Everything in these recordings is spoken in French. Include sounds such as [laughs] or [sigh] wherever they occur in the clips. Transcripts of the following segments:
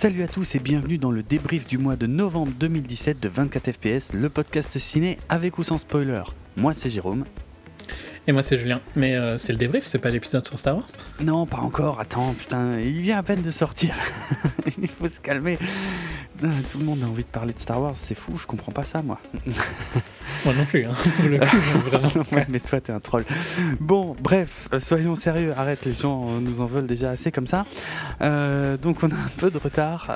Salut à tous et bienvenue dans le débrief du mois de novembre 2017 de 24 FPS, le podcast ciné avec ou sans spoiler. Moi c'est Jérôme. Et moi c'est Julien. Mais euh, c'est le débrief, c'est pas l'épisode sur Star Wars? Non, pas encore, attends, putain, il vient à peine de sortir. [laughs] il faut se calmer. Tout le monde a envie de parler de Star Wars, c'est fou, je comprends pas ça moi. [laughs] moi non plus, hein, [laughs] pour le coup, [laughs] vraiment. ouais, mais toi t'es un troll. Bon, bref, euh, soyons sérieux, arrête, les gens euh, nous en veulent déjà assez comme ça. donc on a un peu de retard.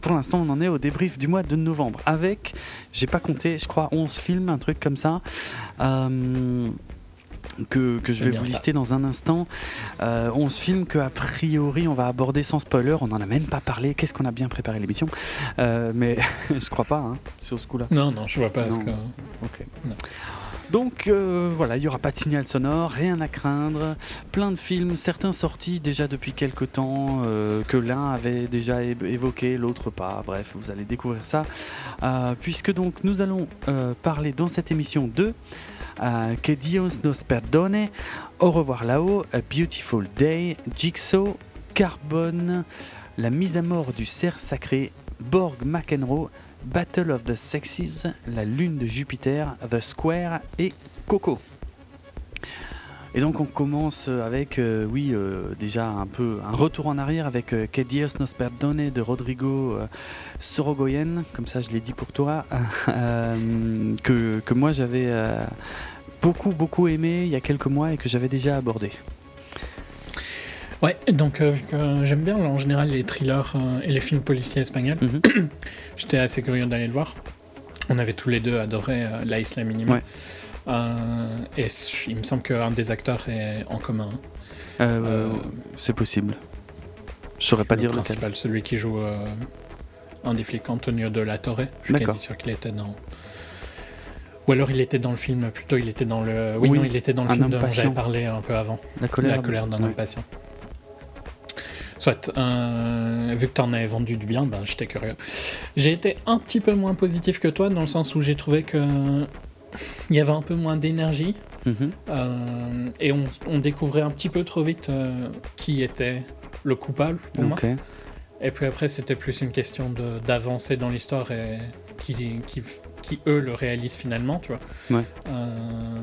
pour l'instant, on en est au débrief du mois de novembre avec, j'ai pas compté, je crois 11 films, un truc comme ça que, je vais vous lister dans un instant. Euh, on se filme que a priori on va aborder sans spoiler. On n'en a même pas parlé. Qu'est-ce qu'on a bien préparé l'émission euh, Mais [laughs] je crois pas hein, sur ce coup-là. Non, non, je vois pas. Ce que... Ok. Donc euh, voilà, il n'y aura pas de signal sonore, rien à craindre, plein de films, certains sortis déjà depuis quelques temps, euh, que l'un avait déjà évoqué, l'autre pas, bref, vous allez découvrir ça, puisque donc nous allons parler dans cette émission de que Dios nos perdone, Au revoir là-haut, A Beautiful Day, Jigsaw, Carbone, La mise à mort du cerf sacré, Borg McEnroe, Battle of the Sexes, La lune de Jupiter, The Square et Coco. Et donc on commence avec, euh, oui, euh, déjà un peu un retour en arrière avec euh, Que Dios nos perdone de Rodrigo Sorogoyen, comme ça je l'ai dit pour toi, [laughs] que, que, moi j'avais beaucoup beaucoup aimé il y a quelques mois et que j'avais déjà abordé. Ouais, donc j'aime bien en général les thrillers et les films policiers espagnols. Mhm. [clears throat] J'étais assez curieux d'aller le voir. On avait tous les deux adoré La Isla Minima. Euh, et il me semble qu'un des acteurs est en commun. Euh, euh, c'est possible. Je saurais pas dire le principal, celui qui joue un des flics, Antonio de la Torre. Je suis quasi sûr qu'il était dans. Ou alors il était dans le film, plutôt il était dans le. Oui, non, il était dans le film dont j'avais parlé un peu avant. La colère, la colère d'un homme patient. Soit, vu que tu en avais vendu du bien, ben, j'étais curieux. J'ai été un petit peu moins positif que toi, dans le sens où j'ai trouvé que il y avait un peu moins d'énergie mhm. euh, et on, découvrait un petit peu trop vite euh, qui était le coupable pour moi. Et puis après, c'était plus une question d'avancer dans l'histoire et qui, qui, qui, eux le réalisent finalement, tu vois. Euh,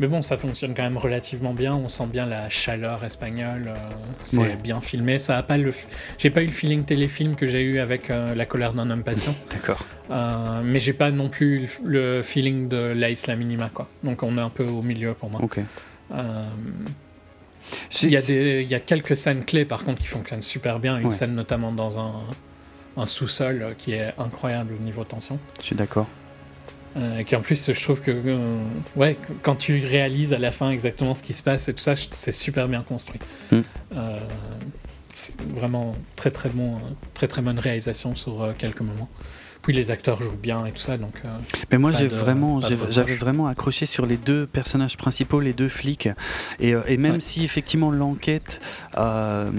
mais bon, ça fonctionne quand même relativement bien. On sent bien la chaleur espagnole. Euh, c'est bien filmé. Ça a pas le. J'ai pas eu le feeling téléfilm que j'ai eu avec euh, La colère d'un homme patient. [laughs] D'accord. Euh, mais j'ai pas non plus le feeling de La Isla Minima, quoi. Donc on est un peu au milieu pour moi. Ok. Il y, a des, il y a quelques scènes clés par contre qui fonctionnent super bien. Une scène notamment dans un, un sous-sol qui est incroyable au niveau tension. Je suis d'accord. Euh, qui en plus, je trouve que euh, ouais, quand tu réalises à la fin exactement ce qui se passe et tout ça, c'est super bien construit. Hmm. Euh, vraiment très très bon, très très bonne réalisation sur quelques moments. Puis les acteurs jouent bien et tout ça, donc. Euh, mais moi, j'ai vraiment, j'avais vraiment accroché sur les deux personnages principaux, les deux flics, et, euh, et même si effectivement l'enquête, euh,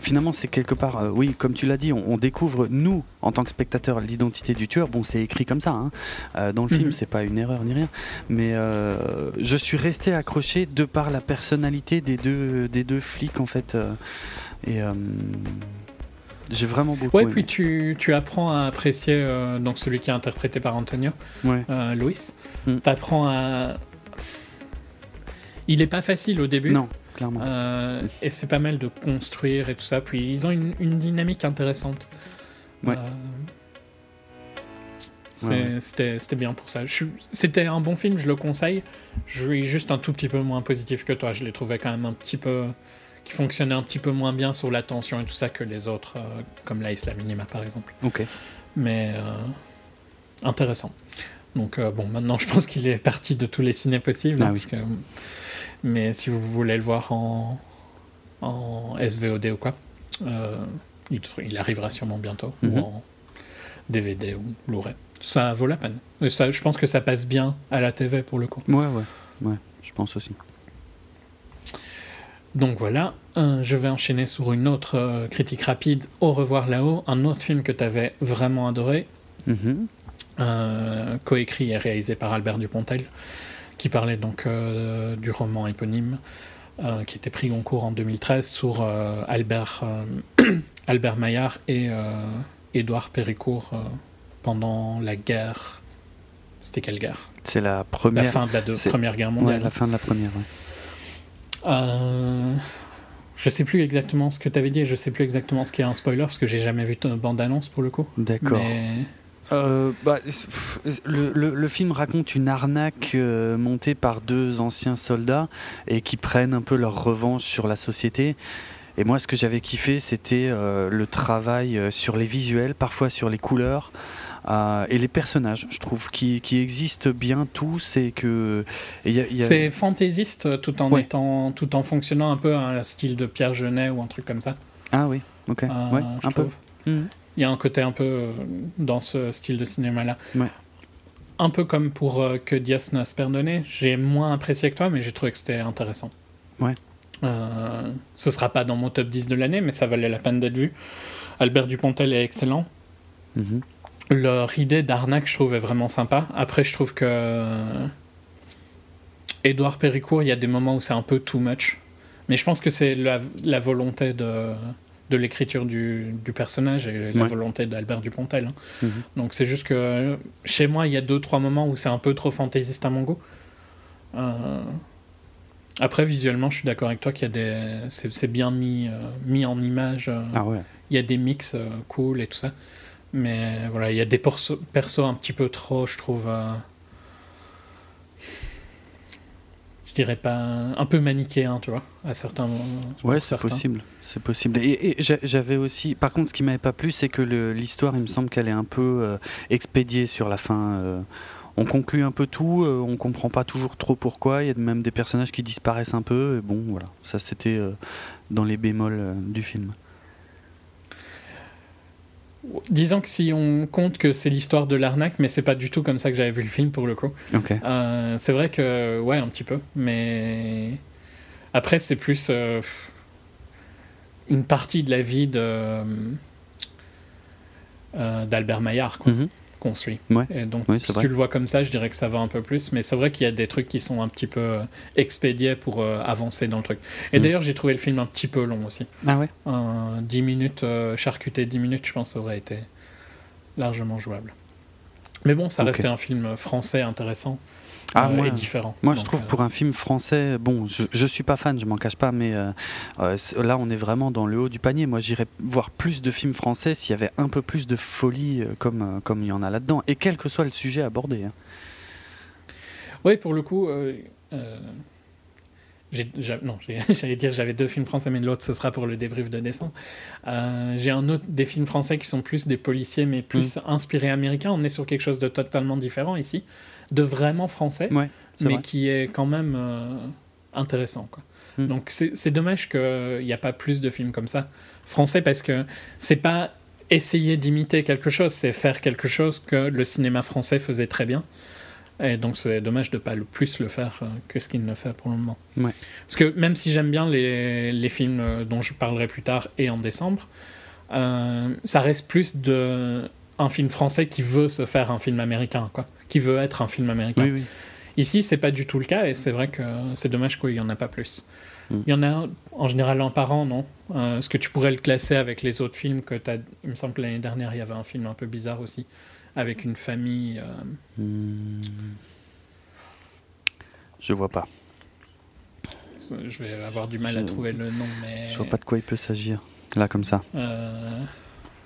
finalement, c'est quelque part, oui, comme tu l'as dit, on, découvre nous en tant que spectateurs l'identité du tueur. Bon, c'est écrit comme ça hein. dans le film, mhm. c'est pas une erreur ni rien, mais je suis resté accroché de par la personnalité des deux des deux flics en fait, et j'ai vraiment beaucoup. Ouais, puis tu, tu, apprends à apprécier euh, donc celui qui est interprété par Antonio, ouais. Euh, Louis. Mm. Tu apprends à. Il est pas facile au début. Non, clairement. Euh, et c'est pas mal de construire et tout ça. Puis ils ont une, une dynamique intéressante. Ouais. C'était bien pour ça. C'était un bon film, je le conseille. Je suis juste un tout petit peu moins positif que toi. Je l'ai trouvé quand même un petit peu qui fonctionnait un petit peu moins bien sur l'attention et tout ça que les autres, euh, comme la Isla Minima par exemple. Ok. Mais euh, intéressant. Donc euh, bon, maintenant je pense qu'il est parti de tous les ciné possibles. Ah parce que, mais si vous voulez le voir en, en SVOD ou quoi, il, il, arrivera sûrement bientôt. Ou mhm. en DVD ou Blu-ray. Ça vaut la peine. Et ça, je pense que ça passe bien à la TV pour le coup. Ouais, ouais, ouais, je pense aussi. Donc voilà, je vais enchaîner sur une autre euh, critique rapide, Au revoir là-haut, un autre film que tu avais vraiment adoré, mm-hmm. euh, coécrit et réalisé par Albert Dupontel, qui parlait donc euh, du roman éponyme, qui était pris en cours en 2013 sur Albert [clears throat] Albert Maillard et Édouard Péricourt pendant la guerre. C'était quelle guerre? C'est la première. La fin de la Première Guerre mondiale. Ouais, la fin de la première. Euh, je sais plus exactement ce que tu avais dit, je sais plus exactement ce qui est un spoiler parce que j'ai jamais vu de bande-annonce pour le coup. D'accord. Euh, bah, le, le, film raconte une arnaque euh, montée par deux anciens soldats et qui prennent un peu leur revanche sur la société. Et moi, ce que j'avais kiffé, c'était le travail sur les visuels, parfois sur les couleurs. Euh, et les personnages, je trouve, qui, qui existent bien tous et que. C'est fantaisiste tout en étant, tout en fonctionnant un peu à un style de Pierre Genet ou un truc comme ça. Ah oui, ok. Euh, ouais, un peu. Mhm. Il y a un côté un peu euh, dans ce style de cinéma-là. Ouais. Un peu comme pour Que Dios nos perdonne. J'ai moins apprécié que toi, mais j'ai trouvé que c'était intéressant. Ouais. ce sera pas dans mon top 10 de l'année, mais ça valait la peine d'être vu. Albert Dupontel est excellent. Mm leur idée d'arnaque, je trouve, est vraiment sympa. Après, je trouve que. Édouard Péricourt, il y a des moments où c'est un peu too much. Mais je pense que c'est la, volonté de, de l'écriture du, du, personnage et la volonté d'Albert Dupontel. Hein. Mhm. Donc c'est juste que chez moi, il y a deux, trois moments où c'est un peu trop fantaisiste à mon goût. Euh, après, visuellement, je suis d'accord avec toi qu'il y a des. C'est bien mis, euh, mis en image. Euh, ah ouais. Il y a des mix cool et tout ça. Mais voilà, il y a des persos, un petit peu trop, je trouve. Euh, je dirais pas. Un peu manichéen, tu vois, à certains moments. Ouais, c'est possible. C'est possible. Et, j'avais aussi. Par contre, ce qui m'avait pas plu, c'est que l'histoire, il me semble qu'elle est un peu euh, expédiée sur la fin. Euh. on conclut un peu tout, on comprend pas toujours trop pourquoi. Il y a même des personnages qui disparaissent un peu. Et bon, voilà. Ça, c'était dans les bémols du film. Disons que si on compte que c'est l'histoire de l'arnaque, mais c'est pas du tout comme ça que j'avais vu le film pour le coup. Euh, c'est vrai que, ouais, un petit peu, mais après, c'est plus euh, une partie de la vie de euh, d'Albert Maillard. Quoi. Mhm qu'on suit. Et donc, si tu le vois comme ça, je dirais que ça va un peu plus. Mais c'est vrai qu'il y a des trucs qui sont un petit peu euh, expédiés pour euh, avancer dans le truc. Et mm. d'ailleurs, j'ai trouvé le film un petit peu long aussi. Ah ouais 10 minutes, euh, charcuté 10 minutes, je pense, aurait été largement jouable. Mais bon, ça restait un film français intéressant ah, euh, différent. Moi, je trouve euh, pour un film français, bon, je, je suis pas fan, je m'en cache pas, mais euh, là, on est vraiment dans le haut du panier. Moi, j'irais voir plus de films français s'il y avait un peu plus de folie comme, comme il y en a là-dedans, et quel que soit le sujet abordé. Hein. Oui, pour le coup, non, [laughs] j'allais dire j'avais deux films français, mais l'autre ce sera pour le débrief de décembre. j'ai un autre des films français qui sont plus des policiers, mais plus mm. inspirés américains. On est sur quelque chose de totalement différent ici de vraiment français, mais qui est quand même euh, intéressant. Quoi. Hmm. Donc c'est dommage qu'il n'y a pas plus de films comme ça français parce que c'est pas essayer d'imiter quelque chose, c'est faire quelque chose que le cinéma français faisait très bien. Et donc c'est dommage de pas le plus le faire euh, que ce qu'il ne fait pour le moment. Parce que même si j'aime bien les, les, films euh, dont je parlerai plus tard et en décembre, ça reste plus de un film français qui veut se faire un film américain, quoi qui veut être un film américain. Oui, oui. Ici, c'est pas du tout le cas, et c'est vrai que c'est dommage qu'il y en a pas plus. Mm. Il y en a en général un par an, non? Euh, Est-ce que tu pourrais le classer avec les autres films que as... Il me semble que l'année dernière, il y avait un film un peu bizarre aussi, avec une famille. Euh... Mm. Je vois pas. Je vais avoir du mal à trouver le nom, mais. Je vois pas de quoi il peut s'agir, là comme ça. Euh,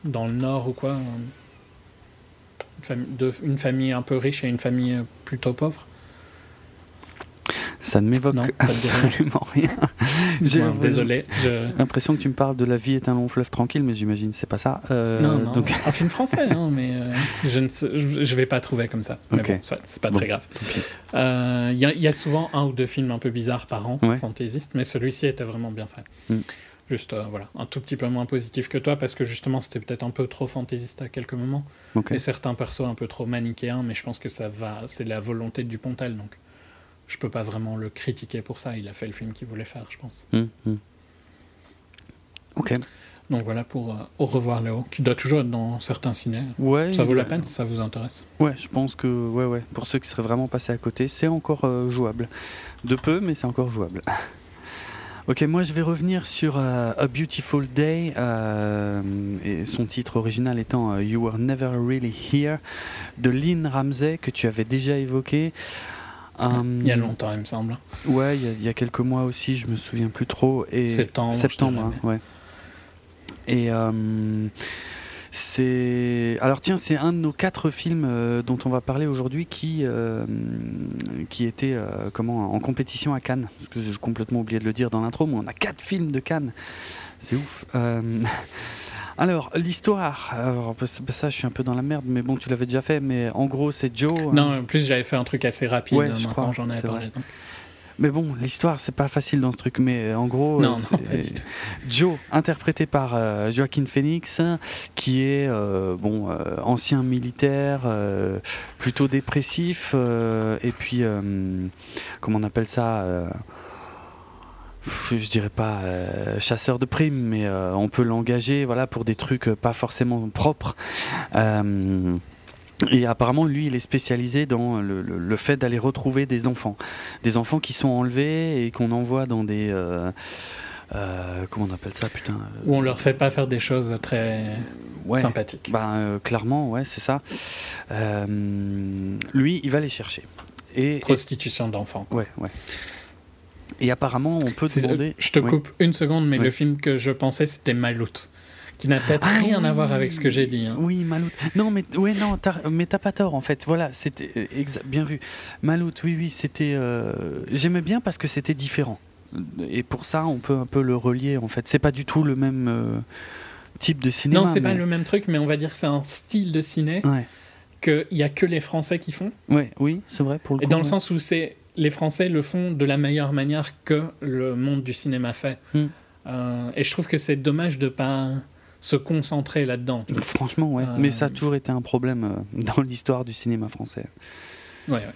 dans le Nord ou quoi de, une famille un peu riche et une famille plutôt pauvre ça ne m'évoque absolument rien. [laughs] J'ai désolé. l'impression que tu me parles de La vie est un long fleuve tranquille, mais j'imagine c'est pas ça. Euh, non, non. Donc... un film français, hein, mais euh, je ne je vais pas trouver comme ça. Mais bon, c'est pas très grave. Euh, il y, a souvent un ou deux films un peu bizarres par an, fantaisistes, mais celui-ci était vraiment bien fait. Mm. Juste, euh, voilà, un tout petit peu moins positif que toi, parce que justement, c'était peut-être un peu trop fantaisiste à quelques moments. Et certains persos un peu trop manichéens, mais je pense que ça va, c'est la volonté du Pontel, donc je peux pas vraiment le critiquer pour ça. Il a fait le film qu'il voulait faire, je pense. Hum, hum. Ok. Donc voilà pour euh, Au revoir Léo, qui doit toujours être dans certains ciné. Ouais, ça vaut la peine si ça vous intéresse? Ouais, je pense que ouais, ouais. pour ceux qui seraient vraiment passés à côté, c'est encore euh, jouable. De peu, mais c'est encore jouable. [laughs] Ok, moi je vais revenir sur euh, A Beautiful Day, euh, et son titre original étant euh, You Were Never Really Here, de Lynn Ramsey, que tu avais déjà évoqué. il y a longtemps, il me semble. Ouais, il y, a, quelques mois aussi, je me souviens plus trop. Et septembre. Septembre, hein, ouais. Et c'est alors tiens, c'est un de nos quatre films euh, dont on va parler aujourd'hui qui euh, qui était euh, comment en compétition à Cannes. Parce que j'ai complètement oublié de le dire dans l'intro, mais on a quatre films de Cannes. C'est ouf. [laughs] Alors, l'histoire, ça je suis un peu dans la merde, mais bon, tu l'avais déjà fait, mais en gros, c'est Joe. Non, en plus j'avais fait un truc assez rapide, ouais, je crois, j'en avais parlé. Mais bon, l'histoire, c'est pas facile dans ce truc. Mais euh, en gros, non, Joe, interprété par euh, Joaquin Phoenix, qui est euh, bon ancien militaire, plutôt dépressif, et puis comment on appelle ça je dirais pas chasseur de primes, mais on peut l'engager, voilà, pour des trucs pas forcément propres. Et apparemment, lui, il est spécialisé dans le, le, fait d'aller retrouver des enfants. Des enfants qui sont enlevés et qu'on envoie dans des... Euh, euh, comment on appelle ça, putain Où on leur fait pas faire des choses très sympathiques. Bah, euh, clairement, ouais, c'est ça. lui, il va les chercher. Et, Prostitution d'enfants. Ouais, ouais. Et apparemment, on peut demander... Je te coupe une seconde, mais le film que je pensais, c'était Maloute qui n'a peut-être ah rien à voir avec ce que j'ai dit. Hein. Oui, Malout. Non, mais ouais, non, mais t'as pas tort en fait. Voilà, c'était euh, bien vu. Malout, oui, oui, c'était. Euh, j'aimais bien parce que c'était différent. Et pour ça, on peut un peu le relier en fait. C'est pas du tout le même euh, type de cinéma. Non, c'est pas le même truc, mais on va dire que c'est un style de ciné ouais. qu'il y a que les Français qui font. Ouais, oui, c'est vrai pour le. Et dans le sens où c'est les Français le font de la meilleure manière que le monde du cinéma fait. Hmm. et je trouve que c'est dommage de pas se concentrer là-dedans. Franchement, ouais. Mais ça a euh, toujours été un problème euh, dans l'histoire du cinéma français. Ouais, ouais.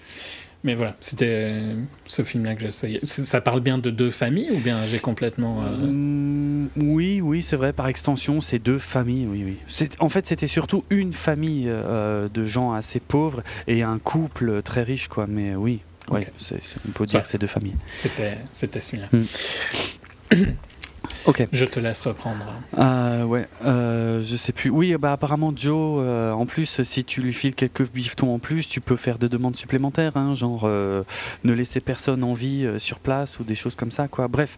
Mais voilà, c'était ce film-là que j'essayais. Ça parle bien de deux familles ou bien j'ai complètement. Euh, mmh, oui, oui, c'est vrai. Par extension, c'est deux familles. Oui, oui. En fait, c'était surtout une famille de gens assez pauvres et un couple très riche, quoi. Mais oui, ouais, on peut dire que c'est deux familles. C'était, c'était celui-là. Mmh. [clears throat] Ok. Je te laisse reprendre. Euh, ouais, euh, je sais plus. Oui, bah apparemment Joe, euh, en plus, si tu lui files quelques bifetons en plus, tu peux faire des demandes supplémentaires, hein, genre euh, ne laisser personne en vie sur place ou des choses comme ça, quoi. Bref,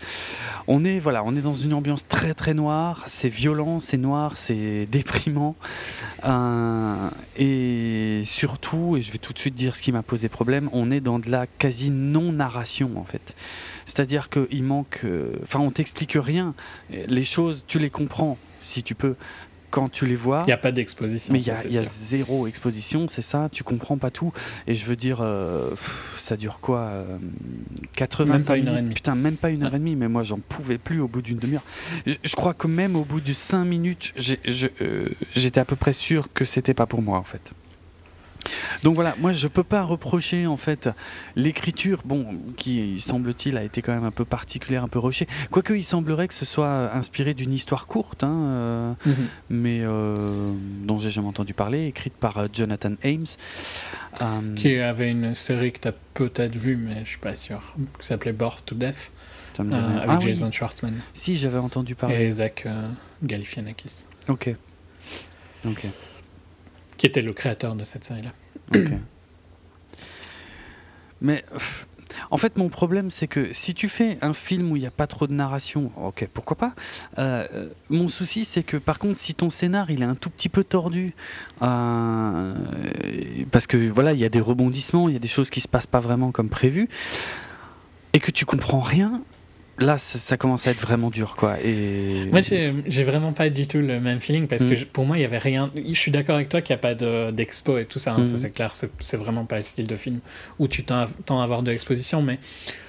on est voilà, on est dans une ambiance très très noire. C'est violent, c'est noir, c'est déprimant, et surtout, et je vais tout de suite dire ce qui m'a posé problème, on est dans de la quasi non narration en fait. C'est-à-dire qu'il manque. Euh, enfin, on t'explique rien. Les choses, tu les comprends, si tu peux, quand tu les vois. Il n'y a pas d'exposition. Mais il y, a zéro exposition, c'est ça, tu comprends pas tout. Et je veux dire, euh, ça dure quoi 80 euh, Même pas une heure et demie. Putain, même pas une heure et demie, mais moi j'en pouvais plus au bout d'une demi-heure. Je, crois que même au bout de 5 minutes, j'étais à peu près sûr que c'était pas pour moi en fait. Donc voilà, moi je peux pas reprocher en fait l'écriture, bon, qui semble-t-il a été quand même un peu particulière, un peu rushée. Quoique il semblerait que ce soit inspiré d'une histoire courte, hein, euh, mhm. mais euh, dont j'ai jamais entendu parler, écrite par euh, Jonathan Ames. Qui avait une série que tu as peut-être vue, mais je suis pas sûr, qui s'appelait Birth to Death. avec ah Jason Schwartzman. Si, j'avais entendu parler. Et Zach Galifianakis. Ok. Ok qui était le créateur de cette série-là. Mais en fait, mon problème, c'est que si tu fais un film où il n'y a pas trop de narration, ok, pourquoi pas. Euh, mon souci, c'est que par contre, si ton scénar il est un tout petit peu tordu, euh, parce que voilà, il y a des rebondissements, il y a des choses qui se passent pas vraiment comme prévu, et que tu comprends rien, là, ça, commence à être vraiment dur, quoi. Et... Moi, j'ai vraiment pas du tout le même feeling parce que mm. pour moi, il y avait rien. Je suis d'accord avec toi qu'il n'y a pas d'expo et tout ça, hein, ça mm. c'est clair, c'est vraiment pas le style de film où tu tends à avoir de l'exposition, mais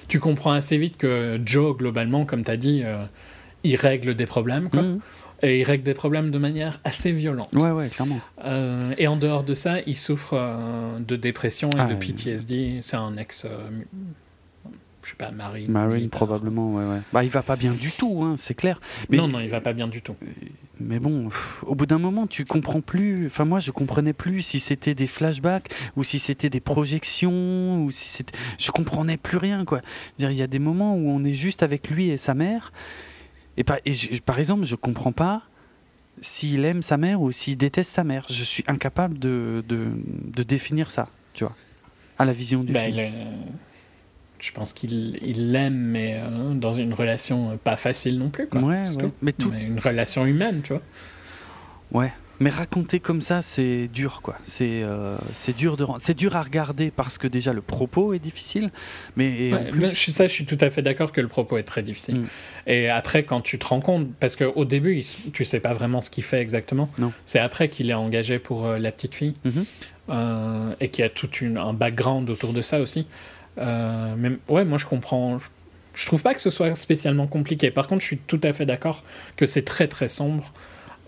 tu comprends assez vite que Joe, globalement, comme tu as dit, euh, il règle des problèmes, quoi. Mm. Et il règle des problèmes de manière assez violente. Ouais, ouais, clairement. Euh, et en dehors de ça, il souffre euh, de dépression et ah, de PTSD. C'est un ex je sais pas, Marine. Marine, probablement, ouais, ouais. Bah, il va pas bien du tout, hein, c'est clair. Mais, non, non, il va pas bien du tout. Mais bon, au bout d'un moment, tu comprends plus. Enfin, moi, je comprenais plus si c'était des flashbacks ou si c'était des projections ou si c'était. Je comprenais plus rien, quoi. Il y a des moments où on est juste avec lui et sa mère. Et par, par exemple, je comprends pas s'il aime sa mère ou s'il déteste sa mère. Je suis incapable de, de, de définir ça, tu vois, à la vision du bah, film je pense qu'il l'aime, mais euh, dans une relation euh, pas facile non plus. Quoi, ouais, Mais, tout... une relation humaine, tu vois. Ouais. Mais raconter comme ça, c'est dur, quoi. C'est euh, c'est dur de c'est dur à regarder parce que déjà le propos est difficile. Mais je suis ça, je suis tout à fait d'accord que le propos est très difficile. Mm. Et après, quand tu te rends compte, parce qu'au début, tu sais pas vraiment ce qu'il fait exactement. C'est après qu'il est engagé pour la petite fille mm-hmm. et qu'il y a tout une, un background autour de ça aussi. Euh, mais ouais, moi je comprends. Je, trouve pas que ce soit spécialement compliqué. Par contre, je suis tout à fait d'accord que c'est très très sombre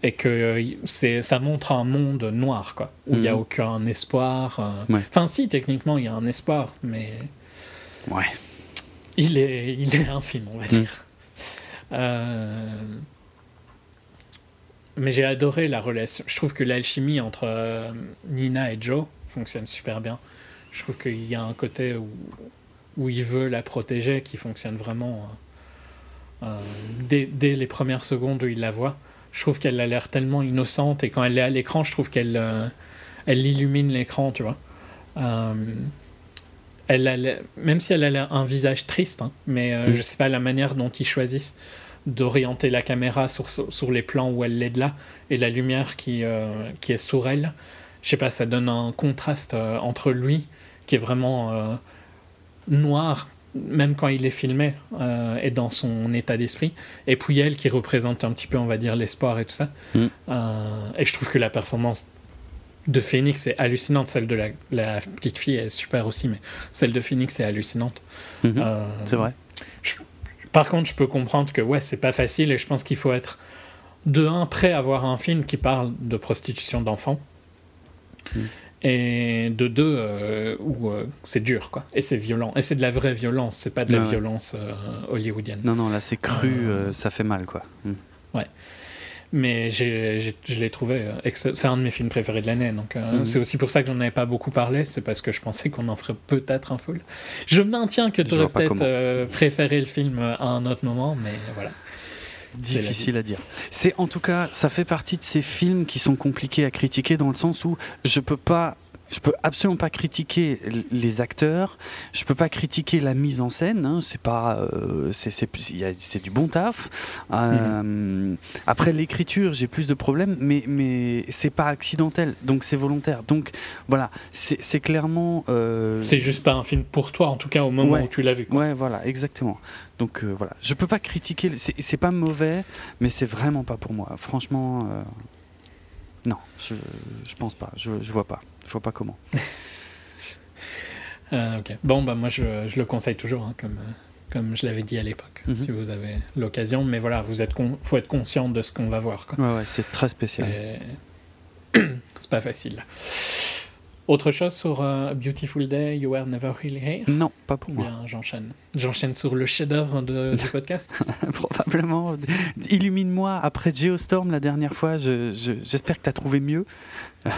et que euh, c'est ça montre un monde noir quoi où il n'y a mhm. aucun espoir euh. enfin si techniquement il y a un espoir mais ouais il est il est infime on va mhm. dire mais j'ai adoré la relation je trouve que l'alchimie entre Nina et Joe fonctionne super bien je trouve qu'il y a un côté où, où il veut la protéger qui fonctionne vraiment euh, euh, dès, dès, les premières secondes où il la voit. Je trouve qu'elle a l'air tellement innocente et quand elle est à l'écran, je trouve qu'elle euh, elle illumine l'écran, tu vois. elle a, même si elle a un visage triste, hein, mais mm. je sais pas la manière dont ils choisissent d'orienter la caméra sur, sur, les plans où elle est de là et la lumière qui, qui est sur elle. Je sais pas, ça donne un contraste entre lui qui est vraiment euh, noir, même quand il est filmé, euh, et dans son état d'esprit. Et puis elle qui représente un petit peu, on va dire, l'espoir et tout ça. Mm. Euh, et je trouve que la performance de Phoenix est hallucinante. Celle de la, petite fille est super aussi, mais celle de Phoenix est hallucinante. Mm-hmm. c'est vrai. par contre, je peux comprendre que ouais, c'est pas facile et je pense qu'il faut être de un prêt à voir un film qui parle de prostitution d'enfants. Mm et de deux euh, où euh, c'est dur quoi. Et c'est violent. Et c'est de la vraie violence c'est pas de la violence euh, hollywoodienne. Non non là c'est cru ça fait mal quoi. Mm. ouais. Mais je l'ai trouvé c'est un de mes films préférés de l'année donc mm-hmm. c'est aussi pour ça que j'en avais pas beaucoup parlé c'est parce que je pensais qu'on en ferait peut-être un full. Je maintiens que tu aurais peut-être préféré le film à un autre moment mais voilà Difficile à dire. C'est en tout cas, ça fait partie de ces films qui sont compliqués à critiquer dans le sens où je peux pas je peux absolument pas critiquer les acteurs, je peux pas critiquer la mise en scène, hein, c'est pas, euh, c'est du bon taf. Euh, mhm. Après l'écriture, j'ai plus de problèmes, mais mais c'est pas accidentel, donc c'est volontaire. Donc voilà, c'est clairement. Euh, c'est juste pas un film pour toi, en tout cas au moment où tu l'as vu. Ouais, voilà, exactement. Donc euh, voilà, je peux pas critiquer, c'est pas mauvais, mais c'est vraiment pas pour moi. Franchement, euh, non, je, je pense pas, je, je vois pas, je vois pas comment. [laughs] Euh, ok, bon, bah moi je, je le conseille toujours, hein, comme, comme je l'avais dit à l'époque, mhm. si vous avez l'occasion, mais voilà, vous êtes faut être conscient de ce qu'on va voir. Quoi. Ouais, ouais, c'est très spécial. C'est [clears throat] pas facile. Autre chose sur uh, Beautiful Day, You Were Never Really Here? Non, pas pour moi. Bien, j'enchaîne. J'enchaîne sur le chef-d'œuvre du [laughs] podcast Probablement. Illumine-moi après Geostorm la dernière fois. J'espère que tu as trouvé mieux. [laughs]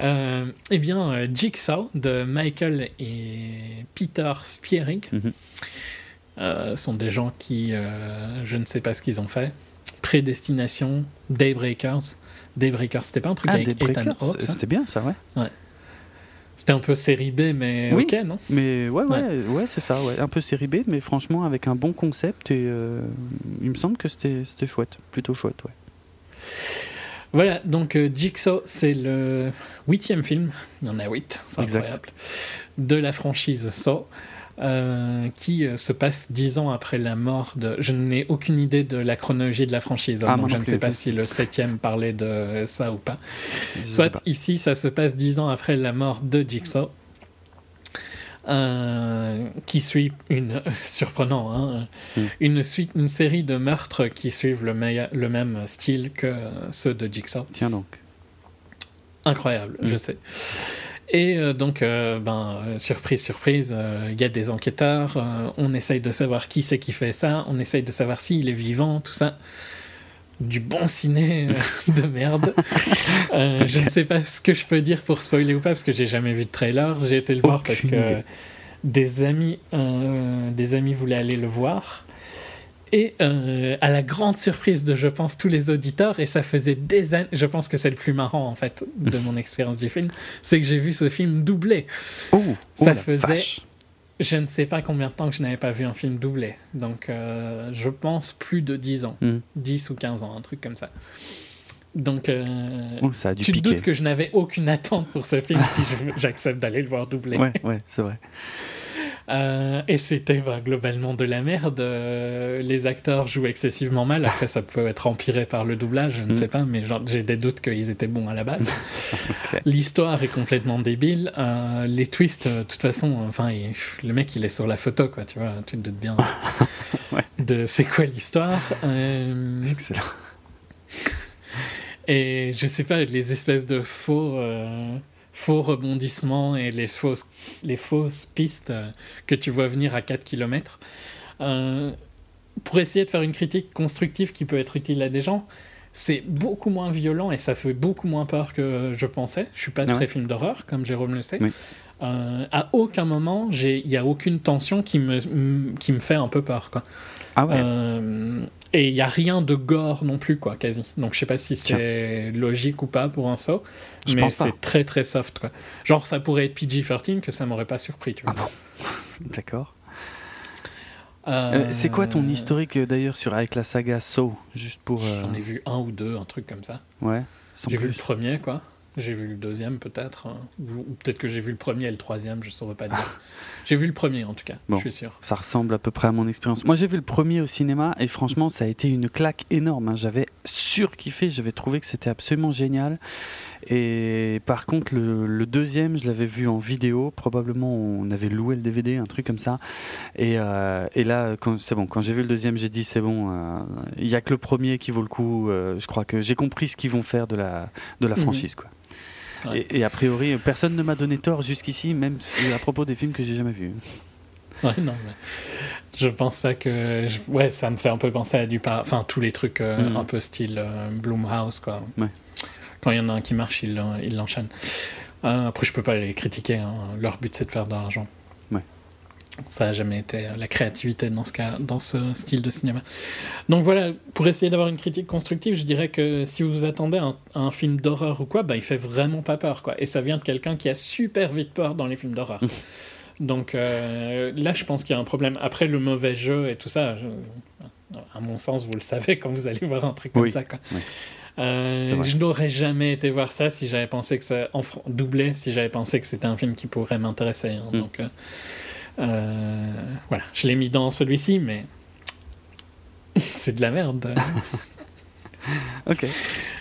euh, eh bien, euh, Jigsaw de Michael et Peter Spiering mhm. euh, sont des gens qui, euh, je ne sais pas ce qu'ils ont fait. Prédestination, Daybreakers. Daybreakers, c'était pas un truc ah, avec Ethan Hawke C'était bien ça, ouais. ouais. C'était un peu série B, mais ok, non Mais ouais, ouais, ouais, c'est ça, ouais. Un peu série B, mais franchement avec un bon concept et euh, il me semble que c'était chouette, plutôt chouette, ouais. Voilà, donc euh, Jigsaw, c'est le huitième film, il y en a huit, c'est incroyable, de la franchise Saw. Euh, qui euh, se passe dix ans après la mort de. Je n'ai aucune idée de la chronologie de la franchise, hein, ah, donc je ne sais pas si le septième parlait de ça ou pas. Soit ici, ça se passe dix ans après la mort de Jigsaw. Euh, qui suit une [laughs] surprenant hein, hmm. une suite une série de meurtres qui suivent le, le même style que ceux de Jigsaw. Tiens donc. Incroyable, je hmm. sais. Et donc, ben, surprise, surprise, il y a des enquêteurs, on essaye de savoir qui c'est qui fait ça, on essaye de savoir s'il est vivant, tout ça du bon ciné euh, de merde. [laughs] Euh, je ne sais pas ce que je peux dire pour spoiler ou pas parce que j'ai jamais vu de trailer. J'ai été le voir parce que des amis, euh, des amis voulaient aller le voir. Et à la grande surprise de, je pense, tous les auditeurs, et ça faisait des années, je pense que c'est le plus marrant en fait de mon [laughs] expérience du film, c'est que j'ai vu ce film doublé. Oh, oh ça faisait je ne sais pas combien de temps que je n'avais pas vu un film doublé. Donc, euh, je pense plus de 10 ans. 10 hmm. ou 15 ans, un truc comme ça. Donc, euh, ça a dû tu te doutes que je n'avais aucune attente pour ce film si j'accepte d'aller le voir doublé. Ouais, ouais, c'est vrai. [laughs] Euh, et c'était bah, globalement de la merde. Euh, les acteurs jouent excessivement mal. Après, ça peut être empiré par le doublage, je ne mm. sais pas, mais j'ai des doutes qu'ils étaient bons à la base. [laughs] L'histoire est complètement débile. Euh, les twists, de toute façon, enfin, le mec, il est sur la photo, quoi. Tu vois, tu te doutes bien [laughs] de c'est quoi l'histoire. Excellent. Et je sais pas, les espèces de faux faux rebondissements et les fausses, les fausses pistes euh, que tu vois venir à 4 km. Euh, pour essayer de faire une critique constructive qui peut être utile à des gens, c'est beaucoup moins violent et ça fait beaucoup moins peur que je pensais. Je suis pas ah très film d'horreur, comme Jérôme le sait. Euh, à aucun moment, il n'y a aucune tension qui me, qui me fait un peu peur. Quoi. Ah ouais. Et il n'y a rien de gore non plus, quoi, quasi. Donc je sais pas si c'est logique ou pas pour un saut, mais c'est très très soft, quoi. Genre ça pourrait être PG-13 que ça m'aurait pas surpris, tu vois. Ah bon [laughs] D'accord. Euh, euh, c'est quoi ton historique euh, d'ailleurs sur avec la saga Saw juste pour J'en ai vu un ou deux, un truc comme ça. Ouais. J'ai vu le premier, quoi. J'ai vu le deuxième peut-être, hein. ou peut-être que j'ai vu le premier et le troisième, je ne saurais pas dire. [laughs] j'ai vu le premier en tout cas, je suis sûr. Ça ressemble à peu près à mon expérience. Moi j'ai vu le premier au cinéma et franchement ça a été une claque énorme. Hein. J'avais surkiffé, j'avais trouvé que c'était absolument génial. Et par contre le, deuxième je l'avais vu en vidéo, probablement on avait loué le DVD, un truc comme ça. Et, euh, et là c'est bon, quand j'ai vu le deuxième j'ai dit c'est bon, euh, il n'y a que le premier qui vaut le coup. Euh, je crois que j'ai compris ce qu'ils vont faire de la, de la mhm. franchise. quoi. Et, a priori, personne ne m'a donné tort jusqu'ici, même à propos des films que j'ai jamais vus. Ouais, non, mais je pense pas que. Ouais, ça me fait un peu penser à du. Enfin, tous les trucs euh, mm. un peu style euh, Bloomhouse, quoi. Ouais. Quand il y en a un qui marche, il l'enchaîne. Euh, après, je peux pas les critiquer. Hein. Leur but, c'est de faire de l'argent. Ça n'a jamais été la créativité dans ce, cas, dans ce style de cinéma. Donc voilà, pour essayer d'avoir une critique constructive, je dirais que si vous attendez un, un film d'horreur ou quoi, bah, il fait vraiment pas peur. Quoi. Et ça vient de quelqu'un qui a super vite peur dans les films d'horreur. Donc euh, là, je pense qu'il y a un problème. Après, le mauvais jeu et tout ça, à mon sens, vous le savez quand vous allez voir un truc comme ça. Quoi. Euh, je n'aurais jamais été voir ça si j'avais pensé que ça en doublé si j'avais pensé que c'était un film qui pourrait m'intéresser. Hein. Mm. Donc euh, euh, voilà, je l'ai mis dans celui-ci, mais [laughs] c'est de la merde. [laughs] ok.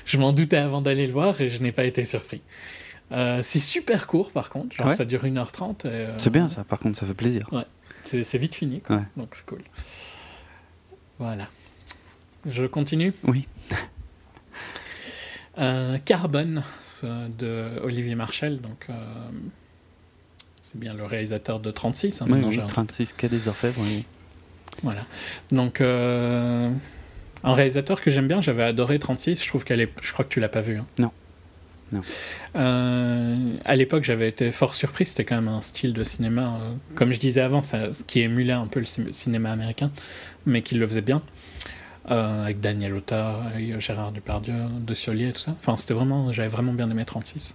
Je m'en doutais avant d'aller le voir et je n'ai pas été surpris. Euh, c'est super court par contre, genre ça dure 1h30. Euh, c'est bien ça, par contre ça fait plaisir. Ouais, c'est vite fini, donc c'est cool. Voilà. Je continue? Oui. Carbone de Olivier Marchal, donc c'est bien le réalisateur de 36. Hein, oui, 36 Quai des Orfèvres, oui. Voilà. Donc, euh, un réalisateur que j'aime bien, j'avais adoré 36. Je trouve qu'elle est. Je crois que tu l'as pas vu. Hein. Non. Non. Euh, à l'époque, j'avais été fort surpris. C'était quand même un style de cinéma, euh, comme je disais avant, ça, qui émulait un peu le cinéma américain, mais qui le faisait bien. Euh, avec Daniel Auta, Gérard Depardieu, De Ciolier, tout ça. Enfin, c'était vraiment, j'avais vraiment bien aimé 36.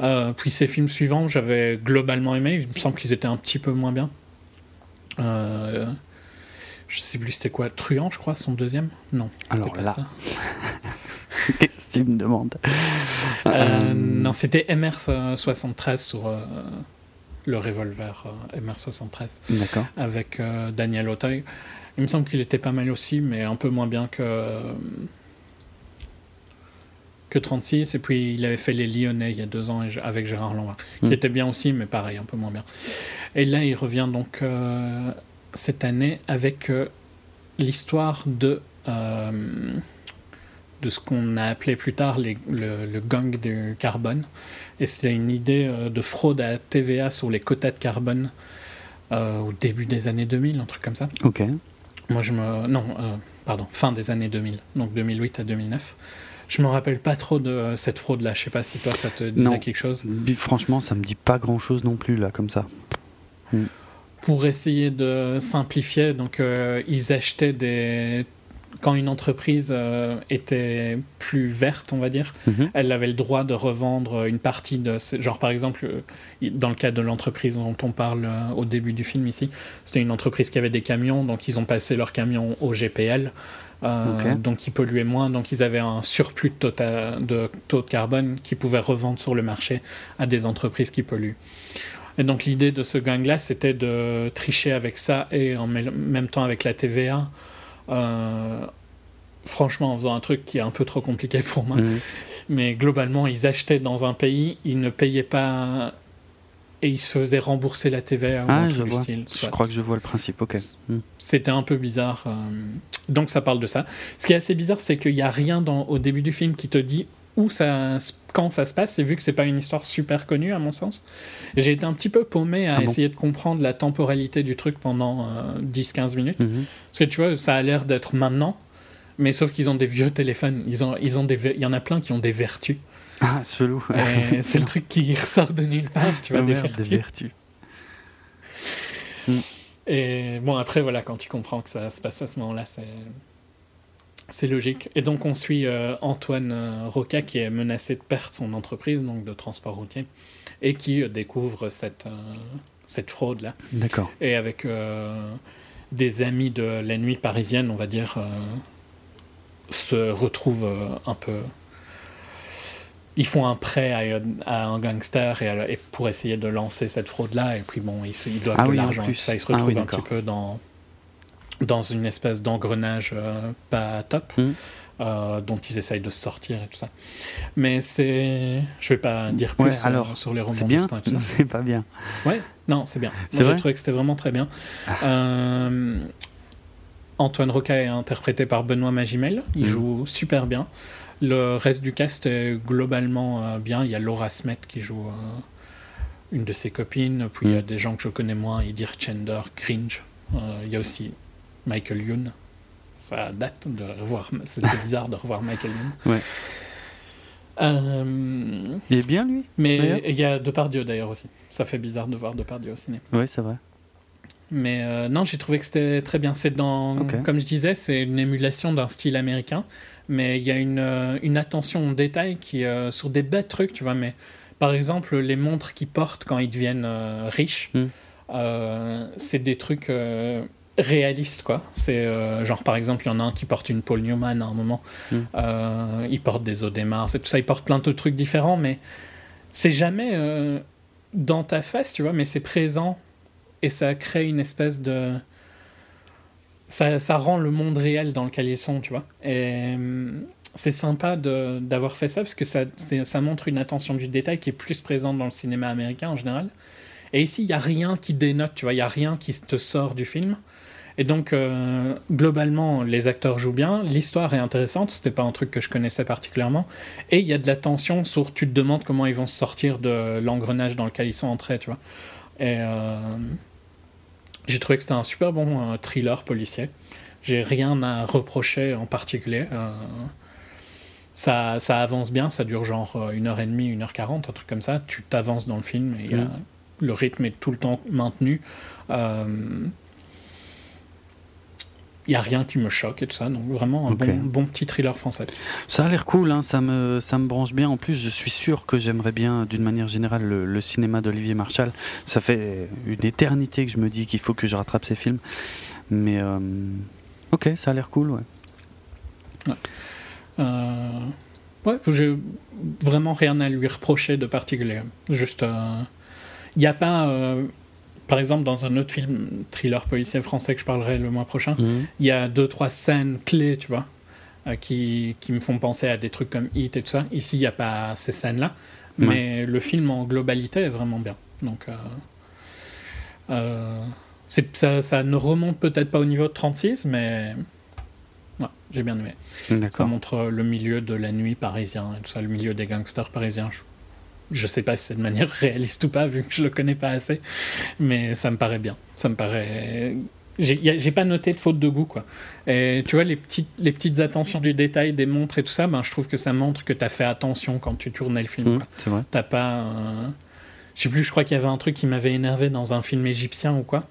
Euh, puis ces films suivants, j'avais globalement aimé. Il me semble qu'ils étaient un petit peu moins bien. Euh, je sais plus c'était quoi, Truand, je crois, son deuxième? Non, c'était pas là. ça. [laughs] Qu'est-ce que tu me demandes? Non, c'était MR73 sur le revolver MR73. D'accord. Avec Daniel Auteuil. Il me semble qu'il était pas mal aussi, mais un peu moins bien que que 36. Et puis il avait fait Les Lyonnais il y a deux ans avec Gérard Lanvin, qui hmm. était bien aussi, mais pareil, un peu moins bien. Et là, il revient donc euh, cette année avec euh, l'histoire de euh, de ce qu'on a appelé plus tard le, le, gang du carbone. Et c'était une idée de fraude à TVA sur les quotas de carbone au début des années 2000, un truc comme ça. Ok. Moi, je me. Non, pardon, fin des années 2000, donc 2008 à 2009. Je me rappelle pas trop de cette fraude-là. Je sais pas si toi ça te disait quelque chose. Franchement, ça me dit pas grand-chose non plus là, comme ça. Hmm. Pour essayer de simplifier, donc euh, ils achetaient des quand une entreprise euh, était plus verte, on va dire, mhm. elle avait le droit de revendre une partie de... Genre par exemple, euh, dans le cas de l'entreprise dont on parle au début du film ici, c'était une entreprise qui avait des camions, donc ils ont passé leurs camions au GPL. Donc ils polluaient moins, donc ils avaient un surplus de, tota-, de taux de carbone qu'ils pouvaient revendre sur le marché à des entreprises qui polluent. Et donc l'idée de ce gang-là, c'était de tricher avec ça et en même temps avec la TVA. Euh, franchement, en faisant un truc qui est un peu trop compliqué pour moi. Mhm. Mais globalement, ils achetaient dans un pays, ils ne payaient pas et ils se faisaient rembourser la TVA. Ah, je, vois. je crois que je vois le principe, ok. C'était un peu bizarre. Euh, donc ça parle de ça. Ce qui est assez bizarre, c'est qu'il n'y a rien dans, au début du film qui te dit où ça, quand ça se passe, et vu que c'est pas une histoire super connue à mon sens, j'ai été un petit peu paumé à ah essayer de comprendre la temporalité du truc pendant 10-15 euh, minutes. Mhm. Parce que tu vois, ça a l'air d'être maintenant, mais sauf qu'ils ont des vieux téléphones, ils ont, ils ont des, il y en a plein qui ont des vertus. Ah, chelou. [laughs] c'est le truc qui ressort de nulle part, tu vois, des, vertus. Et bon, après, voilà, quand tu comprends que ça se passe à ce moment-là, c'est c'est logique. Et donc on suit euh, Antoine euh, Roca qui est menacé de perdre son entreprise donc de transport routier et qui euh, découvre cette, cette fraude-là. D'accord. Et avec des amis de la nuit parisienne, on va dire, se retrouve un peu... Ils font un prêt à, un gangster et, pour essayer de lancer cette fraude-là. Et puis bon, ils, doivent ah de l'argent. Ça, ils se ah retrouvent un petit peu dans dans une espèce d'engrenage euh, pas top. Hmm. Euh, dont ils essayent de se sortir et tout ça. Mais c'est. Je vais pas dire plus alors, sur les romans bien [laughs] C'est pas bien. Ouais, non, c'est bien. Moi, j'ai trouvé que c'était vraiment très bien. Ah. Euh, Antoine Roca est interprété par Benoît Magimel. Il hmm. joue super bien. Le reste du cast est globalement bien. Il y a Laura Smet qui joue une de ses copines. Puis il y a hmm. des gens que je connais moins, Edir Chender, Cringe. il y a aussi Michael Youn. Ça date de revoir. C'était bizarre de revoir Michael Youn. Ouais. Euh, il est bien lui. Mais il y a Depardieu d'ailleurs aussi. Ça fait bizarre de voir Depardieu au ciné. Oui, c'est vrai. Mais euh, non, j'ai trouvé que c'était très bien. C'est dans, comme je disais, c'est une émulation d'un style américain, mais il y a une, euh, une attention au détail qui sur des bêtes trucs, tu vois. Mais par exemple, les montres qu'ils portent quand ils deviennent riches, hmm. c'est des trucs réaliste quoi. C'est euh, genre par exemple il y en a un qui porte une Paul Newman à un moment. Hmm. euh, il porte des Audemars c'est tout ça. Il porte plein de trucs différents mais c'est jamais euh, dans ta face tu vois mais c'est présent et ça crée une espèce de ça, ça, rend le monde réel dans lequel ils sont tu vois. Et c'est sympa d'avoir fait ça parce que ça, ça montre une attention du détail qui est plus présente dans le cinéma américain en général. Et ici il y a rien qui dénote tu vois. Il y a rien qui te sort du film et donc, euh, globalement, les acteurs jouent bien, l'histoire est intéressante, c'était pas un truc que je connaissais particulièrement, et il y a de la tension sur, tu te demandes comment ils vont se sortir de l'engrenage dans lequel ils sont entrés, tu vois. Et euh, j'ai trouvé que c'était un super bon euh, thriller policier. J'ai rien à reprocher en particulier. ça, ça avance bien, ça dure genre une heure et demie, une heure quarante, un truc comme ça. Tu t'avances dans le film et mmh. le rythme est tout le temps maintenu n'y a rien qui me choque et tout ça. Donc vraiment un bon, petit thriller français. Ça a l'air cool, hein, ça, me, ça me branche bien. En plus, je suis sûr que j'aimerais bien, d'une manière générale, le, cinéma d'Olivier Marchal. Ça fait une éternité que je me dis qu'il faut que je rattrape ces films. Mais euh, ok, ça a l'air cool, ouais. Ouais. Euh, ouais, j'ai vraiment rien à lui reprocher de particulier. Juste, euh, il n'y a pas par exemple, dans un autre film, thriller policier français que je parlerai le mois prochain, mhm. il y a deux, trois scènes clés, tu vois, euh, qui, qui, me font penser à des trucs comme Hit et tout ça. Ici, il n'y a pas ces scènes-là, mais le film en globalité est vraiment bien. Donc, euh, euh, ça, ça, ne remonte peut-être pas au niveau de 36, mais Ouais, j'ai bien aimé. Ça montre le milieu de la nuit parisien et tout ça, le milieu des gangsters parisiens. Je, je sais pas si c'est de manière [laughs] réaliste ou pas, vu que je le connais pas assez, mais ça me paraît bien. Ça me paraît j'ai pas noté de faute de goût quoi. Et tu vois les petites les petites attentions du détail des montres et tout ça, ben je trouve que ça montre que tu as fait attention quand tu tournais le film. Mmh, c'est vrai. T'as pas, je sais plus, je crois qu'il y avait un truc qui m'avait énervé dans un film égyptien ou quoi.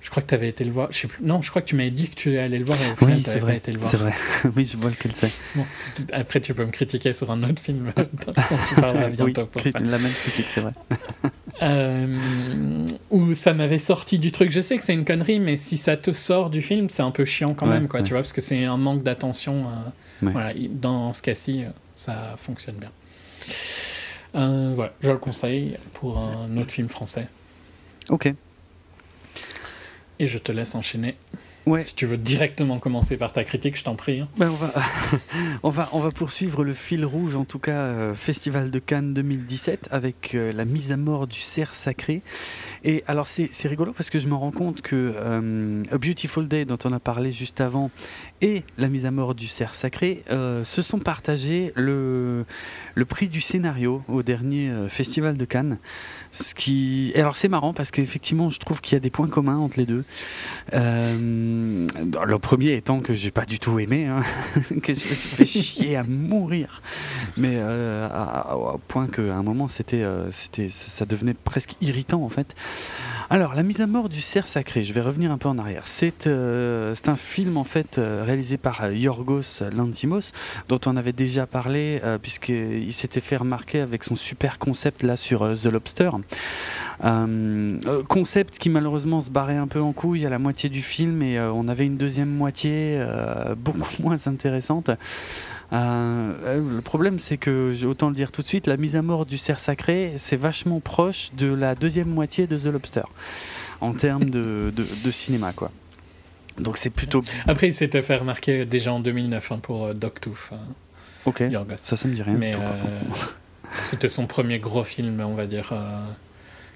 Je crois que tu avais été le voir. Je sais plus. Non, je crois que tu m'avais dit que tu allais le voir et au final, tu pas été le voir. C'est vrai. [laughs] oui, je vois lequel c'est. Bon. Après, tu peux me critiquer sur un autre film [laughs] dont tu parleras bientôt. pour ça. La même critique, c'est vrai. [laughs] euh, où ça m'avait sorti du truc. Je sais que c'est une connerie, mais si ça te sort du film, c'est un peu chiant quand même, quoi. Tu vois, parce que c'est un manque d'attention. Euh, voilà, dans ce cas-ci, euh, ça fonctionne bien. Euh, voilà, je le conseille pour un autre film français. Ok. Et je te laisse enchaîner. Si tu veux directement commencer par ta critique, je t'en prie. Hein. Ben on, va, [laughs] on, va, on va poursuivre le fil rouge, en tout cas, euh, Festival de Cannes 2017, avec euh, la mise à mort du cerf sacré. Et alors, c'est rigolo parce que je me rends compte que euh, A Beautiful Day, dont on a parlé juste avant, et la mise à mort du cerf sacré se sont partagés le, le prix du scénario au dernier Festival de Cannes. Alors c'est marrant parce qu'effectivement je trouve qu'il y a des points communs entre les deux. Euh, le premier étant que j'ai pas du tout aimé, hein, [laughs] que je me suis fait chier à mourir, mais euh, au point qu'à un moment c'était, euh, c'était, ça devenait presque irritant en fait. Alors la mise à mort du cerf sacré, je vais revenir un peu en arrière. C'est, c'est un film en fait réalisé par Yorgos Lantimos dont on avait déjà parlé puisqu'il s'était fait remarquer avec son super concept là sur The Lobster. Euh, euh, concept qui malheureusement se barrait un peu en couille à la moitié du film et euh, on avait une deuxième moitié beaucoup [laughs] moins intéressante. le problème c'est que, autant le dire tout de suite, la mise à mort du cerf sacré c'est vachement proche de la deuxième moitié de The Lobster en termes de, de, cinéma quoi. Donc c'est plutôt. [laughs] Après, il s'était fait remarquer déjà en 2009 hein, pour Dogtooth. Hein, ok. ça, ça me dit rien. Mais [laughs] c'était son premier gros film, on va dire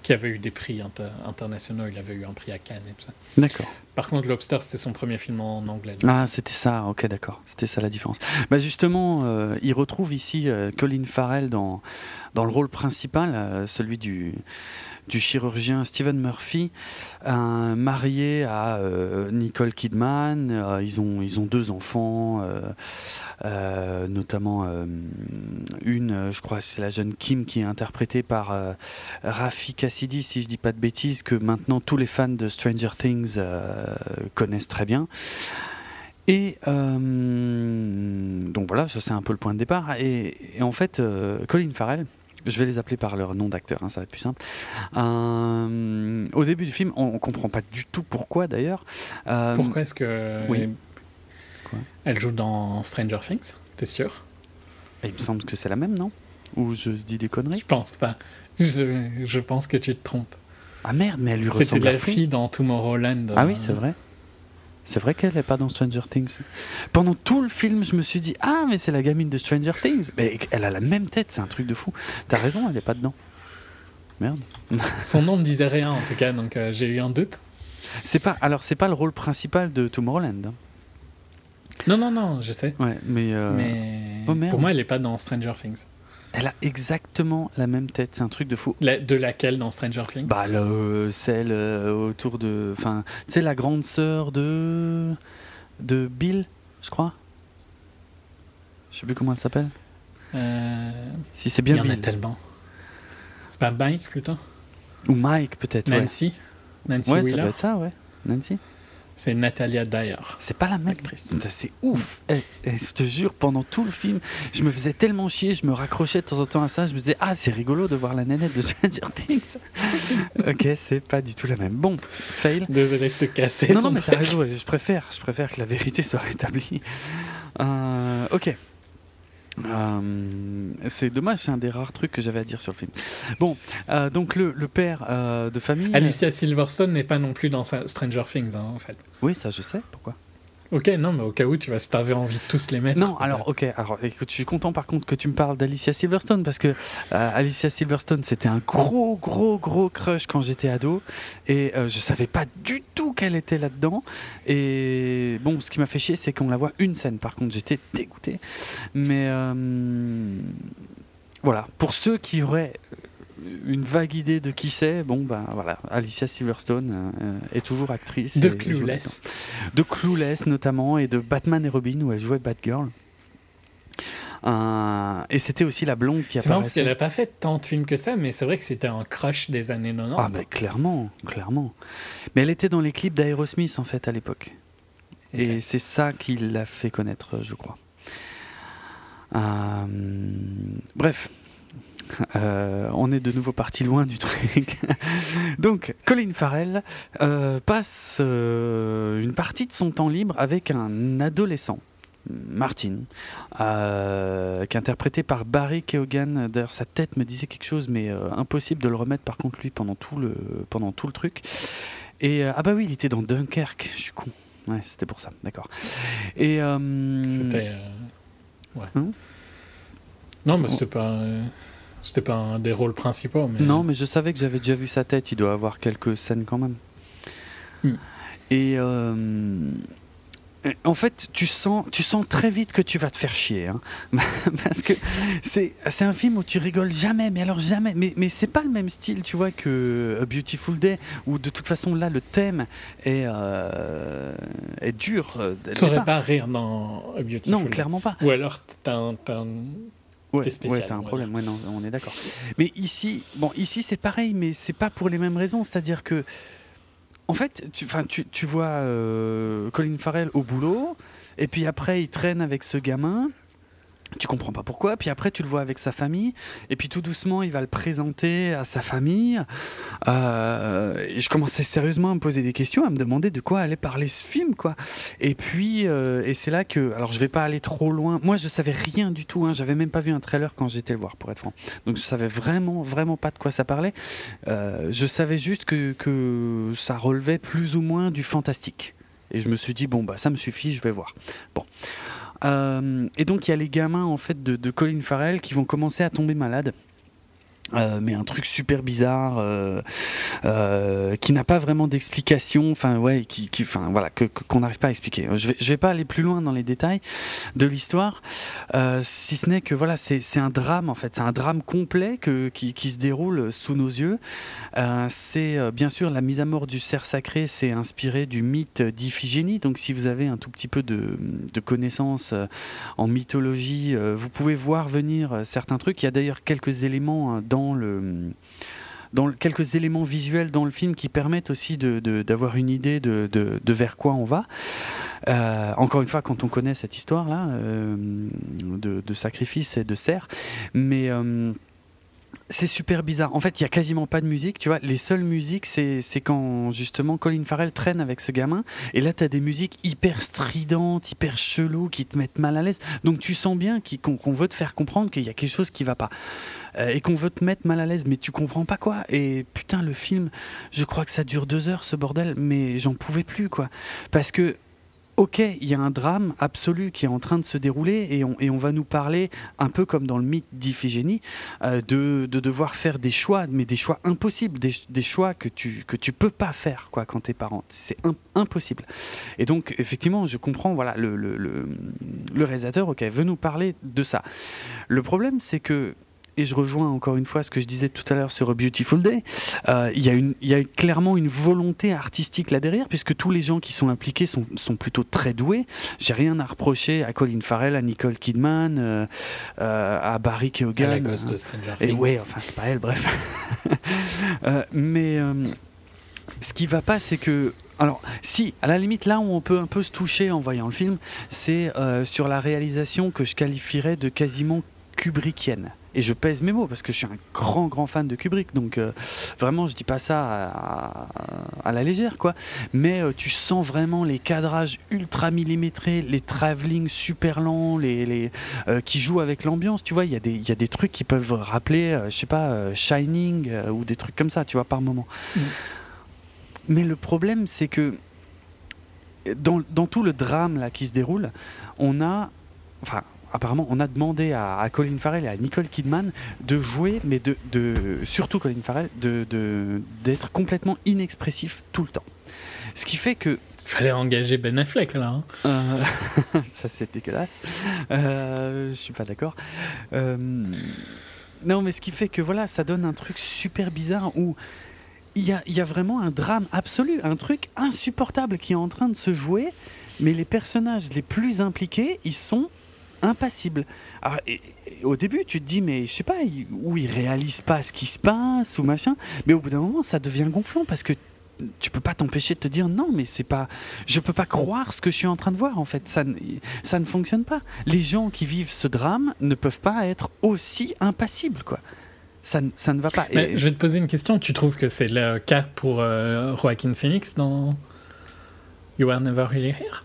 qui avait eu des prix internationaux. Il avait eu un prix à Cannes et tout ça. D'accord. Par contre, Lobster, c'était son premier film en anglais. Ah, c'était ça, ok, d'accord. C'était ça la différence. Bah justement, euh, il retrouve ici euh, Colin Farrell dans, dans le rôle principal, euh, celui du, du chirurgien Stephen Murphy, marié à euh, Nicole Kidman. Euh, ils, ont, ils deux enfants, euh, notamment une, je crois, c'est la jeune Kim qui est interprétée par Rafi Cassidy, si je dis pas de bêtises, que maintenant tous les fans de Stranger Things connaissent très bien. Et donc voilà, ça c'est un peu le point de départ. Et en fait, Colin Farrell, je vais les appeler par leur nom d'acteur, hein, ça va être plus simple. Euh, au début du film, on, ne comprend pas du tout pourquoi d'ailleurs. Euh, pourquoi est-ce que oui. elle joue dans Stranger Things T'es sûr? Il me semble que c'est la même, non? Ou je dis des conneries? Je pense pas. Je, je pense que tu te trompes. Ah merde, mais elle lui ressemble. C'était la fille dans Tomorrowland. Ah oui, c'est vrai. C'est vrai qu'elle n'est pas dans Stranger Things. Pendant tout le film, je me suis dit Ah, mais c'est la gamine de Stranger Things. Mais elle a la même tête, c'est un truc de fou. T'as raison, elle n'est pas dedans. Merde. [laughs] Son nom ne disait rien en tout cas, donc euh, j'ai eu un doute. C'est pas alors c'est pas le rôle principal de Tomorrowland. Hein. Non non non, je sais. Ouais, mais, euh, mais... Oh, pour moi elle n'est pas dans Stranger Things. Elle a exactement la même tête, c'est un truc de fou. de laquelle dans Stranger Things? Bah, le, celle euh, autour de. Enfin, tu sais, la grande sœur de. de Bill, je crois. Je sais plus comment elle s'appelle. Euh, si c'est bien Il y en a tellement. C'est pas Mike plutôt? Ou Mike peut-être. Nancy? Nancy ouais, ça doit être ça, ouais. Nancy c'est Natalia Dyer. C'est pas la même actrice. C'est ouf. Et, eh, eh, je te jure, pendant tout le film, je me faisais tellement chier, je me raccrochais de temps en temps à ça. Je me disais, ah, c'est rigolo de voir la nénette de Stranger [laughs] Things. ok, c'est pas du tout la même. Bon, fail. Désolé de te casser. Non, non, mais t'as raison. Je préfère, je préfère que la vérité soit rétablie. Euh, ok. Euh, c'est dommage, c'est un des rares trucs que j'avais à dire sur le film. Bon, euh, donc le, le père euh, de famille. Alicia Silverstone n'est pas non plus dans Stranger Things, hein, en fait. Oui, ça je sais. Pourquoi? Ok, non, mais au cas où, tu vas, si t'avais envie de tous les mettre. Non, alors, ok, alors écoute, je suis content par contre que tu me parles d'Alicia Silverstone parce que euh, Alicia Silverstone, c'était un gros, gros, gros crush quand j'étais ado et euh, je savais pas du tout qu'elle était là-dedans. Et bon, ce qui m'a fait chier, c'est qu'on la voit une scène. Par contre, j'étais dégoûté. Mais euh, voilà, pour ceux qui auraient une vague idée de qui c'est, bon ben voilà, Alicia Silverstone euh, est toujours actrice. De Clueless. De Clueless notamment et de Batman et Robin où elle jouait Batgirl. Euh, et c'était aussi la blonde qui apparaissait. C'est marrant parce qu'elle n'a pas fait tant de films que ça, mais c'est vrai que c'était un crush des années 90. Ah mais clairement, clairement. Mais elle était dans les clips d'Aerosmith en fait à l'époque. Et c'est ça qui l'a fait connaître, je crois. Euh, bref, [laughs] euh, on est de nouveau parti loin du [laughs] truc. Donc, Colin Farrell euh, passe euh, une partie de son temps libre avec un adolescent. Martin, qui est interprété par Barry Keoghan. D'ailleurs, sa tête me disait quelque chose, mais impossible de le remettre par contre lui pendant tout le, pendant tout le truc. Et ah bah oui, il était dans Dunkerque, je suis con. Ouais, c'était pour ça, d'accord. Et c'était ouais. Hein? Non, mais c'était pas. C'était pas un des rôles principaux. Mais... Non, mais je savais que j'avais déjà vu sa tête. Il doit avoir quelques scènes quand même. Hmm. Et euh, en fait, tu sens, tu sens très vite que tu vas te faire chier. Hein. [laughs] Parce que c'est, c'est un film où tu rigoles jamais, mais alors jamais. Mais, mais c'est pas le même style, tu vois, que A Beautiful Day, où de toute façon, là, le thème est, euh, est dur. Tu saurais pas rire dans A Beautiful Non, clairement pas. Ou alors, t'as un, Ouais, ouais t'as un problème. Ouais, non, on est d'accord. Mais ici, bon, ici c'est pareil, mais c'est pas pour les mêmes raisons. C'est-à-dire que, en fait, tu, tu, tu vois euh, Colin Farrell au boulot, et puis après il traîne avec ce gamin tu comprends pas pourquoi, puis après tu le vois avec sa famille, et puis tout doucement il va le présenter à sa famille. Euh, et je commençais sérieusement à me poser des questions, à me demander de quoi allait parler ce film, quoi. Et puis, euh, et c'est là que, alors je vais pas aller trop loin. Moi je savais rien du tout, hein, j'avais même pas vu un trailer quand j'étais le voir, pour être franc. Donc je savais vraiment, vraiment pas de quoi ça parlait. Euh, je savais juste que, que ça relevait plus ou moins du fantastique. Et je me suis dit bon bah ça me suffit, je vais voir. Bon. Euh, et donc il y a les gamins en fait de, de Colin Farrell qui vont commencer à tomber malades. Euh, mais un truc super bizarre euh, euh, qui n'a pas vraiment d'explication enfin ouais qui, enfin voilà que qu'on n'arrive pas à expliquer. Je vais vais pas aller plus loin dans les détails de l'histoire si ce n'est que voilà c'est c'est un drame en fait. C'est un drame complet que qui, se déroule sous nos yeux. C'est bien sûr la mise à mort du cerf sacré c'est inspiré du mythe d'Iphigénie. Donc si vous avez un tout petit peu de de connaissances en mythologie vous pouvez voir venir certains trucs. Il y a d'ailleurs quelques éléments dans quelques éléments visuels dans le film qui permettent aussi d'avoir une idée de, vers quoi on va. Euh, encore une fois, quand on connaît cette histoire-là euh, de, sacrifice et de serre, mais euh, c'est super bizarre. En fait, il y a quasiment pas de musique. Tu vois, les seules musiques, c'est quand justement Colin Farrell traîne avec ce gamin. Et là, tu as des musiques hyper stridentes, hyper cheloues, qui te mettent mal à l'aise. Donc, tu sens bien qu'on veut te faire comprendre qu'il y a quelque chose qui va pas. Euh, et qu'on veut te mettre mal à l'aise, mais tu comprends pas quoi. Et putain, le film, je crois que ça dure deux heures, ce bordel, mais j'en pouvais plus, quoi. Parce que ok, il y a un drame absolu qui est en train de se dérouler et on, et on va nous parler, un peu comme dans le mythe d'Iphigénie, euh, de, de, devoir faire des choix, mais des choix impossibles, des, des choix que tu que tu peux pas faire quoi quand t'es parent. C'est impossible. Et donc effectivement, je comprends, voilà, le, le, le, le réalisateur, ok, veut nous parler de ça. Le problème, c'est que et je rejoins encore une fois ce que je disais tout à l'heure sur A Beautiful Day, euh, il y, a une, y a clairement une volonté artistique là derrière, puisque tous les gens qui sont impliqués sont, sont plutôt très doués. J'ai rien à reprocher à Colin Farrell, à Nicole Kidman, euh, euh, à Barry Keoghan. À la gosse de Stranger Things. Et ouais, enfin c'est pas elle, bref. [laughs] Mais ce qui va pas, c'est que alors, si, à la limite, là où on peut un peu se toucher en voyant le film, c'est euh, sur la réalisation que je qualifierais de quasiment kubrickienne. Et je pèse mes mots parce que je suis un grand grand fan de Kubrick, donc euh, vraiment je dis pas ça à, à, la légère quoi. Mais euh, tu sens vraiment les cadrages ultra millimétrés, les travelling super lents, les, les euh, qui jouent avec l'ambiance. Tu vois, il y a des il y a des trucs qui peuvent rappeler, je sais pas, Shining ou des trucs comme ça, tu vois, par moment. Mm. Mais le problème c'est que dans, dans, tout le drame là qui se déroule, on a, enfin, apparemment, on a demandé à, Colin Farrell et à Nicole Kidman de jouer, mais de, de surtout Colin Farrell, de, d'être complètement inexpressif tout le temps. Ce qui fait que Fallait engager Ben Affleck là. Hein. Euh, [laughs] ça c'est dégueulasse. Euh, je suis pas d'accord. Euh, non, mais ce qui fait que voilà, ça donne un truc super bizarre où il y a, y a, vraiment un drame absolu, un truc insupportable qui est en train de se jouer, mais les personnages les plus impliqués, ils sont impassible. au début, tu te dis, mais je sais pas, où ils réalisent pas ce qui se passe ou machin, mais au bout d'un moment, ça devient gonflant parce que tu peux pas t'empêcher de te dire non mais c'est pas je peux pas croire ce que je suis en train de voir en fait. Ça ça ne fonctionne pas. Les gens qui vivent ce drame ne peuvent pas être aussi impassibles quoi. Ça, ça ne va pas. Je vais te poser une question. Tu trouves que c'est le cas pour euh, Joaquin Phoenix dans You Are Never Really Here?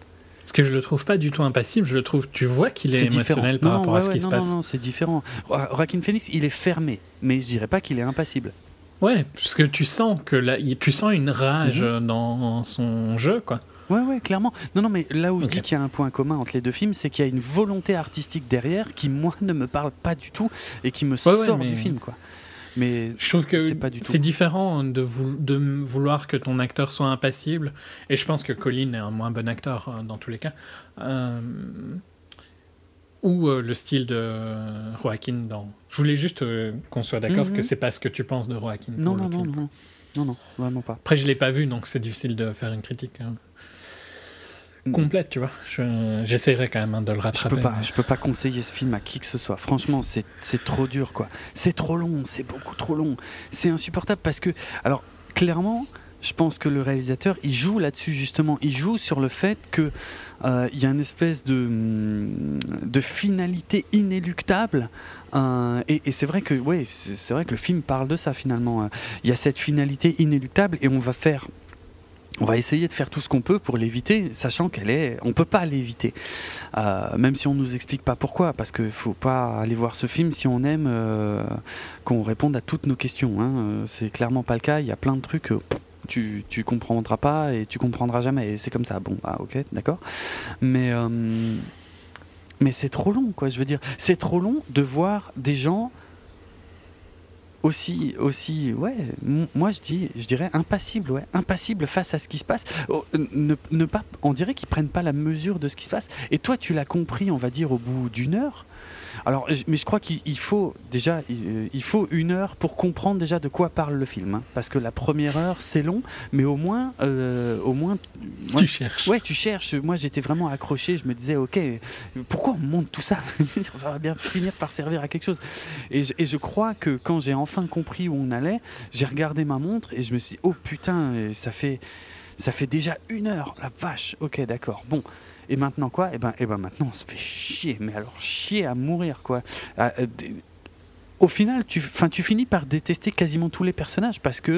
Parce que je le trouve pas du tout impassible, je le trouve, tu vois qu'il est, émotionnel par rapport à ce qui se passe. Non, non, c'est différent. Joaquin Phoenix, il est fermé, mais je dirais pas qu'il est impassible. Ouais, parce que tu sens que là, tu sens une rage mhm. dans son jeu, quoi. Ouais, ouais, clairement. Non, non, mais là où je dis qu'il y a un point commun entre les deux films, c'est qu'il y a une volonté artistique derrière qui, moi, ne me parle pas du tout et qui me sort du film, quoi. Mais je trouve que c'est différent de, de, vouloir que ton acteur soit impassible. Et je pense que Colin est un moins bon acteur euh, dans tous les cas. Euh, ou euh, le style de Joaquin dans. Je voulais juste qu'on soit d'accord que que c'est pas ce que tu penses de Joaquin. Non, non, non, non, non, non, vraiment pas. Après, je l'ai pas vu, donc c'est difficile de faire une critique. Hein. Mm. complète, tu vois. J'essaierai quand même hein, de le rattraper. Je peux, pas, je peux pas conseiller ce film à qui que ce soit. Franchement, c'est trop dur, quoi. C'est trop long, c'est beaucoup trop long. C'est insupportable parce que, alors, clairement, je pense que le réalisateur, il joue là-dessus justement. Il joue sur le fait que euh, il y a une espèce de, mm, de finalité inéluctable. Euh, et, et c'est vrai que, ouais, c'est vrai que le film parle de ça finalement. Il y a cette finalité inéluctable et on va faire on va essayer de faire tout ce qu'on peut pour l'éviter, sachant qu'elle est, on peut pas l'éviter, euh, même si on nous explique pas pourquoi, parce qu'il faut pas aller voir ce film si on aime euh, qu'on réponde à toutes nos questions. Hein. Euh, c'est clairement pas le cas. Il y a plein de trucs. tu, tu comprendras pas et tu comprendras jamais c'est comme ça bon bah ok d'accord mais mais c'est trop long quoi je veux dire c'est trop long de voir des gens aussi, aussi, ouais, moi je dis, je dirais impassible, ouais, impassible face à ce qui se passe. Oh, ne, ne, pas, on dirait qu'ils prennent pas la mesure de ce qui se passe. Et toi, tu l'as compris, on va dire, au bout d'une heure. Alors, mais je crois qu'il faut déjà, il faut une heure pour comprendre déjà de quoi parle le film, hein. parce que la première heure c'est long, mais au moins, euh, au moins, tu cherches. Ouais, tu cherches. Moi, j'étais vraiment accroché. Je me disais, ok, pourquoi on monte tout ça [laughs] Ça va bien finir par servir à quelque chose. Et je, et je crois que quand j'ai enfin compris où on allait, j'ai regardé ma montre et je me suis, dit, oh putain, ça fait, ça fait déjà une heure. La vache. Ok, d'accord. Bon. Et maintenant quoi? Et eh ben, eh ben maintenant on se fait chier, mais alors chier à mourir quoi. Ah, euh, au final, tu, tu finis par détester quasiment tous les personnages parce que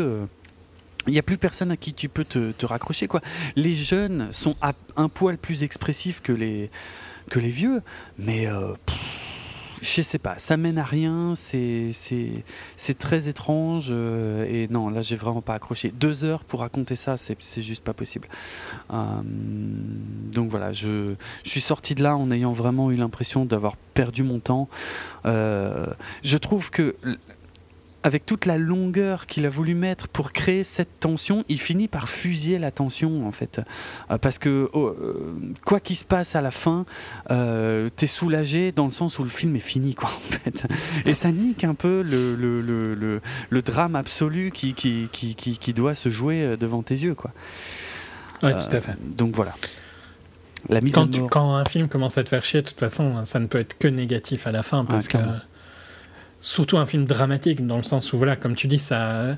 il euh, n'y a plus personne à qui tu peux te, raccrocher quoi. Les jeunes sont un poil plus expressifs que les que les vieux, mais euh, je sais pas, ça mène à rien, c'est très étrange euh, et non, là j'ai vraiment pas accroché. Deux heures pour raconter ça, c'est juste pas possible. Euh, donc voilà, je, suis sorti de là en ayant vraiment eu l'impression d'avoir perdu mon temps. Euh, je trouve que avec toute la longueur qu'il a voulu mettre pour créer cette tension, il finit par fusiller la tension en fait. Euh, parce que oh, euh, quoi qu'il se passe à la fin, euh, t'es soulagé dans le sens où le film est fini quoi en fait. Et ça nique un peu le, le, le, le, drame absolu qui, qui, qui, qui, doit se jouer devant tes yeux quoi. Ouais, tout à fait. Donc voilà. La mise quand, quand un film commence à te faire chier, de toute façon, ça ne peut être que négatif à la fin parce que surtout un film dramatique dans le sens où voilà comme tu dis ça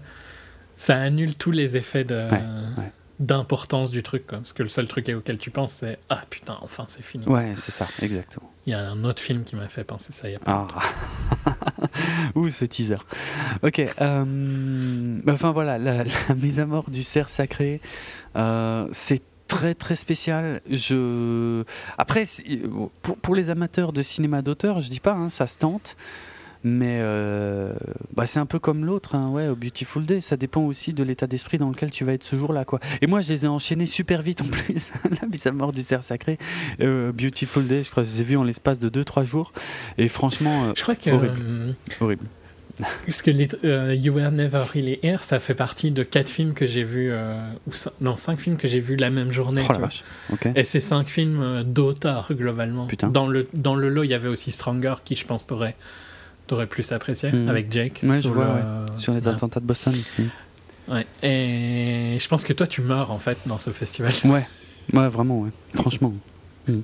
ça annule tous les effets de d'importance du truc parce que le seul truc auquel tu penses c'est ah putain enfin c'est fini ouais c'est ça exactement il y a un autre film qui m'a fait penser ça il y a pas ah. [laughs] ouh ce teaser ok euh, enfin voilà la, [laughs] mise à mort du cerf sacré euh, c'est très très spécial. Je après pour, pour, les amateurs de cinéma d'auteur, je dis pas, hein, ça se tente. Mais euh, bah, c'est un peu comme l'autre, hein, ouais, au Beautiful Day. Ça dépend aussi de l'état d'esprit dans lequel tu vas être ce jour-là. quoi. Et moi, je les ai enchaînés super vite en plus. [laughs] La mise à mort du cerf sacré, euh, Beautiful Day, je crois que j'ai vu en l'espace de 2-3 jours. Et franchement, euh, je crois que, horrible. horrible. Parce que You Were Never Really Here, ça fait partie de 4 films que j'ai vus, ou non, 5 films que j'ai vus la même journée. Oh Et c'est 5 films d'auteur, globalement. Dans le, dans le lot, il y avait aussi Stronger, qui je pense t'aurait t'aurais plus apprécié hmm. avec Jake sur, je vois, sur les attentats de Boston. Ouais. Et je pense que toi, tu meurs en fait dans ce festival. Ouais, ouais, vraiment, ouais. Franchement. Hmm.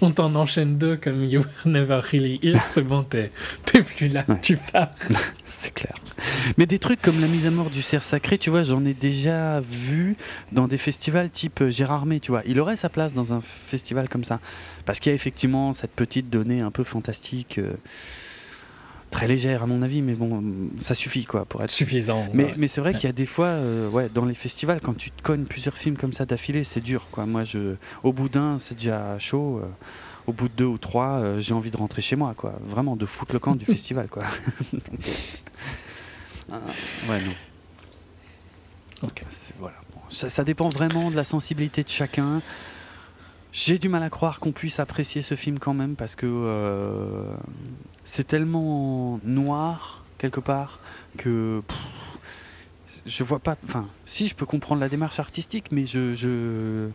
On t'en enchaîne deux comme You Were Never Really Here. [laughs] C'est bon, t'es plus là, tu pars. [laughs] C'est clair. Mais des trucs comme la mise à mort du cerf sacré, tu vois, j'en ai déjà vu dans des festivals type Gérardmer, tu vois. Il aurait sa place dans un festival comme ça. Parce qu'il y a effectivement cette petite donnée un peu fantastique. Euh, très légère à mon avis, mais bon, ça suffit quoi pour être suffisant. Mais, mais c'est vrai qu'il y a des fois, euh, ouais, dans les festivals, quand tu te cognes plusieurs films comme ça d'affilée, c'est dur quoi. Moi, je, au bout d'un, c'est déjà chaud. Euh, au bout de deux ou trois, euh, j'ai envie de rentrer chez moi quoi. Vraiment de foutre le camp du [laughs] festival quoi. [laughs] ouais non. Ok. Voilà. ça, ça dépend vraiment de la sensibilité de chacun. J'ai du mal à croire qu'on puisse apprécier ce film quand même parce que euh, c'est tellement noir quelque part que je vois pas. Enfin, si je peux comprendre la démarche artistique, mais je je,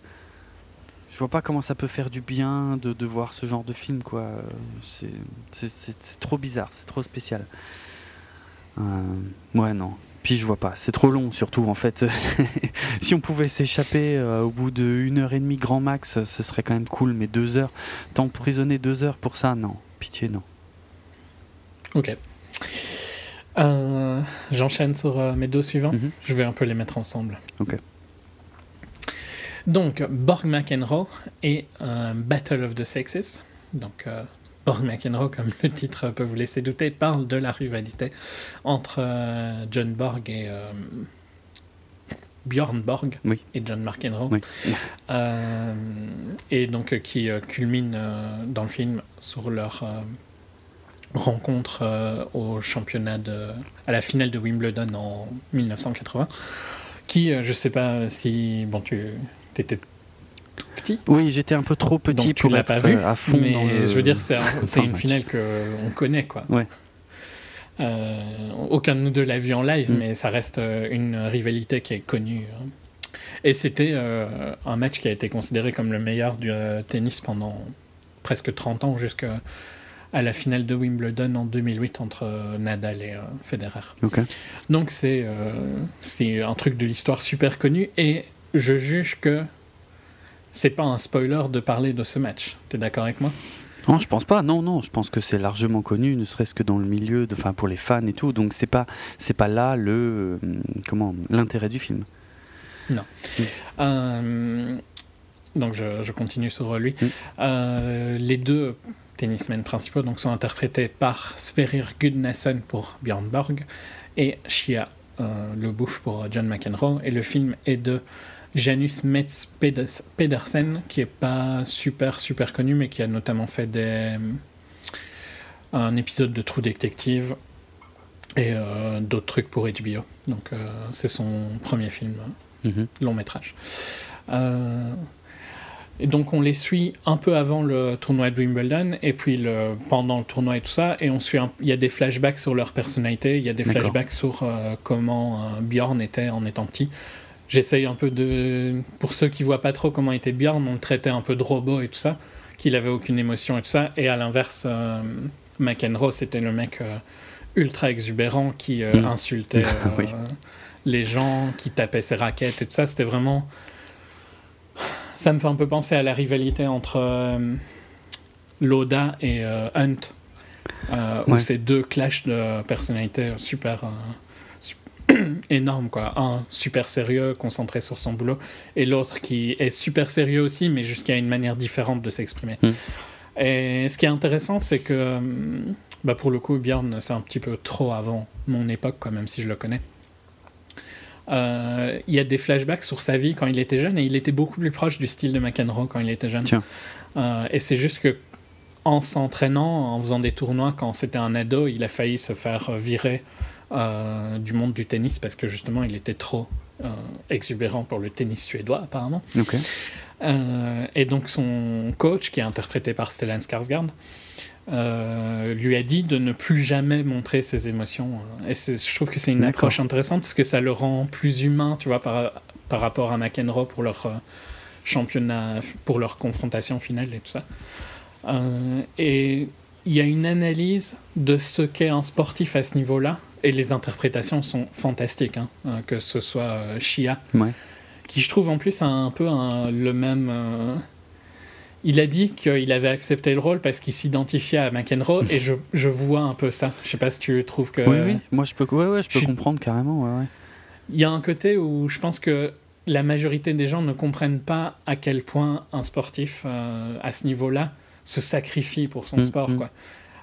vois pas comment ça peut faire du bien de, de voir ce genre de film quoi. C'est trop bizarre, c'est trop spécial. Euh, ouais non, puis je vois pas, c'est trop long surtout en fait. [laughs] si on pouvait s'échapper euh, au bout de une heure et demie grand max, ce serait quand même cool. Mais deux heures, t'emprisonner deux heures pour ça, non, pitié non. Ok. Euh, j'enchaîne sur euh, mes deux suivants. Mhm. Je vais un peu les mettre ensemble. Ok. Donc Borg McEnroe et Battle of the Sexes. Donc Borg [laughs] McEnroe, comme le titre peut vous laisser douter, parle de la rivalité entre euh, John Borg et euh, Bjorn Borg et John McEnroe. Euh, et donc qui culmine dans le film sur leur rencontre au championnat de, à la finale de Wimbledon en 1980. Qui, je sais pas si. Bon, tu étais petit. Oui, j'étais un peu trop petit Donc, pour l'as pas vu, à fond. Mais je veux dire, c'est [laughs] une finale qu'on connaît, quoi. Ouais. Euh, aucun de nous deux l'a vu en live, mm. mais ça reste euh, une rivalité qui est connue. Hein. Et c'était euh, un match qui a été considéré comme le meilleur du tennis pendant presque 30 ans, jusqu'à la finale de Wimbledon en 2008 entre Nadal et Federer. Donc c'est un truc de l'histoire super connu, et je juge que c'est pas un spoiler de parler de ce match. T'es d'accord avec moi? Non, je pense pas. Non, non, je pense que c'est largement connu, ne serait-ce que dans le milieu, enfin pour les fans et tout. Donc c'est pas, c'est pas là le, euh, comment, l'intérêt du film. Non. Euh, donc je, continue sur lui. Mm. Euh, les deux tennismen principaux donc sont interprétés par Sverrir Gudnason pour Björn Borg et Shia Le Bouffe pour John McEnroe. Et le film est de Janus Metz Pedersen, qui est pas super super connu, mais qui a notamment fait des, un épisode de True Detective et euh, d'autres trucs pour HBO. Donc euh, c'est son premier film mhm. long métrage. Euh, et donc on les suit un peu avant le tournoi de Wimbledon et puis le, pendant le tournoi et tout ça. Et on suit il y a des flashbacks sur leur personnalité, il y a des flashbacks sur comment Bjorn était en étant petit j'essaye un peu de. Pour ceux qui voient pas trop comment était Bjorn, on le traitait un peu de robot et tout ça, qu'il avait aucune émotion et tout ça. Et à l'inverse, euh, McEnroe, c'était le mec euh, ultra exubérant qui euh, mm. insultait [laughs] les gens, qui tapait ses raquettes et tout ça. C'était vraiment. Ça me fait un peu penser à la rivalité entre Loda et Hunt, où c'est deux clashs de personnalités super [clears throat] énorme, quoi. Un super sérieux, concentré sur son boulot, et l'autre qui est super sérieux aussi, mais jusqu'à une manière différente de s'exprimer. Hmm. Et ce qui est intéressant, c'est que, bah pour le coup, Björn, c'est un petit peu trop avant mon époque, quoi, même si je le connais. Euh, il y a des flashbacks sur sa vie quand il était jeune, et il était beaucoup plus proche du style de McEnroe quand il était jeune. Euh, et c'est juste que en s'entraînant, en faisant des tournois quand c'était un ado, il a failli se faire virer du monde du tennis parce que justement il était trop exubérant pour le tennis suédois apparemment. et donc son coach, qui est interprété par Stellan Skarsgård, euh, lui a dit de ne plus jamais montrer ses émotions. Et je trouve que c'est une approche intéressante parce que ça le rend plus humain, tu vois, par, par rapport à McEnroe pour leur euh, championnat, pour leur confrontation finale et tout ça. Euh, et il y a une analyse de ce qu'est un sportif à ce niveau-là, et les interprétations sont fantastiques, hein, que ce soit Shia, qui je trouve en plus a un peu le même il a dit qu'il avait accepté le rôle parce qu'il s'identifiait à McEnroe et je, je, vois un peu ça. Je sais pas si tu trouves que. Oui, oui. moi je peux, ouais, ouais, je peux comprendre carrément. Il y a un côté où je pense que la majorité des gens ne comprennent pas à quel point un sportif euh, à ce niveau-là se sacrifie pour son mm, sport. Mm. Quoi.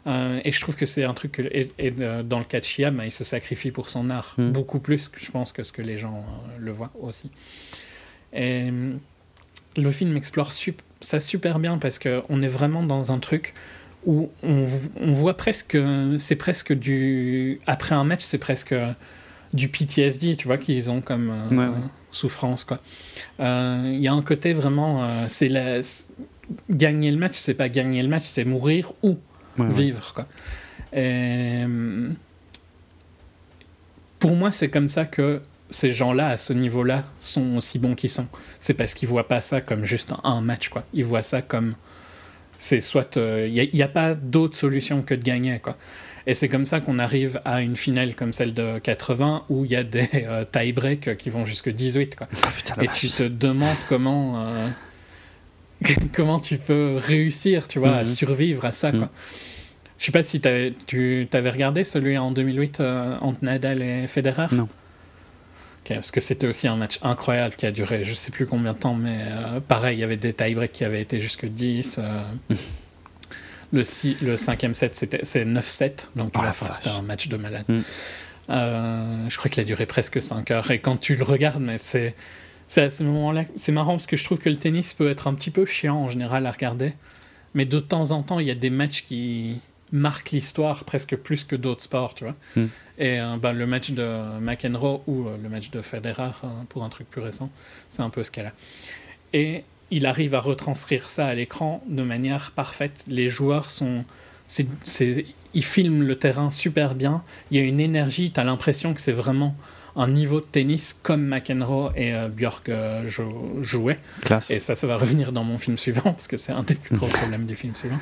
Euh, et je trouve que c'est un truc que, et, euh, dans le cas de Chiam, il se sacrifie pour son art mm. beaucoup plus, que je pense, que ce que les gens le voient aussi. Et le film explore ça super bien parce qu'on est vraiment dans un truc où on, voit presque, c'est presque du, après un match, c'est presque du PTSD, tu vois, qu'ils ont comme euh, souffrance, quoi. Il euh, y a un côté vraiment, euh, c'est la, gagner le match, c'est pas gagner le match, c'est mourir ou vivre, quoi. Et, pour moi, c'est comme ça que ces gens-là, à ce niveau-là, sont aussi bons qu'ils sont. C'est parce qu'ils voient pas ça comme juste un, match, quoi. Ils voient ça comme. C'est soit. Il euh, n'y a, pas d'autre solution que de gagner, quoi. Et c'est comme ça qu'on arrive à une finale comme celle de 80 où il y a des euh, tie-breaks qui vont jusque 18, quoi. Ah, Et tu te demandes comment. Euh, [laughs] comment tu peux réussir, tu vois, à mhm. survivre à ça, quoi. Mhm. Je sais pas si tu avais regardé celui en 2008 entre Nadal et Federer? Non parce que c'était aussi un match incroyable qui a duré je sais plus combien de temps, mais euh, pareil, il y avait des tie-breaks qui avaient été jusque 10. Euh, le, le cinquième set, c'est 9-7, donc oh, c'était un match de malade. Mm. Euh, je crois qu'il a duré presque 5 heures, et quand tu le regardes, mais c'est à ce moment-là, c'est marrant parce que je trouve que le tennis peut être un petit peu chiant en général à regarder, mais de temps en temps, il y a des matchs qui marquent l'histoire presque plus que d'autres sports, tu vois. Mm. Et euh, ben, le match de McEnroe ou euh, le match de Federer, euh, pour un truc plus récent, c'est un peu ce qu'elle a. Et il arrive à retranscrire ça à l'écran de manière parfaite. Les joueurs sont. ils filment le terrain super bien. Il y a une énergie. Tu as l'impression que c'est vraiment un niveau de tennis comme McEnroe et Björk jouaient. Et ça, ça va revenir dans mon film suivant, parce que c'est un des plus gros [laughs] problèmes du film suivant.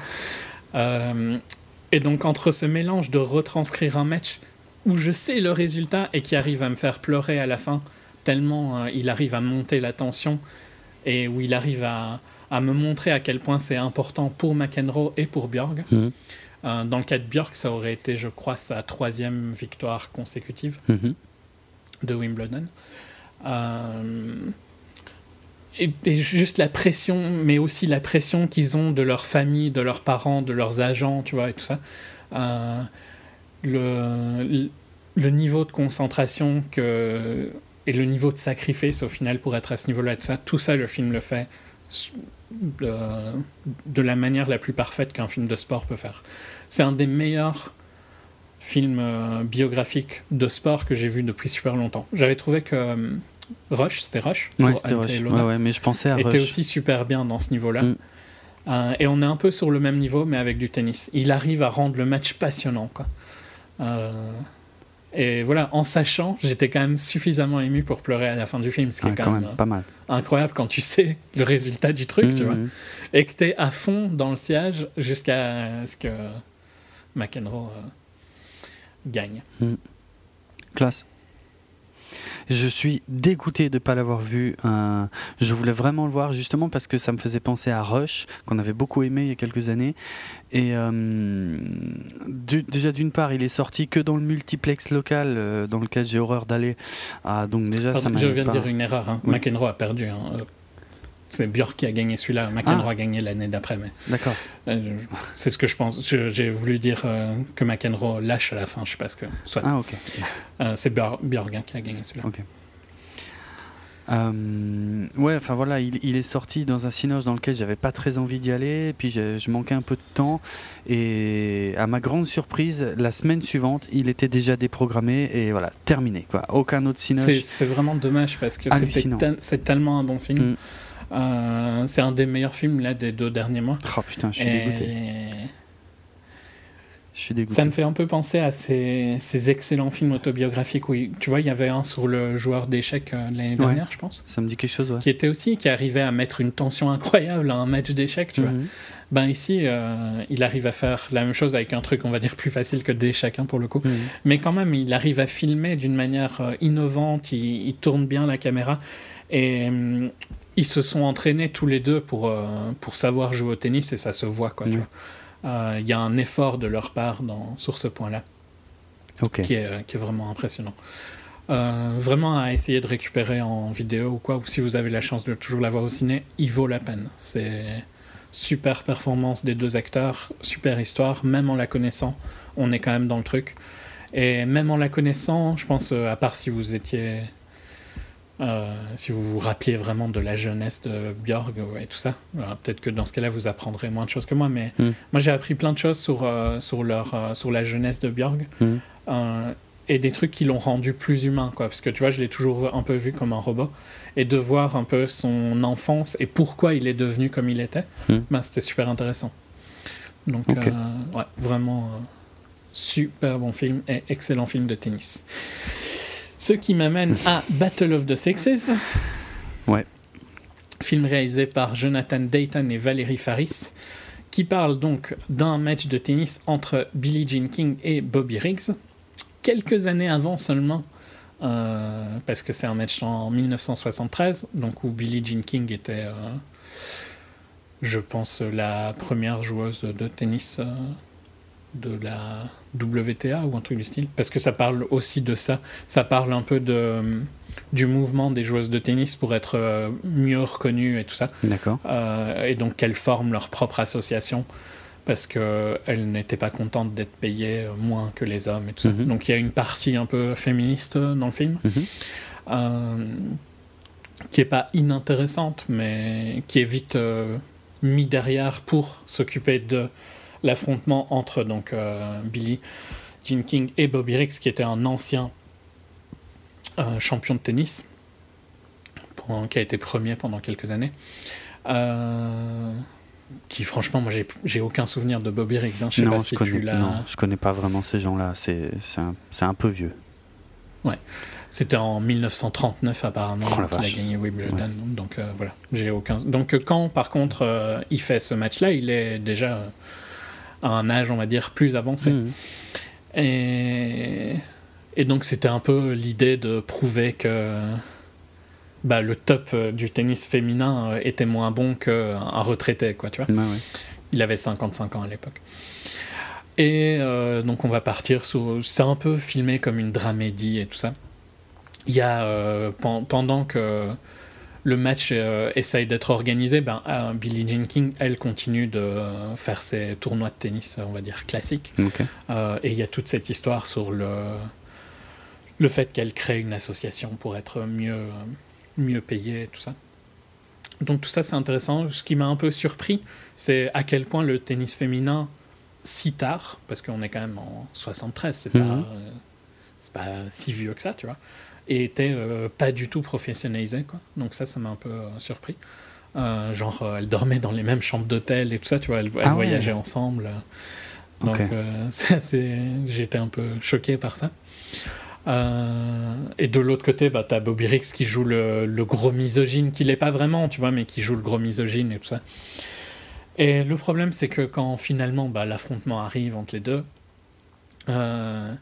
et donc, entre ce mélange de retranscrire un match où je sais le résultat et qui arrive à me faire pleurer à la fin, tellement euh, il arrive à monter la tension et où il arrive à, à me montrer à quel point c'est important pour McEnroe et pour Björg. Mhm. Euh, dans le cas de Björk, ça aurait été, je crois, sa troisième victoire consécutive mhm. De Wimbledon. Euh, et, juste la pression, mais aussi la pression qu'ils ont de leur famille, de leurs parents, de leurs agents, tu vois, et tout ça le, le niveau de concentration que, et le niveau de sacrifice au final pour être à ce niveau-là, tout ça, tout ça, le film le fait de la manière la plus parfaite qu'un film de sport peut faire. C'est un des meilleurs films euh, biographiques de sport que j'ai vu depuis super longtemps. J'avais trouvé que euh, Rush, c'était Rush, ouais, c'était Rush. Ouais, ouais, mais je pensais à était aussi super bien dans ce niveau-là. Mm. Euh, et on est un peu sur le même niveau, mais avec du tennis. Il arrive à rendre le match passionnant. Quoi. Et voilà, en sachant, j'étais quand même suffisamment ému pour pleurer à la fin du film, ce qui est quand, même, pas mal. incroyable quand tu [laughs] sais le résultat du truc, tu mmh, vois, mmh. et que tu es à fond dans le siège jusqu'à ce que McEnroe gagne. Mmh. Classe. Je suis dégoûté de ne pas l'avoir vu. je voulais vraiment le voir justement parce que ça me faisait penser à Rush, qu'on avait beaucoup aimé il y a quelques années. Et euh, déjà d'une part, il est sorti que dans le multiplex local, euh, dans lequel j'ai horreur d'aller. Ah, donc déjà, ça Je viens de dire une erreur. Hein. McEnroe a perdu. Hein. C'est Björk qui a gagné celui-là. McEnroe ah. a gagné l'année d'après. Mais... D'accord. Euh, c'est ce que je pense. J'ai voulu dire que McEnroe lâche à la fin. Je sais pas ce que. Soit. Ah, ok. c'est Björk hein, qui a gagné celui-là. Ok. Euh, ouais, enfin voilà, il, est sorti dans un cinoche dans lequel j'avais pas très envie d'y aller, puis je, manquais un peu de temps, et à ma grande surprise, la semaine suivante, il était déjà déprogrammé, et voilà, terminé, quoi. Aucun autre cinoche. C'est vraiment dommage, parce que c'est tellement un bon film. Mm. Euh, c'est un des meilleurs films, là, des deux derniers mois. Oh putain, je suis dégoûté. Ça me fait un peu penser à ces, ces, excellents films autobiographiques où, tu vois, il y avait un sur le joueur d'échecs euh, l'année dernière, je pense. Ça me dit quelque chose, ouais. Qui était aussi, qui arrivait à mettre une tension incroyable à un match d'échecs, tu vois. Mhm. Ben ici, euh, il arrive à faire la même chose avec un truc, on va dire, plus facile que d'échecs, hein, pour le coup. Mhm. Mais quand même, il arrive à filmer d'une manière euh, innovante, il, tourne bien la caméra. Et hum, ils se sont entraînés tous les deux pour, pour savoir jouer au tennis et ça se voit. Euh, il y a un effort de leur part dans, sur ce point-là qui, est, qui, est, vraiment impressionnant. Euh, vraiment à essayer de récupérer en vidéo ou quoi, ou si vous avez la chance de toujours la voir au ciné, il vaut la peine. C'est super performance des deux acteurs, super histoire, même en la connaissant, on est quand même dans le truc. Et même en la connaissant, je pense, euh, à part si vous étiez euh, si vous vous rappelez vraiment de la jeunesse de Björg et tout ça, peut-être que dans ce cas-là, vous apprendrez moins de choses que moi, mais hmm. moi j'ai appris plein de choses sur, euh, sur, leur, euh, sur la jeunesse de Björg hmm. et des trucs qui l'ont rendu plus humain, quoi. Parce que tu vois, je l'ai toujours un peu vu comme un robot, et de voir un peu son enfance et pourquoi il est devenu comme il était, hmm. ben, c'était super intéressant. Donc, ouais, vraiment super bon film et excellent film de tennis. Ce qui m'amène à Battle of the Sexes. Ouais. Film réalisé par Jonathan Dayton et Valérie Faris, qui parle donc d'un match de tennis entre Billie Jean King et Bobby Riggs, quelques années avant seulement, euh, parce que c'est un match en 1973, donc où Billie Jean King était, euh, je pense, la première joueuse de tennis euh, de la WTA ou un truc du style Parce que ça parle aussi de ça. Ça parle un peu de, du mouvement des joueuses de tennis pour être euh, mieux reconnues et tout ça. D'accord. Euh, et donc qu'elles forment leur propre association parce qu'elles n'étaient pas contentes d'être payées moins que les hommes et tout ça. Mhm. Donc il y a une partie un peu féministe dans le film. Mhm. Euh, qui est pas inintéressante, mais qui est vite mis derrière pour s'occuper de l'affrontement entre donc euh, Billy Jean King et Bobby Riggs, qui était un ancien euh, champion de tennis, qui a été premier pendant quelques années. Euh, qui franchement, moi j'ai aucun souvenir de Bobby Riggs. Hein. Je sais pas si connais, tu non, je connais pas vraiment ces gens-là. C'est un, un, peu vieux. Ouais. C'était en 1939 apparemment oh, qu'il a gagné Wimbledon. Donc voilà, j'ai aucun. Donc quand par contre il fait ce match-là, il est déjà à un âge, on va dire, plus avancé. Mmh. Et, et donc c'était un peu l'idée de prouver que bah, le top euh, du tennis féminin euh, était moins bon qu'un retraité, quoi, tu vois. Il avait 55 ans à l'époque. Et euh, donc on va partir sur... C'est un peu filmé comme une dramédie et tout ça. Il y a, pendant que le match euh, essaye d'être organisé, ben, euh, Billie Jean King, elle continue de faire ses tournois de tennis, on va dire, classiques. Euh, et il y a toute cette histoire sur le, le fait qu'elle crée une association pour être mieux, mieux payée et tout ça. Donc tout ça, c'est intéressant. Ce qui m'a un peu surpris, c'est à quel point le tennis féminin, si tard, parce qu'on est quand même en 73, c'est mhm. pas, pas si vieux que ça, tu vois et était euh, pas du tout professionnalisée. Quoi. Donc ça, ça m'a un peu euh, surpris. Euh, genre, elle dormait dans les mêmes chambres d'hôtel et tout ça, tu vois, elle, ah voyageait ensemble. Donc [laughs] j'étais un peu choqué par ça. et de l'autre côté, bah, t'as Bobby Riggs qui joue le, le gros misogyne, qui l'est pas vraiment, tu vois, mais qui joue le gros misogyne et tout ça. Et le problème, c'est que quand finalement bah, l'affrontement arrive entre les deux, euh,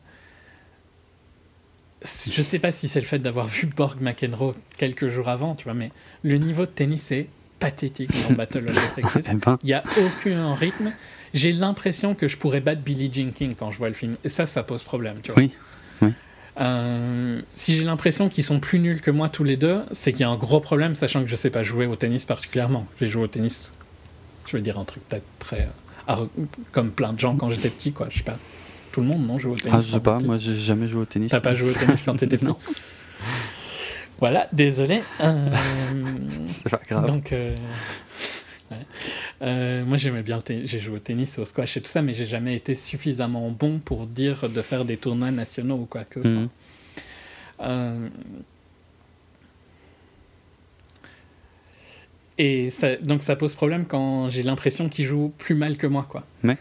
je sais pas si c'est le fait d'avoir vu Borg McEnroe quelques jours avant, tu vois, mais le niveau de tennis est pathétique dans Battle of the [laughs] Sexes. Eh ben. Il n'y a aucun rythme. J'ai l'impression que je pourrais battre Billie Jean King quand je vois le film. Et ça, ça pose problème, tu vois. Oui. Euh, si j'ai l'impression qu'ils sont plus nuls que moi tous les deux, c'est qu'il y a un gros problème, sachant que je sais pas jouer au tennis particulièrement. J'ai joué au tennis, je veux dire un truc peut-être très. Euh, comme plein de gens quand j'étais petit, quoi. Je sais pas. Tout le monde, non, joue au tennis Ah, je sais pas, moi j'ai jamais joué au tennis. T'as pas joué au tennis quand t'étais petit Voilà, désolé. Euh, [laughs] c'est pas grave. Donc, euh, euh, moi j'aimais bien J'ai joué au tennis, au squash et tout ça, mais j'ai jamais été suffisamment bon pour dire de faire des tournois nationaux ou quoi que ce soit. Mhm. Et ça, donc ça pose problème quand j'ai l'impression qu'il joue plus mal que moi, quoi. Mais...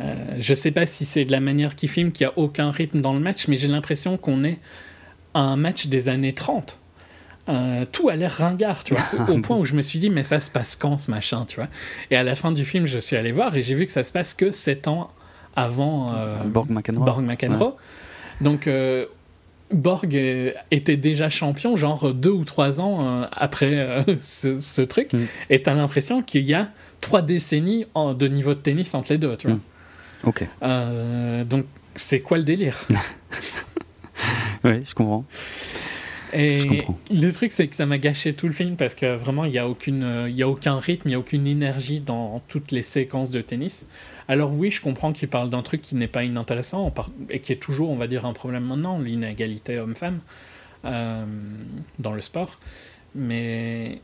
Euh, je sais pas si c'est de la manière qu'il filme qu'il n'y a aucun rythme dans le match, mais j'ai l'impression qu'on est à un match des années 30. Euh, tout a l'air ringard, tu vois, [laughs] au, point où je me suis dit, mais ça se passe quand ce machin, tu vois. Et à la fin du film, je suis allé voir et j'ai vu que ça se passe que 7 ans avant euh, Borg McEnroe. Donc, euh, Borg était déjà champion, genre deux ou trois ans après [laughs] ce, truc, mm. et t'as l'impression qu'il y a trois décennies de niveau de tennis entre les deux, tu vois. Mm. Ok. Euh, donc, c'est quoi le délire? [laughs] Oui, je comprends. Et le truc, c'est que ça m'a gâché tout le film parce que vraiment, il n'y a, aucune, il y a aucun rythme, il n'y a aucune énergie dans toutes les séquences de tennis. Alors oui, je comprends qu'il parle d'un truc qui n'est pas inintéressant et qui est toujours, on va dire, un problème maintenant, l'inégalité homme-femme euh, dans le sport. Mais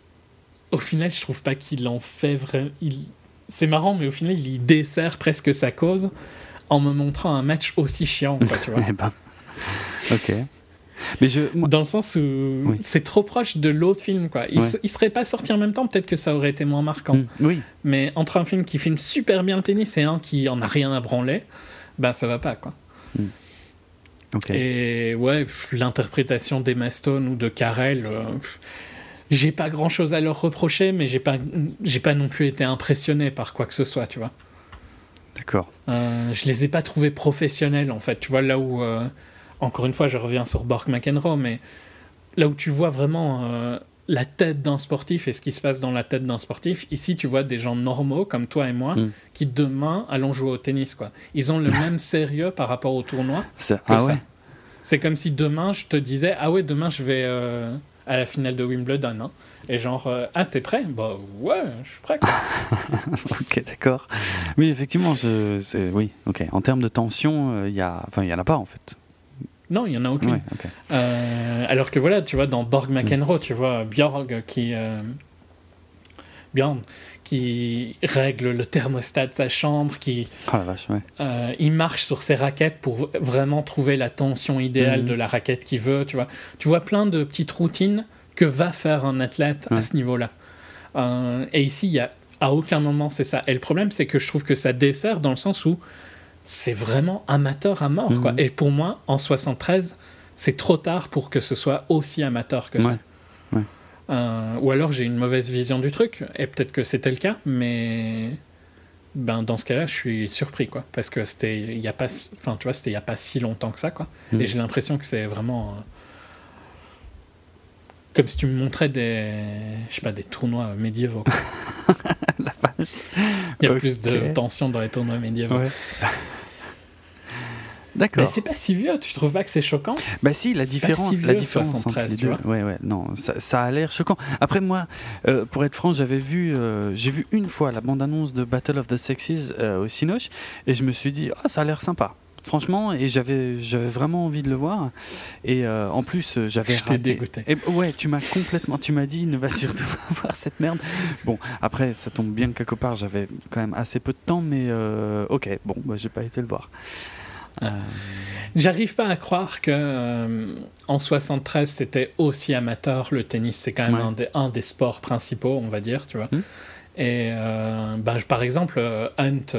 au final, je trouve pas qu'il en fait vraiment. C'est marrant, mais au final, il dessert presque sa cause en me montrant un match aussi chiant, tu vois. [laughs] Eh ben. Ok. Mais je, Dans le sens où c'est trop proche de l'autre film, quoi. Il, serait pas sorti en même temps, peut-être que ça aurait été moins marquant. Mm, oui. Mais entre un film qui filme super bien le tennis et un qui en a rien à branler, bah ça va pas, quoi. Mm. Et ouais, l'interprétation d'Emma Stone ou de Carell, euh, j'ai pas grand chose à leur reprocher, mais j'ai pas, j'ai pas non plus été impressionné par quoi que ce soit, tu vois. D'accord. Euh, je les ai pas trouvés professionnels, en fait. Tu vois, là où. Euh, encore une fois, je reviens sur Borg McEnroe, mais là où tu vois vraiment euh, la tête d'un sportif et ce qui se passe dans la tête d'un sportif, ici tu vois des gens normaux comme toi et moi mm. qui demain allons jouer au tennis. Quoi. Ils ont le [laughs] même sérieux par rapport au tournoi que ah ça. C'est comme si demain je te disais Ah ouais, demain je vais euh, à la finale de Wimbledon. Hein. Et genre, euh, ah, t'es prêt? Bah ouais, je suis prêt. [laughs] ok, d'accord. Oui, effectivement, je, oui, ok. En termes de tension, il y a, enfin, il y en a pas en fait. Non, il n'y en a aucune. Euh, alors que voilà, tu vois, dans Borg. McEnroe, tu vois Björg qui. Euh, Björn, qui règle le thermostat de sa chambre, qui. Oh la vache, ouais. Euh, il marche sur ses raquettes pour vraiment trouver la tension idéale mm. de la raquette qu'il veut, tu vois. Tu vois plein de petites routines que va faire un athlète à ce niveau-là. et ici, il y a à aucun moment c'est ça. Et le problème, c'est que je trouve que ça dessert dans le sens où c'est vraiment amateur à mort. Quoi. Mhm. Et pour moi, en 73, c'est trop tard pour que ce soit aussi amateur que ça. Euh, ou alors j'ai une mauvaise vision du truc, et peut-être que c'était le cas, mais ben, dans ce cas-là, je suis surpris, quoi. Parce que c'était il y a pas, enfin, tu vois, c'était il y a pas si longtemps que ça, quoi. Mhm. Et j'ai l'impression que c'est vraiment euh, comme si tu me montrais des, je sais pas, des tournois médiévaux. [laughs] La vache. Il y a plus de tension dans les tournois médiévaux. [laughs] D'accord. Mais c'est pas si vieux, tu trouves pas que c'est choquant? Bah si, la différence, la différence entre les deux. Ouais, ouais, non, ça, a l'air choquant. Après moi, euh, pour être franc, j'avais vu, euh, j'ai vu une fois la bande-annonce de Battle of the Sexes euh, au Cinoche et je me suis dit, oh, ça a l'air sympa franchement et j'avais j'avais vraiment envie de le voir et en plus j'avais raté dégoûté. et, ouais tu m'as complètement tu m'as dit ne va surtout [laughs] pas voir cette merde bon après ça tombe bien quelque part j'avais quand même assez peu de temps mais ok bon bah, j'ai pas été le voir euh, J'arrive pas à croire que euh, en 73 c'était aussi amateur le tennis. C'est quand même un, des, sports principaux, on va dire, tu vois. Hmm. Et euh, bah, par exemple, Hunt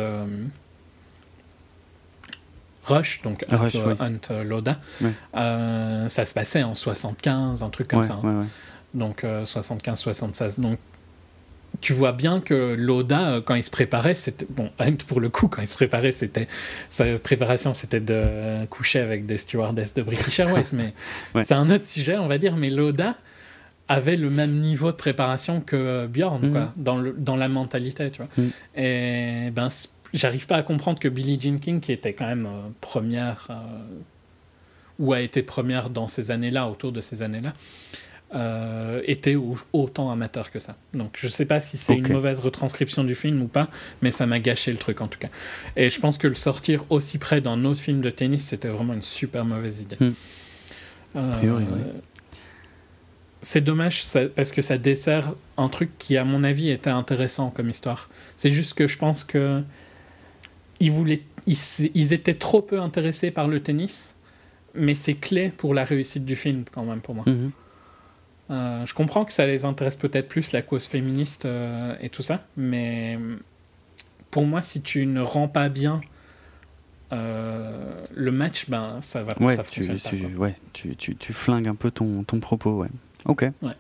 Rush, donc Hunt, Loda, ça se passait en 75, un truc comme ça. Hein. Donc 75-76. Donc tu vois bien que Loda, euh, quand il se préparait, c'était. Bon, [laughs] pour le coup, quand il se préparait, c'était. Sa préparation, c'était de coucher avec des stewardesses de British Airways, [laughs] mais c'est un autre sujet, on va dire. Mais Loda avait le même niveau de préparation que Bjorn, quoi, mm. dans, le, dans la mentalité, tu vois. Mm. Et ben, j'arrive pas à comprendre que Billie Jean King, qui était quand même euh, première, euh, ou a été première dans ces années-là, autour de ces années-là, euh, était autant amateur que ça. Donc je sais pas si c'est une mauvaise retranscription du film ou pas, mais ça m'a gâché le truc en tout cas. Et je pense que le sortir aussi près d'un autre film de tennis, c'était vraiment une super mauvaise idée. Hmm. Euh, c'est dommage parce que ça dessert un truc qui, à mon avis, était intéressant comme histoire. C'est juste que je pense que ils, voulaient, ils, étaient trop peu intéressés par le tennis, mais c'est clé pour la réussite du film, quand même, pour moi. Mhm. Euh, je comprends que ça les intéresse peut-être plus, la cause féministe euh, et tout ça, mais pour moi, si tu ne rends pas bien euh, le match, ben, ça va ouais, ça tu, tu, ouais, tu, tu, tu, flingues un peu ton, ton propos, ouais. Ok. Ouais.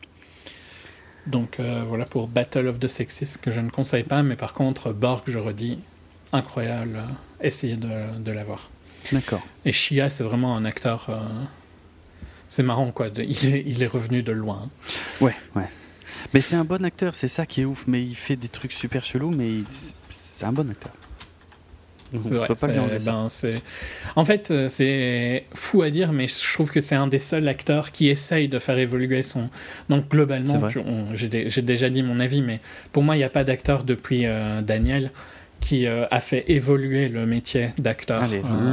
Donc voilà pour Battle of the Sexes, que je ne conseille pas, mais par contre, Borg, je redis, incroyable, essayez de, de l'avoir. D'accord. Et Shia, c'est vraiment un acteur c'est marrant, quoi. il, est, revenu de loin. Ouais, ouais. Mais c'est un bon acteur, c'est ça qui est ouf. Mais il fait des trucs super chelous, mais c'est un bon acteur. C'est vrai, ben, en fait, euh, c'est fou à dire, mais je trouve que c'est un des seuls acteurs qui essaye de faire évoluer son. Donc, globalement, j'ai déjà dit mon avis, mais pour moi, il n'y a pas d'acteur depuis euh, Daniel qui euh, a fait évoluer le métier d'acteur.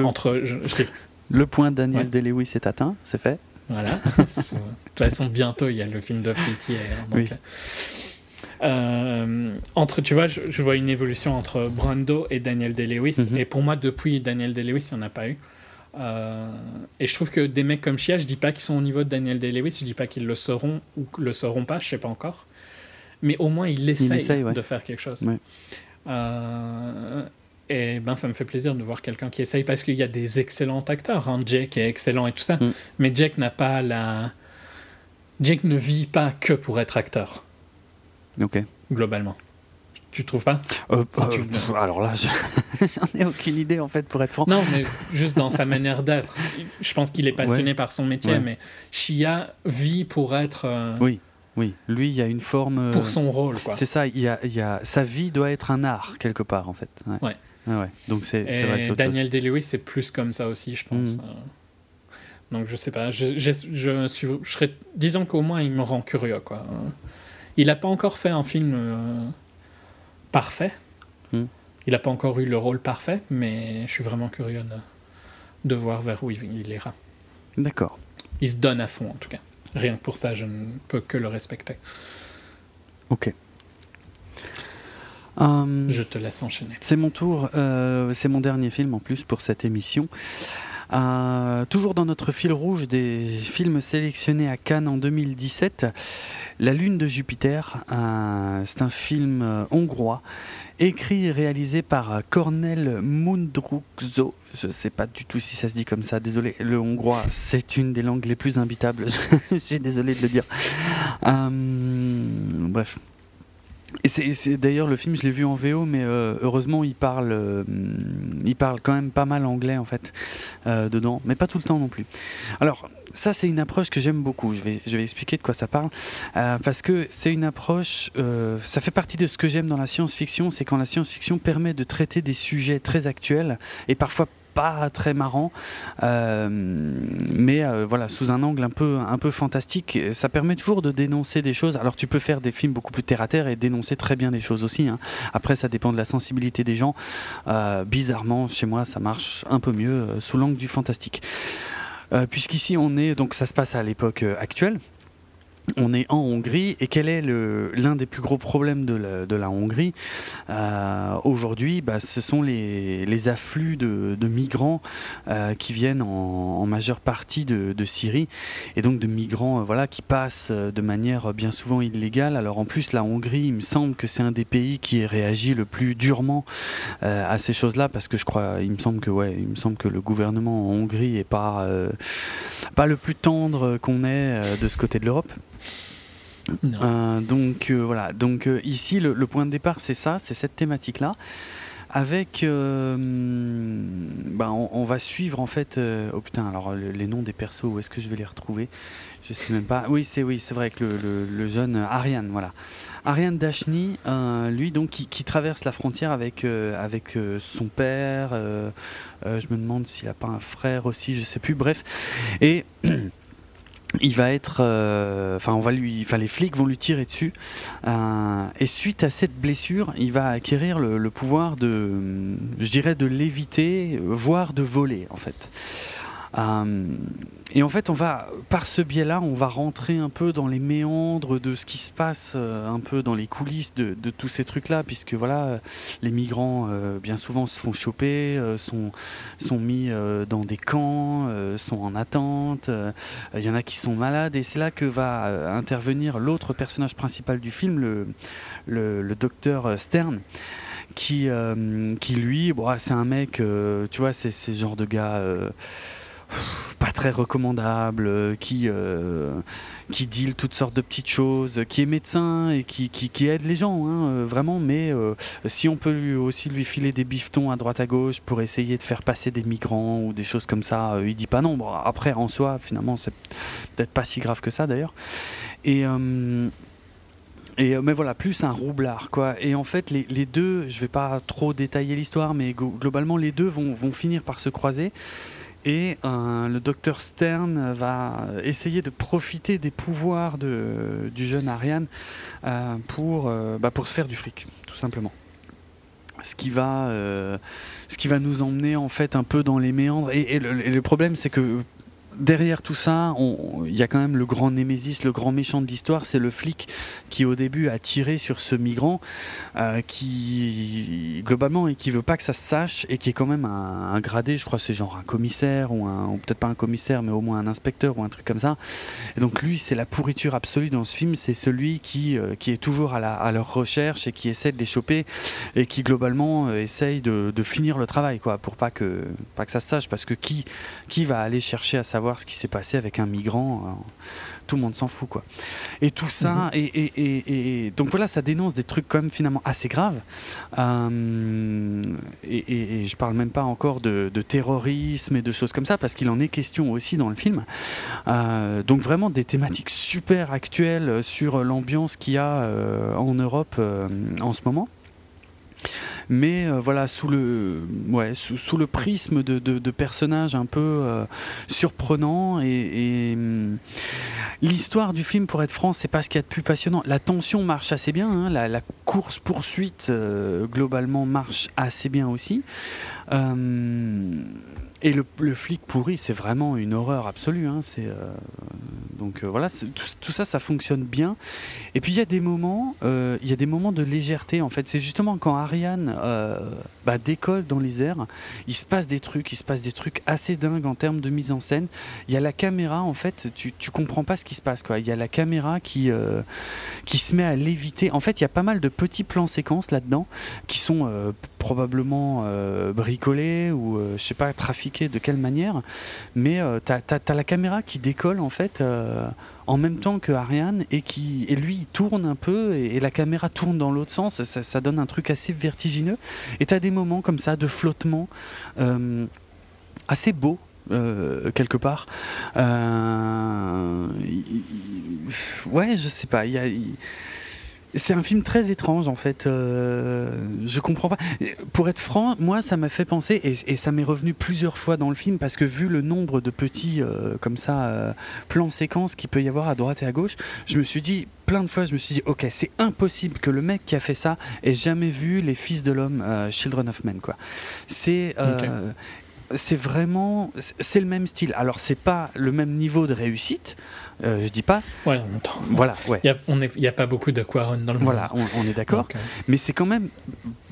entre. le point Daniel ouais. est atteint, c'est fait. Voilà. [laughs] de toute façon, bientôt, il y a le film de Pretty. Euh, euh, entre, tu vois, je, vois une évolution entre Brando et Daniel Day-Lewis. Mhm. Et pour moi, depuis Daniel Day-Lewis, il n'y en a pas eu. Euh, et je trouve que des mecs comme Chia, je dis pas qu'ils sont au niveau de Daniel Day-Lewis, je dis pas qu'ils le seront ou le seront pas, je sais pas encore. Mais au moins, il essaye, de faire quelque chose. Et ben, ça me fait plaisir de voir quelqu'un qui essaye parce qu'il y a des excellents acteurs. Hein. Jake est excellent et tout ça. Mm. Mais Jake n'a pas la. Jake ne vit pas que pour être acteur. Ok. Globalement. Tu trouves pas? Euh, euh, Alors là, [laughs] j'en ai aucune idée en fait, pour être franc. Non, mais juste dans sa manière d'être. Je pense qu'il est passionné par son métier, mais Shia vit pour être. Euh, oui. Oui, lui, il y a une forme. Pour son rôle, quoi. C'est ça, il y, a, il y a... sa vie doit être un art, quelque part, en fait. ouais. Ah ouais. Donc c'est. Daniel Day-Lewis, c'est plus comme ça aussi, je pense. Mm. Euh. Donc je sais pas. Je, je, je, suis, je serais, disons qu'au moins il me rend curieux quoi. Il n'a pas encore fait un film euh, parfait. Mm. Il n'a pas encore eu le rôle parfait, mais je suis vraiment curieux de, de voir vers où il, il ira. D'accord. Il se donne à fond en tout cas. Rien que pour ça, je ne peux que le respecter. Ok. Euh, Je te laisse enchaîner. C'est mon tour, euh, c'est mon dernier film en plus pour cette émission. Euh, toujours dans notre fil rouge des films sélectionnés à Cannes en 2017, La Lune de Jupiter, c'est un film hongrois, écrit et réalisé par Cornel Mundrukzo. Je ne sais pas du tout si ça se dit comme ça, désolé, le hongrois c'est une des langues les plus imbitables, [laughs] je suis désolé de le dire. bref, et c'est d'ailleurs le film, je l'ai vu en VO, mais euh, heureusement il parle, euh, il quand même pas mal anglais en fait euh, dedans, mais pas tout le temps non plus. Alors ça c'est une approche que j'aime beaucoup. Je vais, je vais expliquer de quoi ça parle, parce que c'est une approche, ça fait partie de ce que j'aime dans la science-fiction, c'est quand la science-fiction permet de traiter des sujets très actuels et parfois pas très marrant, euh, mais euh, voilà, sous un angle un peu, un peu fantastique. Ça permet toujours de dénoncer des choses. Alors tu peux faire des films beaucoup plus terre à terre et dénoncer très bien des choses aussi. Hein. Après, ça dépend de la sensibilité des gens. Euh, bizarrement, chez moi, ça marche un peu mieux sous l'angle du fantastique. Puisqu'ici, on est donc ça se passe à l'époque actuelle on est en Hongrie et quel est l'un des plus gros problèmes de la, Hongrie euh, aujourd'hui bah, Ce sont les, afflux de, migrants euh, qui viennent en, majeure partie de, Syrie et donc de migrants euh, voilà, qui passent de manière bien souvent illégale. Alors en plus la Hongrie, il me semble que c'est un des pays qui réagit le plus durement à ces choses-là parce que je crois, il me semble que ouais, il me semble que le gouvernement en Hongrie est pas pas le plus tendre qu'on ait de ce côté de l'Europe. Euh, donc euh, voilà, donc euh, ici le, point de départ c'est ça, c'est cette thématique là. Avec, ben, on, va suivre en fait. oh putain, alors les noms des persos, où est-ce que je vais les retrouver? Je sais même pas. Oui, c'est oui, c'est vrai que le, jeune Ariane, voilà, Ariane Dashni, lui donc qui, traverse la frontière avec avec son père. je me demande s'il a pas un frère aussi, je sais plus. Bref, et [clears throat] il va être, euh, enfin, on va lui, enfin, les flics vont lui tirer dessus, euh, et suite à cette blessure, il va acquérir le, pouvoir de, je dirais, de l'éviter, voire de voler, en fait. Et en fait, on va, par ce biais-là, on va rentrer un peu dans les méandres de ce qui se passe, un peu dans les coulisses de, tous ces trucs-là, puisque voilà, les migrants, bien souvent, se font choper, sont, mis dans des camps, sont en attente, il y en a qui sont malades, et c'est là que va intervenir l'autre personnage principal du film, le, docteur Stern qui, euh, qui lui, bon, c'est un mec, euh, tu vois, c'est ce genre de gars euh, pas très recommandable, qui, qui deal toutes sortes de petites choses, qui est médecin et qui, qui, aide les gens, hein, vraiment, mais si on peut lui, aussi lui filer des bifetons à droite à gauche pour essayer de faire passer des migrants ou des choses comme ça, il dit pas non. Bon, après, en soi, finalement, c'est peut-être pas si grave que ça d'ailleurs. Et. Et, euh, mais voilà, plus un roublard, quoi. Et en fait, les, les deux, je vais pas trop détailler l'histoire, mais globalement, les deux vont, vont, finir par se croiser. Et euh, le docteur Stern va essayer de profiter des pouvoirs de, du jeune Ariane euh, pour, bah, pour se faire du fric, tout simplement. Ce qui, va, ce qui va nous emmener en fait un peu dans les méandres. Et, et le, problème, c'est que derrière tout ça, il y a quand même le grand némésis, le grand méchant de l'histoire, c'est le flic qui au début a tiré sur ce migrant, euh, qui globalement et qui veut pas que ça se sache et qui est quand même un, gradé, je crois c'est genre un commissaire ou, peut-être pas un commissaire mais au moins un inspecteur ou un truc comme ça. Et donc lui c'est la pourriture absolue dans ce film, c'est celui qui, euh, qui est toujours à, leur recherche et qui essaie de les choper et qui globalement euh, essaye de, de, finir le travail quoi, pour pas que, pas que ça se sache parce que qui, qui va aller chercher à savoir voir ce qui s'est passé avec un migrant. Euh, tout le monde s'en fout, quoi. Et tout ça, mhm. et, donc voilà, ça dénonce des trucs quand même finalement assez graves. Euh, et, je parle même pas encore de, terrorisme et de choses comme ça, parce qu'il en est question aussi dans le film. Euh, donc vraiment des thématiques super actuelles sur l'ambiance qu'il y a en Europe en ce moment mais euh, voilà sous le ouais sous, le prisme de, personnages un peu euh, surprenants et, hum, l'histoire du film pour être franc c'est pas ce qu'il y a de plus passionnant la tension marche assez bien hein. la, course poursuite euh, globalement marche assez bien aussi hum, et le, flic pourri, c'est vraiment une horreur absolue. Hein. Euh, donc euh, voilà, tout, ça, ça fonctionne bien. Et puis il y a des moments, euh, il y a des moments de légèreté. En fait, c'est justement quand Ariane bah, décolle dans les airs, il se passe des trucs, il se passe des trucs assez dingues en termes de mise en scène. Il y a la caméra, en fait, tu, tu comprends pas ce qui se passe. Il y a la caméra qui qui se met à léviter. En fait, il y a pas mal de petits plans séquences là-dedans qui sont probablement bricolés ou je sais pas trafiqués de quelle manière, mais euh, tu as, la caméra qui décolle en fait euh, en même temps que Ariane et qui et lui il tourne un peu et, la caméra tourne dans l'autre sens, ça, donne un truc assez vertigineux et tu as des moments comme ça de flottement euh, assez beaux quelque part. ouais, je sais pas. Il y a, c'est un film très étrange en fait. Euh, je comprends pas. Pour être franc, moi ça m'a fait penser et, ça m'est revenu plusieurs fois dans le film parce que vu le nombre de petits euh, comme ça euh, plans séquences qu'il peut y avoir à droite et à gauche, je me suis dit plein de fois, je me suis dit ok c'est impossible que le mec qui a fait ça ait jamais vu les Fils de l'homme, Children of Men quoi. C'est c'est vraiment c'est le même style. Alors c'est pas le même niveau de réussite. Euh, je dis pas. Ouais, Voilà, ouais. Il n'y a, pas beaucoup de Quaron dans le monde. Voilà, on, est d'accord. Euh, Mais c'est quand même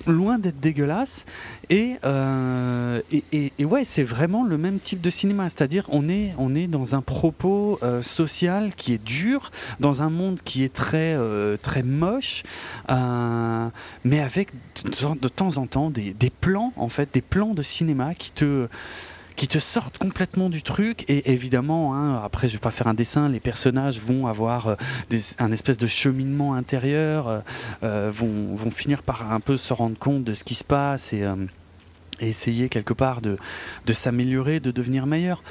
loin d'être dégueulasse. Euh, et, et, et, ouais, c'est vraiment le même type de cinéma. C'est-à-dire, on est, on est dans un propos social qui est dur, dans un monde qui est très, très moche, mais avec de, de, temps en temps des, des plans, en fait, des plans de cinéma qui te qui te sortent complètement du truc. Et évidemment, hein, après, je vais pas faire un dessin, les personnages vont avoir euh, un espèce de cheminement intérieur, euh, euh, vont, vont finir par un peu se rendre compte de ce qui se passe et essayer quelque part de, de s'améliorer, de devenir meilleur.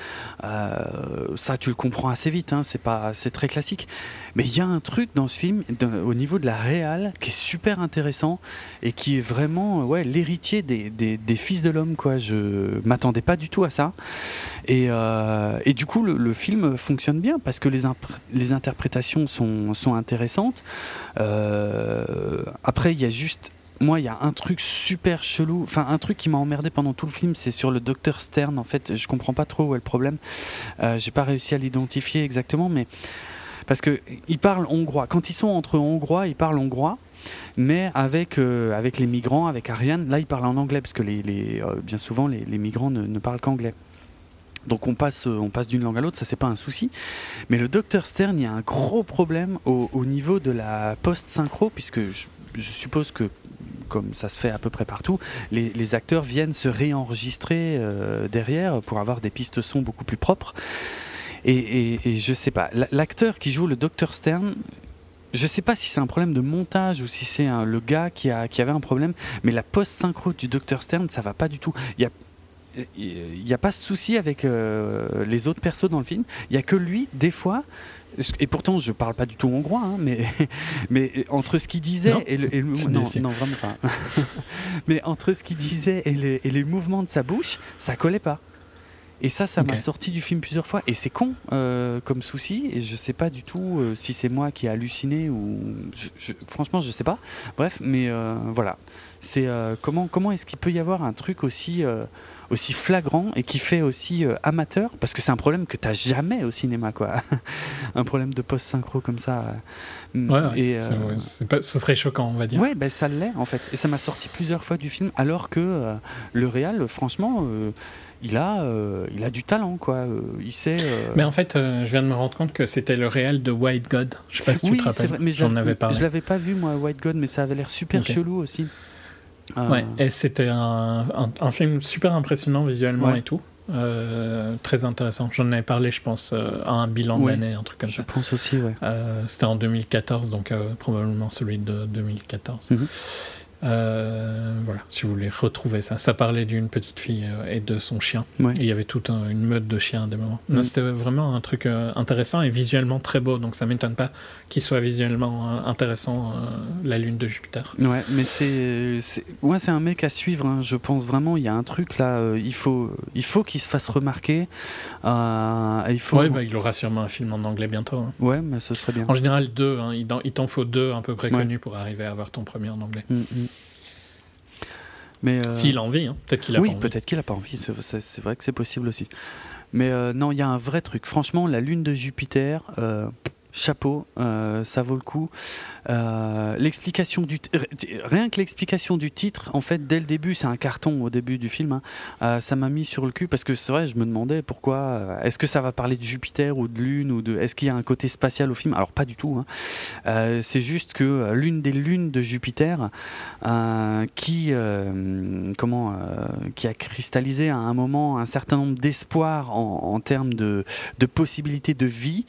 Euh, ça, tu le comprends assez vite, hein, c'est très classique. Mais il y a un truc dans ce film, au niveau de la réal, qui est super intéressant et qui est vraiment, ouais, l'héritier des, des, des, fils de l'homme, quoi. Je m'attendais pas du tout à ça. Et, euh, et du coup, le, film fonctionne bien parce que les, les interprétations sont, sont intéressantes. Euh, après, il y a juste moi, il y a un truc super chelou, enfin un truc qui m'a emmerdé pendant tout le film, c'est sur le docteur Stern. En fait, je comprends pas trop où est le problème. Euh, J'ai pas réussi à l'identifier exactement, mais parce que il parle hongrois. Quand ils sont entre hongrois, ils parlent hongrois. Mais avec, euh, avec les migrants, avec Ariane, là, ils parlent en anglais, parce que les, les euh, bien souvent, les, migrants ne parlent qu'anglais. Donc on passe, euh, on passe d'une langue à l'autre, ça c'est pas un souci. Mais le docteur Stern, il y a un gros problème au, au niveau de la post-synchro, puisque je, suppose que, comme ça se fait à peu près partout, les, acteurs viennent se réenregistrer euh, derrière pour avoir des pistes son beaucoup plus propres. Et, et, et je sais pas, l'acteur qui joue le docteur Stern, je sais pas si c'est un problème de montage ou si c'est le gars qui, a, qui avait un problème, mais la post-synchro du Dr Stern, ça va pas du tout. Y a il n'y a pas de souci avec euh, les autres persos dans le film. Il n'y a que lui, des fois, et pourtant je parle pas du tout hongrois, hein, mais, [laughs] mais entre ce qu'il disait non. et, le, et le non, non, vraiment pas. [laughs] mais entre ce qu'il disait et, le, et les mouvements de sa bouche, ça collait pas. Et ça, ça m'a sorti du film plusieurs fois. Et c'est con euh, comme souci. Et je sais pas du tout euh, si c'est moi qui ai halluciné ou. Je, je, franchement, je sais pas. Bref, mais euh, voilà. C'est comment, comment est-ce qu'il peut y avoir un truc aussi aussi flagrant et qui fait aussi euh, amateur parce que c'est un problème que t'as jamais au cinéma quoi [laughs] un problème de post synchro comme ça ouais, et euh, pas, ce serait choquant on va dire ouais ben ça l'est en fait et ça m'a sorti plusieurs fois du film alors que euh, le réal franchement il a, euh, il a du talent, quoi. Euh, il sait. Euh... Mais en fait, je viens de me rendre compte que c'était le réel de White God. Je sais pas si oui, tu te rappelles. Vrai, mais j'en avais parlé. Je l'avais pas vu moi, White God, mais ça avait l'air super okay. chelou aussi. Ouais, et c'était un, un, un, film super impressionnant visuellement ouais. et tout. Euh, très intéressant. J'en avais parlé, je pense, euh, à un bilan ouais, d'année, un truc comme je ça. Je pense aussi, ouais. Euh, C'était en 2014, donc probablement celui de 2014. Mm -hmm. Euh, voilà, si vous voulez retrouver ça. Ça parlait d'une petite fille euh, et de son chien. Ouais. Et il y avait toute un, une meute de chiens à des moments. Mm. C'était vraiment un truc euh, intéressant et visuellement très beau, donc ça m'étonne pas qu'il soit visuellement intéressant, la lune de Jupiter. Ouais, mais c'est. Ouais, c'est un mec à suivre, hein. je pense vraiment. Il y a un truc là, il faut, il faut qu'il se fasse remarquer. il faut... Ouais, bah, il aura sûrement un film en anglais bientôt. Hein. Ouais, mais ce serait bien. En général, deux. Hein. Il t'en faut deux à peu près connus pour arriver à avoir ton premier en anglais. Mm -hmm. Mais euh... S'il a envie, hein. peut-être qu'il a oui, pas envie. peut-être qu'il a pas envie. C'est vrai que c'est possible aussi. Mais euh, non, il y a un vrai truc. Franchement, la lune de Jupiter, euh, chapeau, euh, ça vaut le coup. Euh, l'explication du rien que l'explication du titre, en fait, dès le début, c'est un carton au début du film. Hein, euh, ça m'a mis sur le cul parce que c'est vrai, je me demandais pourquoi. Est-ce que ça va parler de Jupiter ou de lune ou de Est-ce qu'il y a un côté spatial au film? Alors pas du tout. Hein. C'est juste que l'une des lunes de Jupiter, qui comment, qui a cristallisé à un moment un certain nombre d'espoirs en, en, termes de possibilités de vie.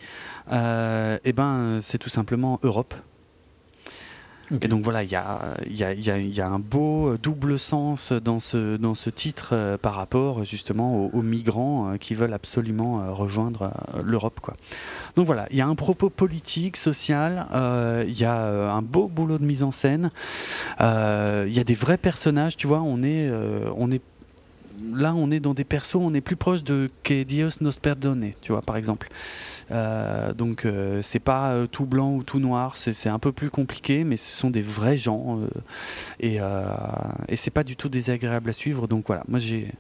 Euh, et ben c'est tout simplement Europe. Okay. Et donc voilà, il y a, y, a, y, a, y a, un beau double sens dans ce, dans ce titre euh, par rapport justement aux, aux migrants euh, qui veulent absolument euh, rejoindre l'Europe. Quoi. Donc voilà, il y a un propos politique, social, il y a un beau boulot de mise en scène, il y a des vrais personnages, tu vois, on est, on est là on est dans des persos, on est plus proche de Que Dios nos perdone, tu vois, par exemple. Euh, donc euh, c'est pas euh, tout blanc ou tout noir, c'est un peu plus compliqué, mais ce sont des vrais gens et, et c'est pas du tout désagréable à suivre. Donc voilà, moi j'ai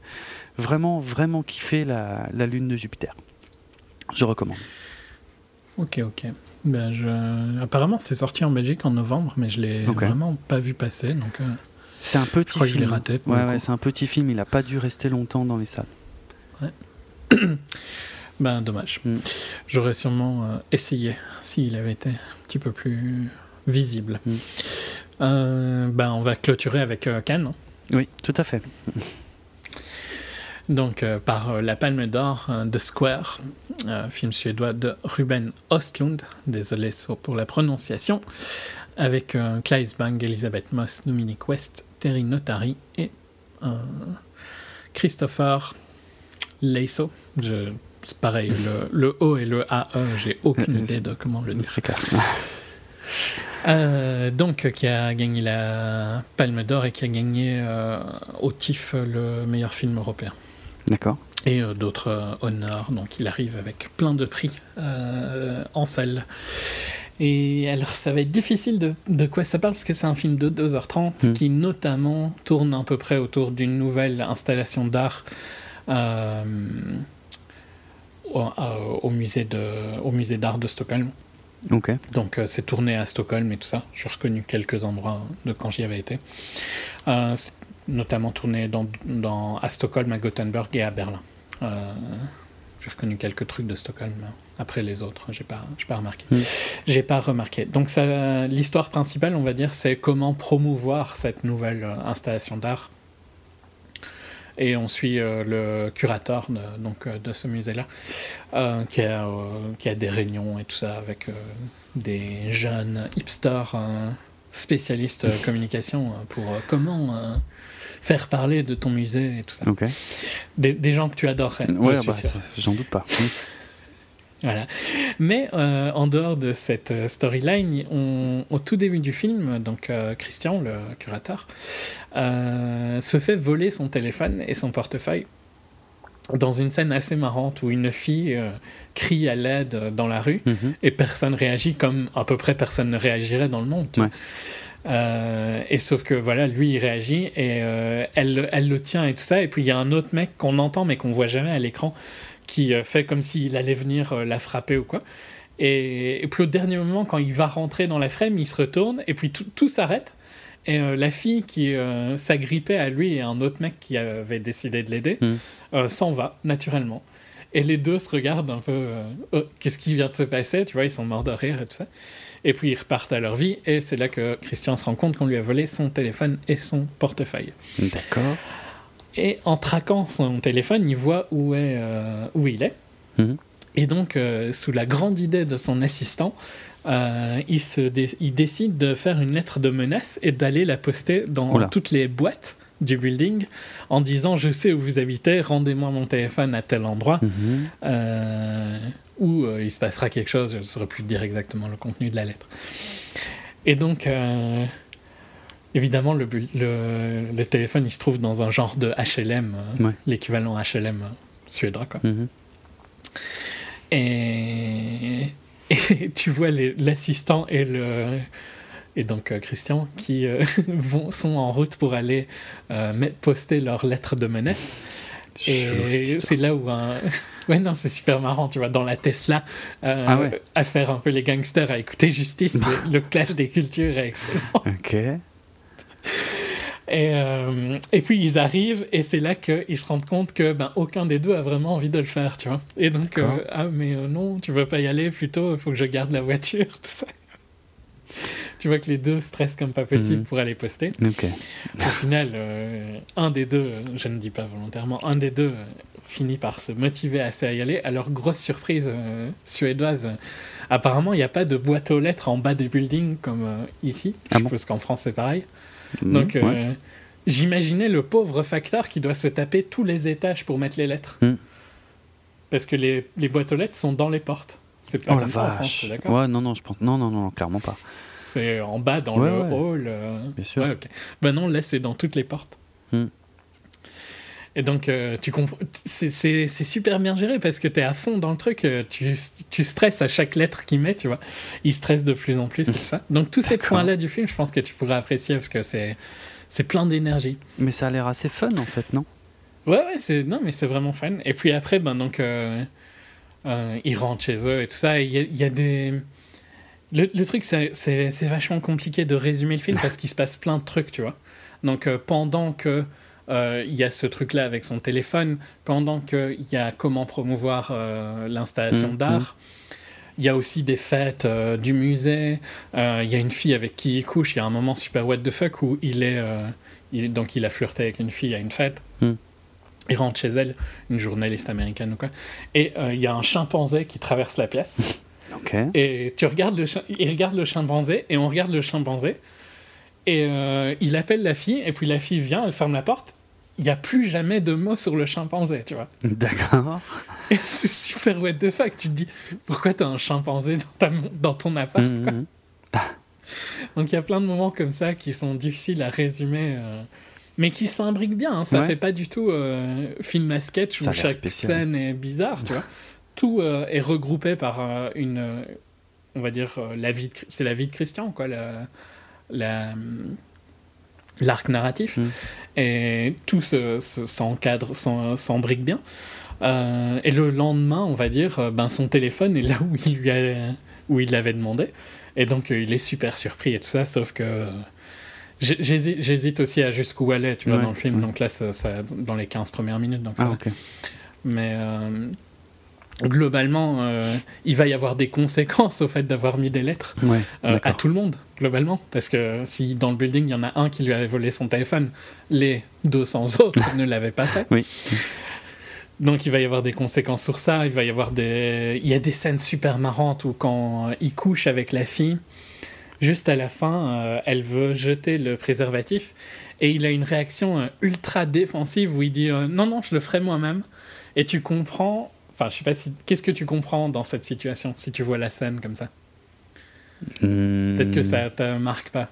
vraiment vraiment kiffé la, la, lune de Jupiter. Je recommande. Ok ok. Ben je... Apparemment c'est sorti en Belgique en novembre, mais je l'ai okay. vraiment pas vu passer donc. C'est un petit je film. Je raté. Ouais, ouais c'est un petit film. Il a pas dû rester longtemps dans les salles. Ouais. [clears throat] Ben dommage. Mm. J'aurais sûrement euh, essayé s'il avait été un petit peu plus visible. Mm. Euh, ben on va clôturer avec euh, Cannes. Oui, tout à fait. Donc euh, par La Palme d'Or de Square, film suédois de Ruben Östlund, désolé pour la prononciation, avec Claes Bang, Elisabeth Moss, Dominique West, Terry Notary et Christopher Leiso. Je c'est pareil, le, le, O et le AE, j'ai aucune idée de comment le dire. Clair. [laughs] Euh, donc, qui a gagné la Palme d'Or et qui a gagné euh, au TIFF le meilleur film européen. D'accord. Et euh, d'autres honneurs. Donc, il arrive avec plein de prix en salle. Et alors, ça va être difficile de, de quoi ça parle, parce que c'est un film de 2h30 Hmm. qui, notamment, tourne à peu près autour d'une nouvelle installation d'art euh, au, au musée de- au musée d'art de Stockholm. Ok. Donc, euh, c'est tourné à Stockholm et tout ça. J'ai reconnu quelques endroits de quand j'y avais été. Euh, notamment tourné dans, dans- à Stockholm, à Gothenburg et à Berlin. Euh, j'ai reconnu quelques trucs de Stockholm. mais Après les autres, j'ai pas, pas remarqué. Mm. J'ai pas remarqué. Donc l'histoire principale, on va dire, c'est comment promouvoir cette nouvelle installation d'art. Et on suit euh, le curateur de, donc, euh, de ce musée-là, euh, qui, a, qui a des réunions et tout ça avec des jeunes hipsters spécialistes communication pour comment faire parler de ton musée et tout ça. Des, des gens que tu adorerais, Ouais, bah, j'en doute pas. Voilà. Mais euh, en dehors de cette euh, storyline, on- au tout début du film, donc euh, Christian, le curateur, euh, se fait voler son téléphone et son portefeuille dans une scène assez marrante où une fille euh, crie à l'aide dans la rue Mhm. et personne réagit comme à peu près personne ne réagirait dans le monde. Ouais. Euh, et sauf que voilà, lui il réagit et euh, elle, elle le tient et tout ça. Et puis il y a un autre mec qu'on entend mais qu'on voit jamais à l'écran qui euh, fait comme s'il allait venir euh, la frapper ou quoi. Et, et puis au dernier moment, quand il va rentrer dans la frame, il se retourne et puis tout, tout s'arrête. Et euh, la fille qui euh, s'agrippait à lui et un autre mec qui avait décidé de l'aider Mm. euh, s'en va naturellement. Et les deux se regardent un peu. Oh, Qu'est-ce qui vient de se passer Tu vois, ils sont morts de rire et tout ça. Et puis ils repartent à leur vie. Et c'est là que Christian se rend compte qu'on lui a volé son téléphone et son portefeuille. D'accord. Et en traquant son téléphone, il voit où, est, euh, où il est. Mhm. Et donc, euh, sous la grande idée de son assistant, euh, il, se dé- il décide de faire une lettre de menace et d'aller la poster dans Oula. toutes les boîtes du building en disant Je sais où vous habitez, rendez-moi mon téléphone à tel endroit Mhm. euh, où euh, il se passera quelque chose, je ne saurais plus dire exactement le contenu de la lettre. Et donc, évidemment, le, bu- le, le téléphone, il se trouve dans un genre de HLM, euh, Ouais. l'équivalent HLM euh, suédois, quoi. Mhm. Et, [laughs] et tu vois l'assistant et le et donc euh, Christian qui euh, [laughs] vont, sont en route pour aller euh, mettre- poster leur lettre de menace. Et c'est là où un... [laughs] Ouais, non, c'est super marrant, tu vois, dans la Tesla, euh, Ah ouais. à faire un peu les gangsters, à écouter Justice, le clash des cultures est excellent. Ok. Et, euh, et puis ils arrivent, et c'est là qu'ils se rendent compte que ben, aucun des deux a vraiment envie de le faire, tu vois. Et donc, euh, ah, mais euh, non, tu veux pas y aller, plutôt, il faut que je garde la voiture, [laughs] tout ça. tu vois que les deux stressent comme pas possible Mhm. pour aller poster. Au final, un des deux, je ne dis pas volontairement, un des deux finit par se motiver assez à y aller. Alors, grosse surprise suédoise, apparemment, il n'y a pas de boîte aux lettres en bas des buildings comme ici. Ah je bon? suppose qu'en France, c'est pareil. Mhm. Donc, euh, Ouais. j'imaginais le pauvre facteur qui doit se taper tous les étages pour mettre les lettres. Mm. Parce que les, les boîtes aux lettres sont dans les portes. C'est pas Oh la comme ça en France, vache. d'accord Ouais, non, non, je pense. Non, non, non, clairement pas. C'est en bas dans Ouais, le ouais. hall. euh, Bien sûr. Ben non, là, c'est dans toutes les portes. Hmm. Et donc, euh, tu comprends. C'est, super bien géré parce que tu es à fond dans le truc. euh, Tu, tu stresses à chaque lettre qu'il met, tu vois. Il stresse de plus en plus et tout ça. Donc, tous ces points-là du film, je pense que tu pourrais apprécier parce que c'est, plein d'énergie. Mais ça a l'air assez fun en fait, non? Ouais, ouais, c'est non, mais c'est vraiment fun. Et puis après, ben donc, euh, euh, ils rentrent chez eux et tout ça. Il y, a- il y a des. Le, le truc, c'est vachement compliqué de résumer le film parce qu'il se passe plein de trucs, tu vois. Donc, pendant que il y a ce truc-là avec son téléphone, pendant qu'il y a comment promouvoir euh, l'installation Mhm, d'art, il y a aussi des fêtes euh, du musée. euh, Il y a une fille avec qui il couche. Il y a un moment super what the fuck où il est. euh, il- donc, il a flirté avec une fille à une fête. Mhm. Il rentre chez elle, une journaliste américaine ou quoi. Et euh, il y a un chimpanzé qui traverse la pièce. [laughs] Et tu regardes le, il regarde le chimpanzé et on regarde le chimpanzé. Et euh, il appelle la fille, et puis la fille vient, elle ferme la porte. Il n'y a plus jamais de mots sur le chimpanzé, tu vois. D'accord. Et [laughs] c'est super what the fuck. Tu te dis, pourquoi t'as un chimpanzé dans, ta, dans ton appart quoi? Mhm. Donc il y a plein de moments comme ça qui sont difficiles à résumer, euh, mais qui s'imbriquent bien. hein. Ça Ouais. fait pas du tout euh, film à sketch Ça où chaque spécial. scène est bizarre, tu vois. [laughs] Tout euh, est regroupé par une, on va dire, la vie c'est la vie de Christian, quoi, la, la, l'arc narratif. Mm. Et tout s'encadre, s'embrique bien. Euh, et le lendemain, on va dire, euh, ben, son téléphone est là où il lui où il l'avait demandé. Et donc, euh, il est super surpris et tout ça, sauf que. J'hésite aussi à jusqu'où est, tu vois, dans le film. Donc là, ça, dans les 15 premières minutes. Donc ça, ah, Mais globalement, euh, il va y avoir des conséquences au fait d'avoir mis des lettres euh, à tout le monde, globalement. Parce que si dans le building, il y en a un qui lui avait volé son téléphone, les 200 [laughs] autres ne l'avaient pas fait. Donc il va y avoir des conséquences sur ça. Il va y avoir des, il y a des scènes super marrantes où quand il couche avec la fille, juste à la fin, euh, elle veut jeter le préservatif et il a une réaction ultra défensive où il dit non non je le ferai moi-même. Et tu comprends Enfin, je sais pas si. Qu'est-ce que tu comprends dans cette situation si tu vois la scène comme ça? Peut-être que ça te marque pas.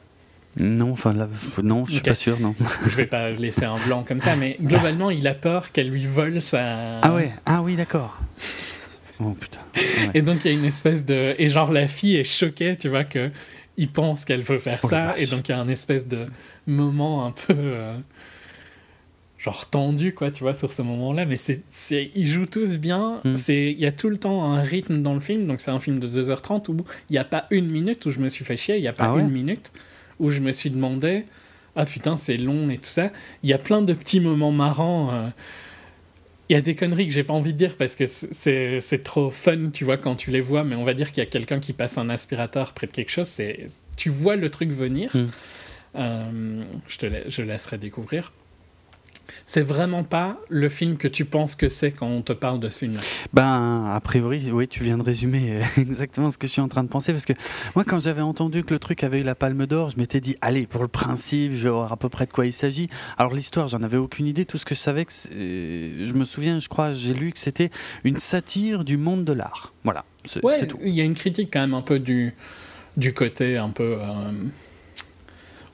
Non, enfin non, je suis pas sûr, non. je vais pas laisser un blanc comme ça, mais [laughs] globalement, il a peur qu'elle lui vole sa. Ah ouais, ah oui, d'accord. Oh putain. Et donc il y a une espèce de et genre la fille est choquée, tu vois que il pense qu'elle veut faire oh ça, et donc il y a un espèce de moment un peu. Euh, genre tendu quoi tu vois sur ce moment là mais c'est ils jouent tous bien mm. c'est il y a tout le temps un rythme dans le film donc c'est un film de 2h30 où il n'y a pas une minute où je me suis fait chier il n'y a pas ah une minute où je me suis demandé ah putain c'est long et tout ça il y a plein de petits moments marrants euh. il y a des conneries que j'ai pas envie de dire parce que c'est trop fun, tu vois, quand tu les vois, mais on va dire qu'il y a quelqu'un qui passe un aspirateur près de quelque chose, c'est tu vois le truc venir. Mm. Euh, je te je laisserai découvrir c'est vraiment pas le film que tu penses que c'est quand on te parle de ce film-là. Ben, a priori, oui, tu viens de résumer [laughs] exactement ce que je suis en train de penser. Parce que moi, quand j'avais entendu que le truc avait eu la palme d'or, je m'étais dit, allez, pour le principe, je vais voir à peu près de quoi il s'agit. Alors, l'histoire, j'en avais aucune idée. Tout ce que je savais, que je me souviens, je crois, j'ai lu que c'était une satire du monde de l'art. Voilà, c'est tout. Il y a une critique quand même un peu du, du côté un peu. Euh,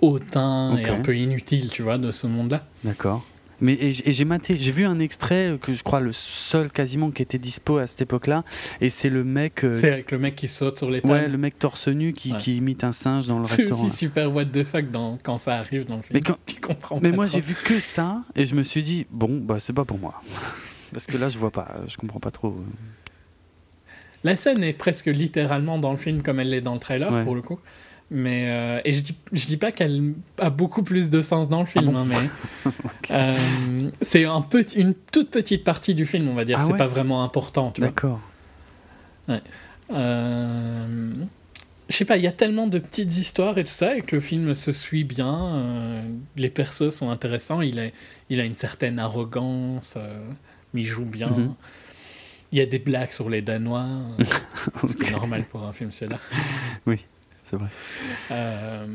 hautain et un peu inutile, tu vois, de ce monde-là. D'accord. Mais et j'ai j'ai vu un extrait que je crois le seul quasiment qui était dispo à cette époque-là, et c'est le mec. Euh, c'est avec le mec qui saute sur les tables. Ouais, le mec torse nu qui, qui imite un singe dans le restaurant. C'est aussi super what the fuck dans, quand ça arrive dans le film. Mais, quand, [laughs] tu comprends mais moi j'ai vu que ça et je me suis dit bon bah c'est pas pour moi [laughs] parce que là je vois pas, je comprends pas trop. La scène est presque littéralement dans le film comme elle l'est dans le trailer pour le coup. Mais, euh, et je dis, je dis pas qu'elle a beaucoup plus de sens dans le film, ah hein, mais [laughs] euh, c'est un petit, une toute petite partie du film, on va dire. Ah c'est pas vraiment important. D'accord. Ouais. Euh, je sais pas, il y a tellement de petites histoires et tout ça, et que le film se suit bien. les persos sont intéressants. Il a, il a une certaine arrogance, mais il joue bien. Mhm. Il y a des blagues sur les Danois, [laughs] c'est normal pour un film, celui-là. Oui c'est vrai. Euh,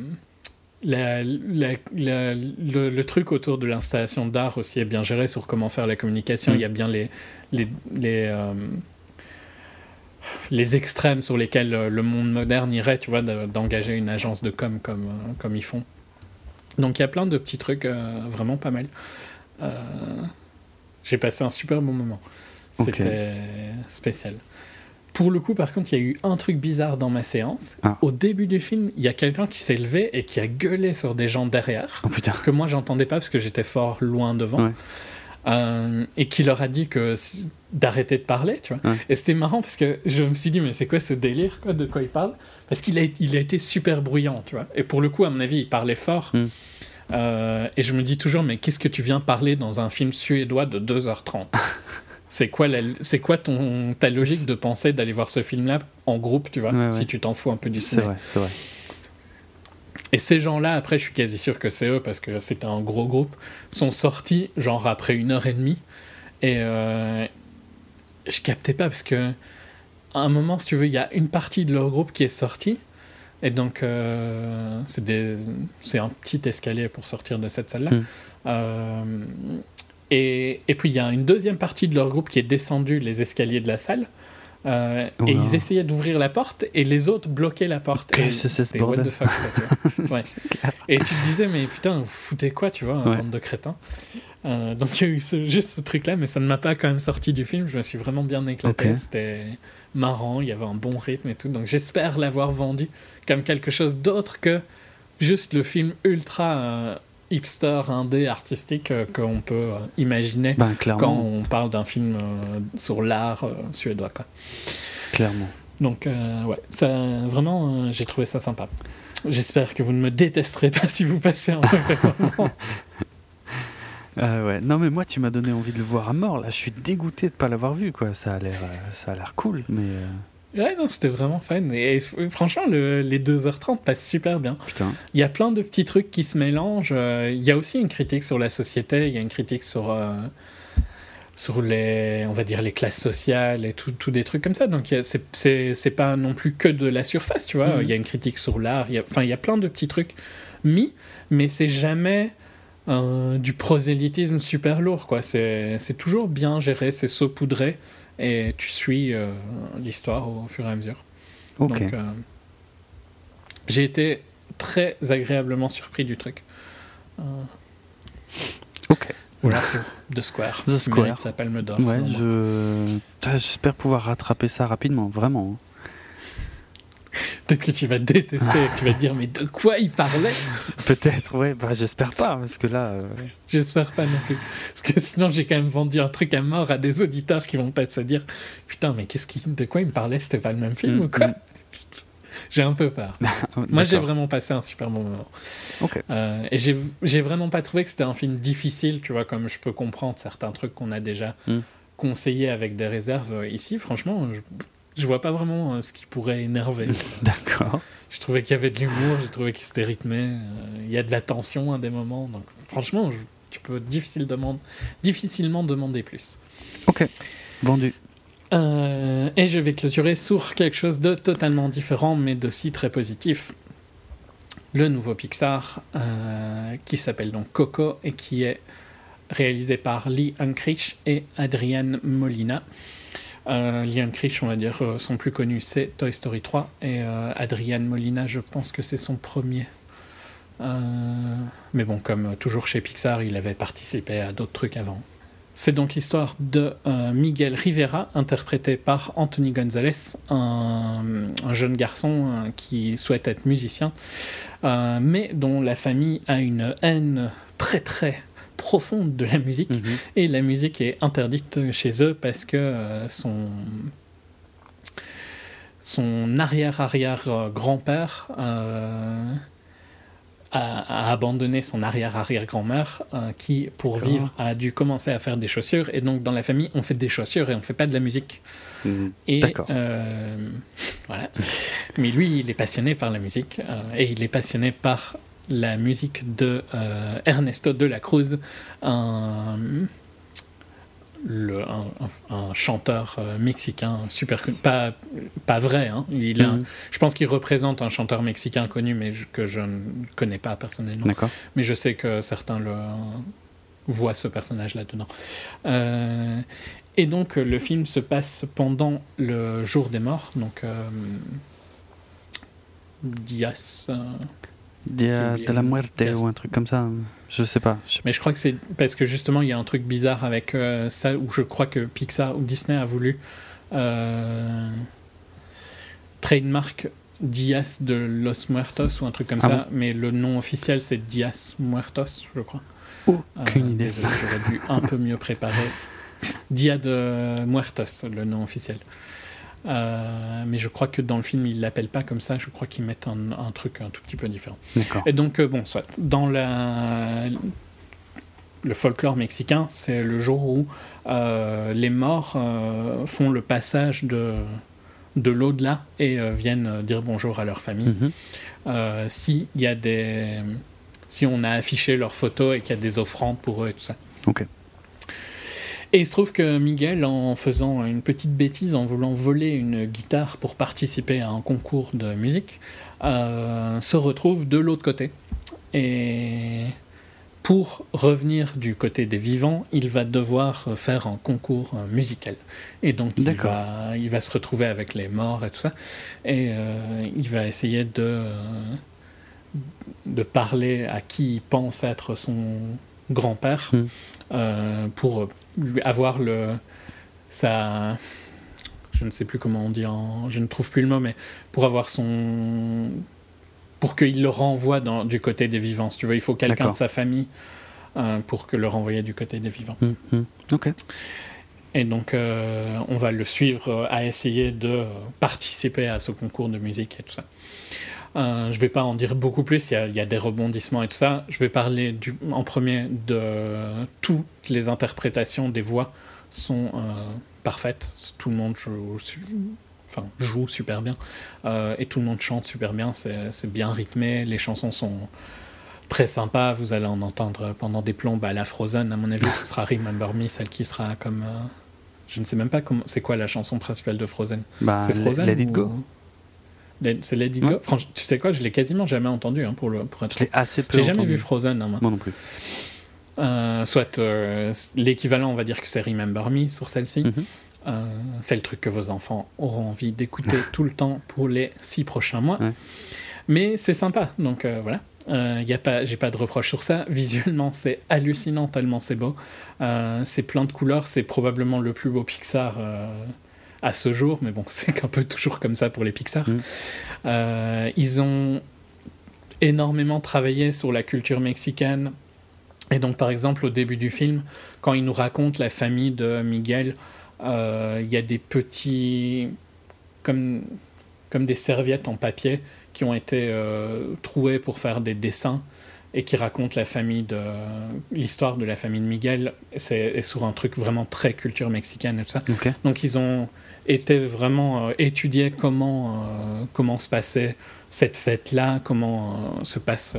le, truc autour de l'installation d'art aussi est bien géré sur comment faire la communication. Il y a bien les, les, les, euh, les, extrêmes sur lesquels le monde moderne irait, tu vois, d'engager une agence de com comme, comme ils font. Donc il y a plein de petits trucs euh, vraiment pas mal. J'ai passé un super bon moment. C'était spécial. Pour le coup, par contre, il y a eu un truc bizarre dans ma séance. Ah. Au début du film, il y a quelqu'un qui s'est levé et qui a gueulé sur des gens derrière. Oh, que moi, j'entendais pas parce que j'étais fort loin devant. Euh, et qui leur a dit que d'arrêter de parler, tu vois. Et c'était marrant parce que je me suis dit, mais c'est quoi ce délire, quoi, de quoi il parle? Parce qu'il a, il a été super bruyant, tu vois. Et pour le coup, à mon avis, il parlait fort. Hmm. Euh, et je me dis toujours, mais qu'est-ce que tu viens parler dans un film suédois de 2h30 [laughs] C'est quoi, c'est quoi ton, ta logique de penser d'aller voir ce film-là en groupe, tu vois, si tu t'en fous un peu du cinéma C'est vrai, Et ces gens-là, après, je suis quasi sûr que c'est eux, parce que c'était un gros groupe, sont sortis, genre, après une heure et demie. Et euh, je captais pas, parce que à un moment, si tu veux, il y a une partie de leur groupe qui est sortie. Et donc, euh, c'est un petit escalier pour sortir de cette salle-là. Hmm. Euh, et, puis il y a une deuxième partie de leur groupe qui est descendu les escaliers de la salle Euh, et ils essayaient d'ouvrir la porte et les autres bloquaient la porte. et c'était what the fuck. [laughs] ouais. Et tu te disais, mais putain, vous foutez quoi, tu vois, un bande de crétins. Euh, donc il y a eu juste ce truc-là, mais ça ne m'a pas quand même sorti du film. Je me suis vraiment bien éclaté. C'était marrant, il y avait un bon rythme et tout. Donc j'espère l'avoir vendu comme quelque chose d'autre que juste le film ultra euh, hipster, indé, artistique euh, qu'on peut euh, imaginer ben, quand on parle d'un film sur l'art suédois. Quoi. Clairement. Donc ouais, ça, vraiment, j'ai trouvé ça sympa. J'espère que vous ne me détesterez pas [laughs] si vous passez un moment. [laughs] ouais. Non mais moi tu m'as donné envie de le voir à mort là. Je suis dégoûté de pas l'avoir vu quoi. Ça a l'air, ça a l'air cool. Mais Ouais, non, c'était vraiment fun. Et, franchement, les 2h30 passent super bien. Putain. Il y a plein de petits trucs qui se mélangent. Euh, il y a aussi une critique sur la société, il y a une critique sur, euh, sur les, on va dire, les classes sociales et tout, des trucs comme ça. Donc, c'est pas non plus que de la surface, tu vois. Mhm. Il y a une critique sur l'art. Enfin, il y a plein de petits trucs mis, mais c'est jamais. Euh, du prosélytisme super lourd, quoi. C'est toujours bien géré, c'est saupoudré et tu suis euh, l'histoire au fur et à mesure. Donc, euh, j'ai été très agréablement surpris du truc. Euh, ok. Voilà pour [laughs] The Square. The Square. Ça s'appelle d'or. Ouais, je... j'espère pouvoir rattraper ça rapidement, vraiment. [laughs] Peut-être que tu vas détester, tu vas te dire mais de quoi il parlait? Peut-être, ouais, bah, j'espère pas, parce que là... Euh, j'espère pas non plus. Parce que sinon j'ai quand même vendu un truc à mort à des auditeurs qui vont peut-être se dire putain mais qu'est-ce qui, de quoi il me parlait, c'était pas le même film mm, ou quoi mm. [laughs] J'ai un peu peur. [laughs] Moi j'ai vraiment passé un super bon moment. Euh, et j'ai vraiment pas trouvé que c'était un film difficile, tu vois, comme je peux comprendre certains trucs qu'on a déjà mm. conseillés avec des réserves euh, ici. Franchement, je je vois pas vraiment euh, ce qui pourrait énerver. [laughs] D'accord. Je trouvais qu'il y avait de l'humour, j'ai trouvé qu'il c'était rythmé. Euh, il y a de la tension à des moments. Donc, franchement, tu peux difficile difficilement demander plus. Ok, vendu. Euh, et je vais clôturer sur quelque chose de totalement différent, mais d'aussi très positif. Le nouveau Pixar, qui s'appelle donc Coco et qui est réalisé par Lee Unkrich et Adrienne Molina. Euh, Liam on va dire, euh, son plus connu, c'est Toy Story 3. Et euh, Adrian Molina, je pense que c'est son premier. mais bon, comme toujours chez Pixar, il avait participé à d'autres trucs avant. C'est donc l'histoire de Miguel Rivera, interprété par Anthony Gonzalez, un, jeune garçon qui souhaite être musicien, mais dont la famille a une haine très très profonde de la musique. Mhm. Et la musique est interdite chez eux parce que euh, son, son arrière-arrière-grand-père euh, a, abandonné son arrière-arrière-grand-mère euh, qui, pour vivre, a dû commencer à faire des chaussures. Et donc, dans la famille, on fait des chaussures et on fait pas de la musique. Mhm. Et [laughs] voilà. Mais lui, il est passionné par la musique et il est passionné par la musique de euh, Ernesto de la Cruz, un, le, un, chanteur euh, mexicain super pas pas vrai. Hein. Il mhm. je pense qu'il représente un chanteur mexicain connu, mais que je ne connais pas personnellement. Mais je sais que certains le voient ce personnage là-dedans. Euh, et donc le film se passe pendant le jour des morts, donc Dias. Dia de la muerte ou un truc comme ça. Je sais pas. Mais je crois que c'est parce que justement il y a un truc bizarre avec euh, ça où je crois que Pixar ou Disney a voulu euh, trademark Dias de Los Muertos ou un truc comme ah ça, mais le nom officiel c'est Dias Muertos, je crois. Aucune euh, idée. J'aurais dû un peu mieux préparer. Dia de Muertos, le nom officiel. Euh, mais je crois que dans le film, ils l'appellent pas comme ça. Je crois qu'ils mettent un, truc un tout petit peu différent. Et donc, euh, bon, soit. Dans la, le folklore mexicain, c'est le jour où euh, les morts font le passage de, de l'au-delà et viennent dire bonjour à leur famille. Mhm. si y a des, si on a affiché leurs photos et qu'il y a des offrandes pour eux et tout ça. Ok. Et il se trouve que Miguel, en faisant une petite bêtise, en voulant voler une guitare pour participer à un concours de musique, euh, se retrouve de l'autre côté. Et pour revenir du côté des vivants, il va devoir faire un concours musical. Et donc, il va, il va, se retrouver avec les morts et tout ça. Et il va essayer de, de parler à qui il pense être son grand-père hmm. pour avoir le, sa je ne sais plus comment on dit, en, je ne trouve plus le mot, mais pour avoir son. pour qu'il le renvoie dans, du côté des vivants. tu veux, il faut quelqu'un de sa famille euh, pour que le renvoyer du côté des vivants. Hum, hum. Ok. Et donc, euh, on va le suivre euh, à essayer de participer à ce concours de musique et tout ça. Je ne vais pas en dire beaucoup plus, il y, a, des rebondissements et tout ça. Je vais parler du, en premier de toutes les interprétations des voix sont parfaite. Tout le monde joue, enfin, joue super bien. Euh, et tout le monde chante super bien. C'est bien rythmé. Les chansons sont très sympas. Vous allez en entendre pendant des plombs à la Frozen. À mon avis, ce sera Remember Me, celle qui sera comme. Euh, je ne sais même pas comment. C'est quoi la chanson principale de Frozen? Bah, C'est Frozen Let It Go. C'est Let It Go. Franchement, tu sais quoi Je l'ai quasiment jamais entendu hein, pour, le, pour être. assez peu. J'ai jamais vu Frozen. Hein, moi. moi non plus. Euh, soit euh, l'équivalent, on va dire que c'est Remember Me sur celle-ci. Mhm. Euh, c'est le truc que vos enfants auront envie d'écouter [laughs] tout le temps pour les six prochains mois. Mais c'est sympa, donc voilà. Il a pas, j'ai pas de reproche sur ça. Visuellement, c'est hallucinant tellement c'est beau. c'est plein de couleurs. C'est probablement le plus beau Pixar à ce jour, mais bon, [laughs] c'est un peu toujours comme ça pour les Pixar. Mhm. ils ont énormément travaillé sur la culture mexicaine et donc, par exemple, au début du film, quand il nous raconte la famille de Miguel, euh, il y a des petits. Comme, comme des serviettes en papier qui ont été euh, trouées pour faire des dessins et qui racontent la famille de l'histoire de la famille de Miguel. C'est sur un truc vraiment très culture mexicaine et tout ça. Donc, ils ont été vraiment euh, étudier comment, comment se passait cette fête-là, comment se passe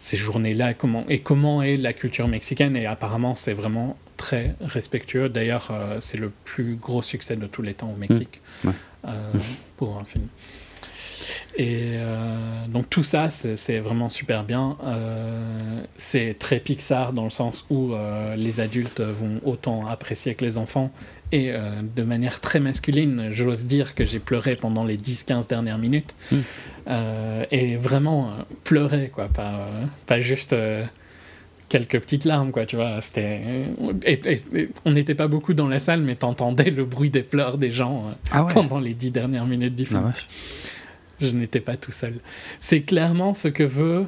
ces journées-là comment, et comment est la culture mexicaine. Et apparemment, c'est vraiment très respectueux. D'ailleurs, euh, c'est le plus gros succès de tous les temps au Mexique mmh. Euh, pour un film. Et euh, donc tout ça, c'est vraiment super bien. c'est très Pixar dans le sens où les adultes vont autant apprécier que les enfants. Et de manière très masculine, j'ose dire que j'ai pleuré pendant les 10-15 dernières minutes. Mmh. Euh, et vraiment euh, pleurer, quoi, pas, euh, pas juste quelques petites larmes, quoi, tu vois. C'était, on n'était pas beaucoup dans la salle, mais t'entendais le bruit des pleurs des gens ah pendant les dix dernières minutes du film. Ah Je n'étais pas tout seul. C'est clairement ce que veut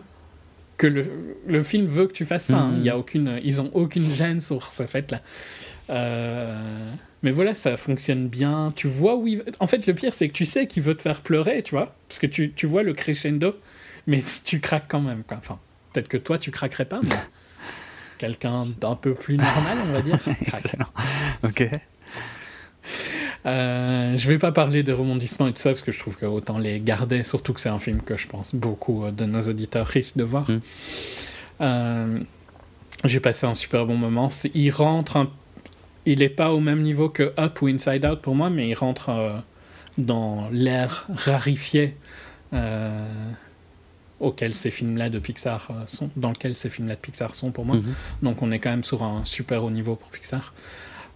que le, le film veut que tu fasses ça. Hein. Il y a aucune, ils ont aucune gêne sur ce fait-là. Euh, mais voilà, ça fonctionne bien. Tu vois où il... En fait, le pire, c'est que tu sais qu'il veut te faire pleurer, tu vois. Parce que tu, tu vois le crescendo, mais [laughs] tu craques quand même. Quoi. Enfin, peut-être que toi, tu craquerais pas, mais [laughs] quelqu'un d'un peu plus normal, on va dire, [laughs] Ok. Euh, je vais pas parler de rebondissements et tout ça parce que je trouve que autant les garder, surtout que c'est un film que je pense beaucoup de nos auditeurs risquent de voir. Mm. Euh, j'ai passé un super bon moment. Il rentre un il n'est pas au même niveau que Up ou Inside Out pour moi, mais il rentre euh, dans l'ère rarifié euh, auquel ces films-là de Pixar euh, sont, dans lequel ces films-là de Pixar sont pour moi. Mhm. Donc on est quand même sur un super haut niveau pour Pixar.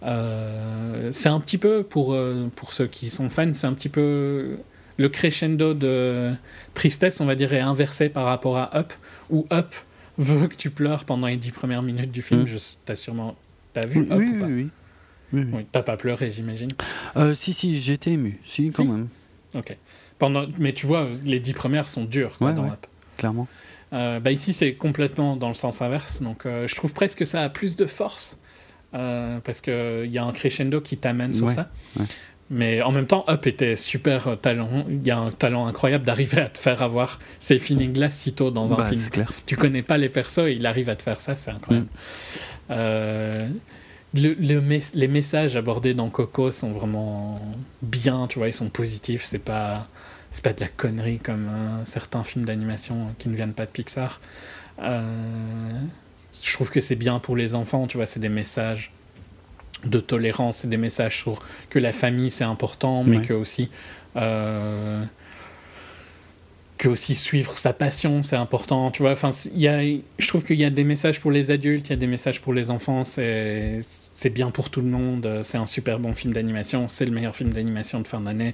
c'est un petit peu pour pour ceux qui sont fans, c'est un petit peu le crescendo de tristesse, on va dire, est inversé par rapport à Up, où Up veut que tu pleures pendant les dix premières minutes du film. Mhm. Je t'as sûrement T'as vu oui, oui, oui, oui, oui. T'as pas pleuré, j'imagine euh, Si, si, été ému. Si, quand même. Ok. Pendant... Mais tu vois, les dix premières sont dures quoi, dans Clairement. Euh, bah ici, c'est complètement dans le sens inverse. Donc, euh, je trouve presque que ça a plus de force. parce qu'il y a un crescendo qui t'amène sur ça. Mais en même temps, Up était super talent. Il y a un talent incroyable d'arriver à te faire avoir ces feelings-là si tôt dans un bah, film. Clair. Tu connais pas les persos et il arrive à te faire ça, c'est incroyable. Mm. Euh, les messages abordés dans Coco sont vraiment bien, tu vois, ils sont positifs, c'est pas, c'est pas de la connerie comme certains films d'animation qui ne viennent pas de Pixar. Euh, je trouve que c'est bien pour les enfants, tu vois, c'est des messages de tolérance, c'est des messages sur que la famille c'est important, mais que aussi euh, que aussi suivre sa passion, c'est important. Tu vois, enfin, y a, je trouve qu'il y a des messages pour les adultes, il y a des messages pour les enfants. C'est bien pour tout le monde. C'est un super bon film d'animation. C'est le meilleur film d'animation de fin d'année.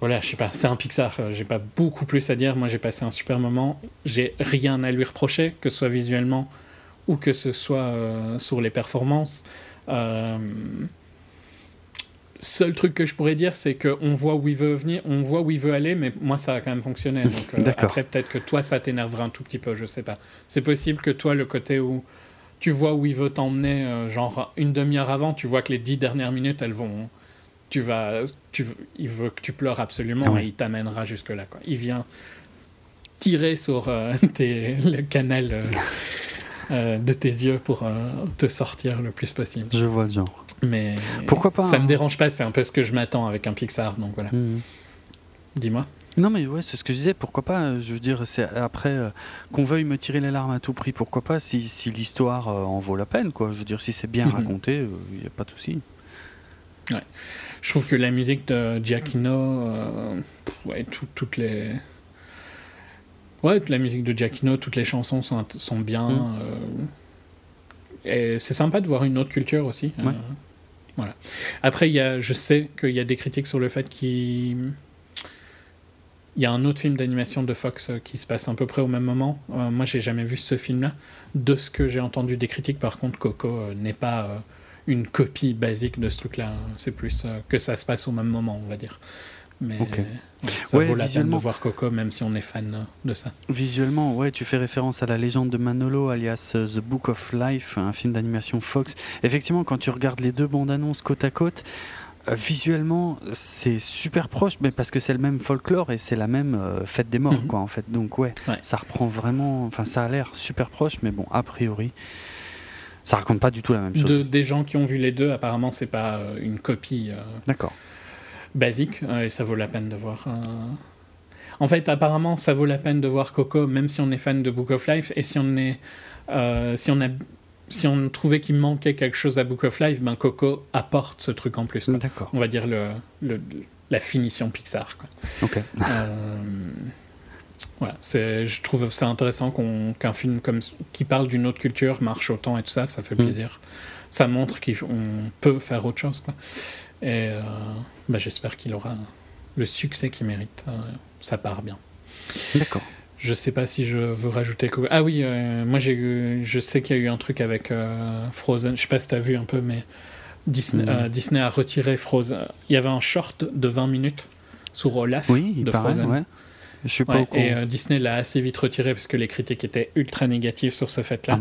Voilà, je sais pas, c'est un Pixar. J'ai pas beaucoup plus à dire. Moi, j'ai passé un super moment. J'ai rien à lui reprocher, que ce soit visuellement ou que ce soit euh, sur les performances. Euh, seul truc que je pourrais dire, c'est qu'on voit où il veut venir, on voit où il veut aller, mais moi, ça a quand même fonctionné. Donc, euh, après, peut-être que toi, ça t'énervera un tout petit peu, je sais pas. C'est possible que toi, le côté où tu vois où il veut t'emmener, euh, genre une demi-heure avant, tu vois que les dix dernières minutes, elles vont. Tu vas, tu, il veut que tu pleures absolument ah et il t'amènera jusque-là. Quoi. Il vient tirer sur euh, [laughs] le canal [laughs] de tes yeux pour te sortir le plus possible. Je vois le genre. Mais pourquoi pas Ça me hein. dérange pas, c'est un peu ce que je m'attends avec un Pixar, donc voilà. Mhm. Dis-moi. Non mais ouais, c'est ce que je disais. Pourquoi pas euh, Je veux dire, c'est après euh, qu'on veuille me tirer les larmes à tout prix. Pourquoi pas Si, si l'histoire euh, en vaut la peine, quoi. Je veux dire, si c'est bien mhm. raconté, il n'y a pas de souci. Ouais. Je trouve que la musique de Giacchino, ouais, toutes les, ouais, la musique de Giacchino, toutes les chansons sont, sont bien. Mhm. et c'est sympa de voir une autre culture aussi. Ouais. Voilà. Après, y a, je sais qu'il y a des critiques sur le fait qu'il y a un autre film d'animation de Fox euh, qui se passe à peu près au même moment. Euh, moi, j'ai jamais vu ce film-là. De ce que j'ai entendu des critiques, par contre, Coco euh, n'est pas une copie basique de ce truc-là. C'est plus que ça se passe au même moment, on va dire. Mais ça vaut la peine de voir Coco, même si on est fan de ça. Visuellement, ouais, tu fais référence à la légende de Manolo, alias euh, The Book of Life, un film d'animation Fox. Effectivement, quand tu regardes les deux bandes annonces côte à côte, euh, visuellement, c'est super proche, mais parce que c'est le même folklore et c'est la même euh, fête des morts, mhm. quoi, en fait. Donc, ouais, ça reprend vraiment. Enfin, ça a l'air super proche, mais bon, a priori. Ça raconte pas du tout la même chose. De, des gens qui ont vu les deux, apparemment, c'est pas une copie. D'accord basique et ça vaut la peine de voir. En fait, apparemment, ça vaut la peine de voir Coco, même si on est fan de Book of Life et si on est, euh, si on a, si on trouvait qu'il manquait quelque chose à Book of Life, ben Coco apporte ce truc en plus. D'accord. On va dire le, le, la finition Pixar. Quoi. Ok. Euh, voilà, je trouve ça intéressant qu'un film comme qui parle d'une autre culture marche autant et tout ça, ça fait mm. plaisir. Ça montre qu'on peut faire autre chose. Quoi. Et euh, bah, j'espère qu'il aura le succès qu'il mérite. Euh, ça part bien. D'accord. Je sais pas si je veux rajouter. Ah oui, euh, moi j'ai je sais qu'il y a eu un truc avec Frozen. Je sais pas si tu as vu un peu, mais Disney. Disney, a retiré Frozen. Il y avait un short de 20 minutes sur Olaf oui, il de paraît, Frozen. Ouais. Je suis pas Et Disney l'a assez vite retiré parce que les critiques étaient ultra négatives sur ce fait-là.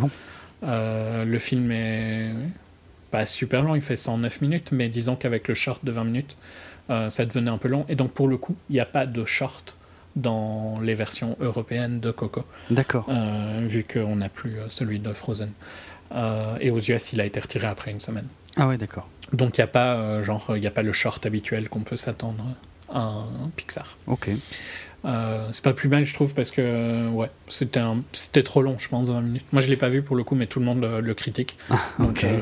Ah le film est pas super long, il fait 109 minutes, mais disons qu'avec le short de 20 minutes, euh, ça devenait un peu long. Et donc pour le coup, il n'y a pas de short dans les versions européennes de Coco. D'accord. Euh, vu qu'on n'a plus euh, celui de Frozen. et aux US, il a été retiré après une semaine. Ah ouais, d'accord. Donc il n'y a pas genre il a pas le short habituel qu'on peut s'attendre à un Pixar. Ok. Euh, c'est pas plus mal, je trouve, parce que ouais, c'était c'était trop long, je pense, 20 minutes. Moi, je l'ai pas vu pour le coup, mais tout le monde le, critique. Ah, Donc, euh,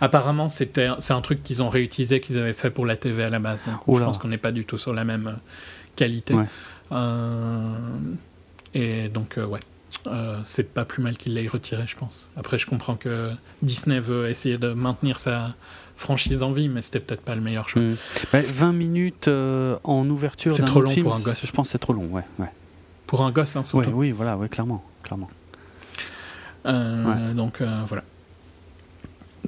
apparemment, c'était c'est un truc qu'ils ont réutilisé, qu'ils avaient fait pour la TV à la base. Donc, je pense qu'on n'est pas du tout sur la même euh, qualité. et donc, ouais. c'est pas plus mal qu'il l'ait retiré, je pense. Après, je comprends que Disney veut essayer de maintenir sa, franchise en vie, mais c'était peut-être pas le meilleur choix. 20 hmm. minutes euh, en ouverture C'est trop long pour un gosse. Je pense que c'est trop long, ouais, ouais. Pour un gosse, hein, surtout. oui, voilà, ouais, clairement. clairement. Euh, donc euh, voilà.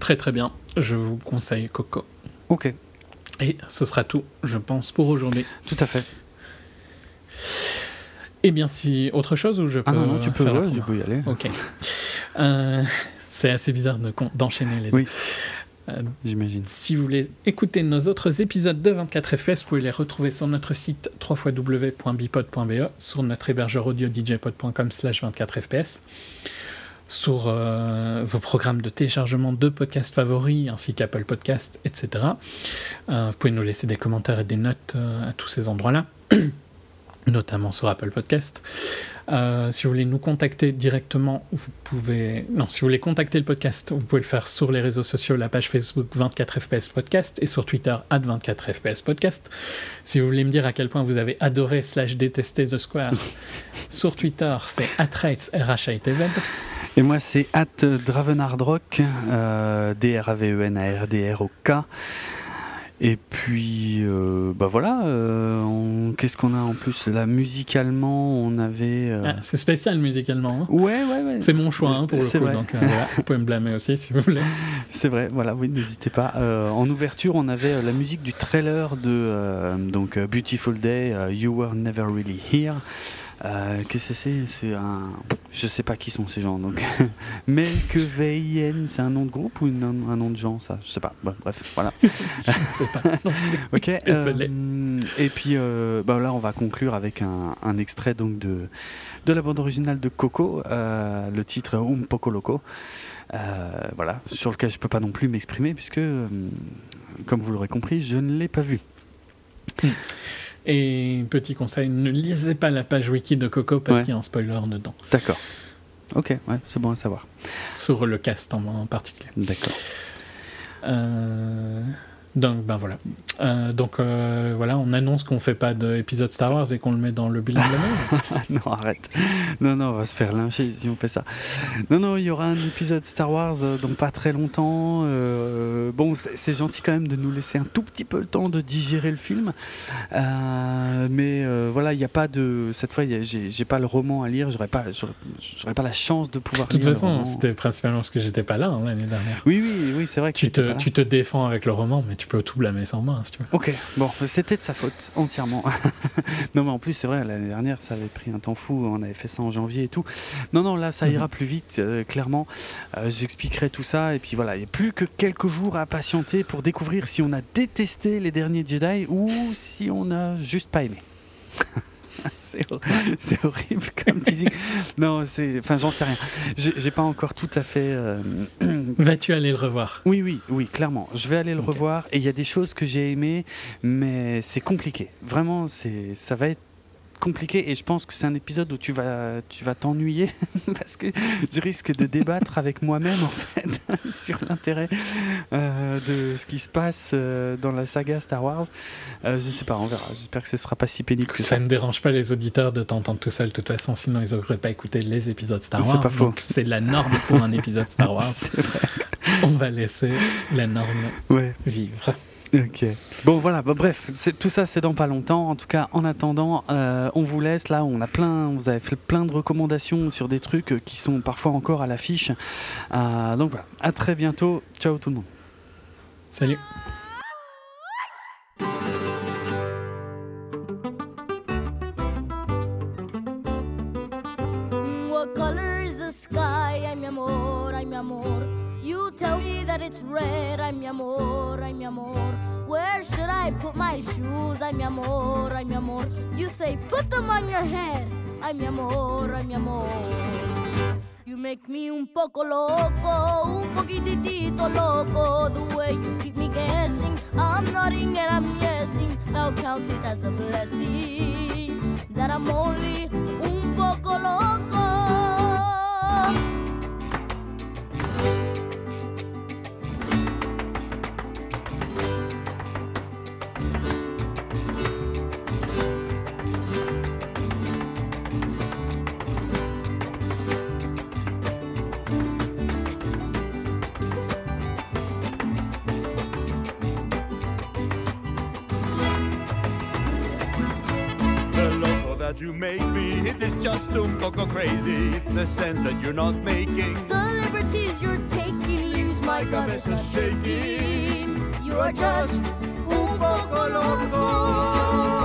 Très très bien. Je vous conseille Coco. Ok. Et ce sera tout, je pense, pour aujourd'hui. Tout à fait. Eh bien, si autre chose ou je peux. Ah non, tu peux, faire tu peux y aller. Ok. c'est assez bizarre d'enchaîner les. Oui. Euh, J'imagine. Si vous voulez écouter nos autres épisodes de 24 FPS, vous pouvez les retrouver sur notre site www.bipod.be, sur notre hébergeur audio djpod.com slash 24 FPS, sur euh, vos programmes de téléchargement de podcasts favoris, ainsi qu'Apple Podcasts, etc. Euh, vous pouvez nous laisser des commentaires et des notes à tous ces endroits-là. [clears throat] notamment sur Apple Podcast. Euh, si vous voulez nous contacter directement, vous pouvez. Non, si vous voulez contacter le podcast, vous pouvez le faire sur les réseaux sociaux, la page Facebook 24fps podcast et sur Twitter 24fps podcast. Si vous voulez me dire à quel point vous avez adoré slash détesté The Square, [laughs] sur Twitter c'est atrates r h t z Et moi c'est at Dravenardrock, euh, D-R-A-V-E-N-A-R-D-R-O-K. Et puis, euh, bah voilà, euh, qu'est-ce qu'on a en plus? Là, musicalement, on avait. Euh, ah, c'est spécial musicalement. Hein. Ouais, ouais, ouais. C'est mon choix hein, pour le coup, donc vous pouvez me blâmer aussi si vous voulez. [laughs] C'est vrai, voilà, oui, n'hésitez pas. en ouverture, on avait la musique du trailer de donc Beautiful Day, You Were Never Really Here. Euh, qu'est-ce que c'est? C'est un. Je sais pas qui sont ces gens. Donc, [laughs] Melkeveien, c'est un nom de groupe ou un nom de gens, ça? Je sais pas. bref, voilà. [laughs] je sais pas. [laughs] ok. Euh, et puis euh, bah, là, on va conclure avec un, un, extrait donc de, de la bande originale de Coco, le titre Um Poco Loco. voilà, sur lequel je peux pas non plus m'exprimer puisque, comme vous l'aurez compris, je ne l'ai pas vu. Et petit conseil, ne lisez pas la page wiki de Coco parce qu'il y a un spoiler dedans. D'accord. Ok, ouais, c'est bon à savoir. Sur le cast en, particulier. D'accord. Euh, donc, ben voilà. Euh, donc, euh, voilà, on annonce qu'on fait pas d'épisode Star Wars et qu'on le met dans le bilan de la [laughs] Non, arrête. Non, non, on va se faire lyncher si on fait ça. Non, non, il y aura un épisode Star Wars euh, dans pas très longtemps. bon, c'est gentil quand même de nous laisser un tout petit peu le temps de digérer le film. mais voilà, il n'y a pas de. Cette fois, j'ai pas le roman à lire. J'aurais pas, j'aurais pas la chance de pouvoir De toute façon, c'était principalement parce que j'étais pas là hein, l'année dernière. Oui, oui, oui, c'est vrai que tu te, tu te défends avec le roman, mais tu peux tout blâmer sans main, si tu veux. Ok, bon, c'était de sa faute, entièrement. [laughs] non, mais en plus, c'est vrai, l'année dernière, ça avait pris un temps fou, on avait fait ça en janvier et tout. Non, non, là, ça ira mhm. plus vite, euh, clairement. Euh, j'expliquerai tout ça, et puis voilà, il n'y a plus que quelques jours à patienter pour découvrir si on a détesté les derniers Jedi ou si on a juste pas aimé. [laughs] [laughs] c'est horrible comme dis non, c'est. Enfin, j'en sais rien. J'ai pas encore tout à fait. Euh, [clears throat] Vas-tu aller le revoir? Oui, oui, oui, clairement. Je vais aller le revoir et il y a des choses que j'ai aimées, mais c'est compliqué. Vraiment, c'est ça va être compliqué et je pense que c'est un épisode où tu vas tu vas t'ennuyer [laughs] parce que je risque de débattre avec moi-même en fait [laughs] sur l'intérêt euh, de ce qui se passe euh, dans la saga Star Wars. Euh, je sais pas, on verra. J'espère que ce sera pas si pénible que ça. Ça ne dérange pas les auditeurs de t'entendre tout seul de toute façon, sinon ils n'auraient pas écouté les épisodes Star Wars. C'est pas faux. Donc c'est la norme pour un épisode [laughs] Star Wars. On va laisser la norme vivre. Ok. Bon voilà, bah, bref, tout ça c'est dans pas longtemps. En tout cas, en attendant, euh, on vous laisse. Là, on a plein, vous avez fait plein de recommandations sur des trucs qui sont parfois encore à l'affiche. Euh, donc voilà, à très bientôt. Ciao tout le monde. Salut. What color is the sky? I'm amor, I'm amor. Tell me that it's red, I'm mi amor, I'm mi amor. Where should I put my shoes? I'm mi amor, I'm mi amor. You say put them on your head, I'm mi amor, I'm mi amor. You make me un poco loco, un poquitito loco. The way you keep me guessing, I'm nodding and I'm yesing. I'll count it as a blessing that I'm only un poco loco. That you make me. It is just un poco crazy, the sense that you're not making. The liberties you're taking leaves my cabeza shaking. You are just un poco loco.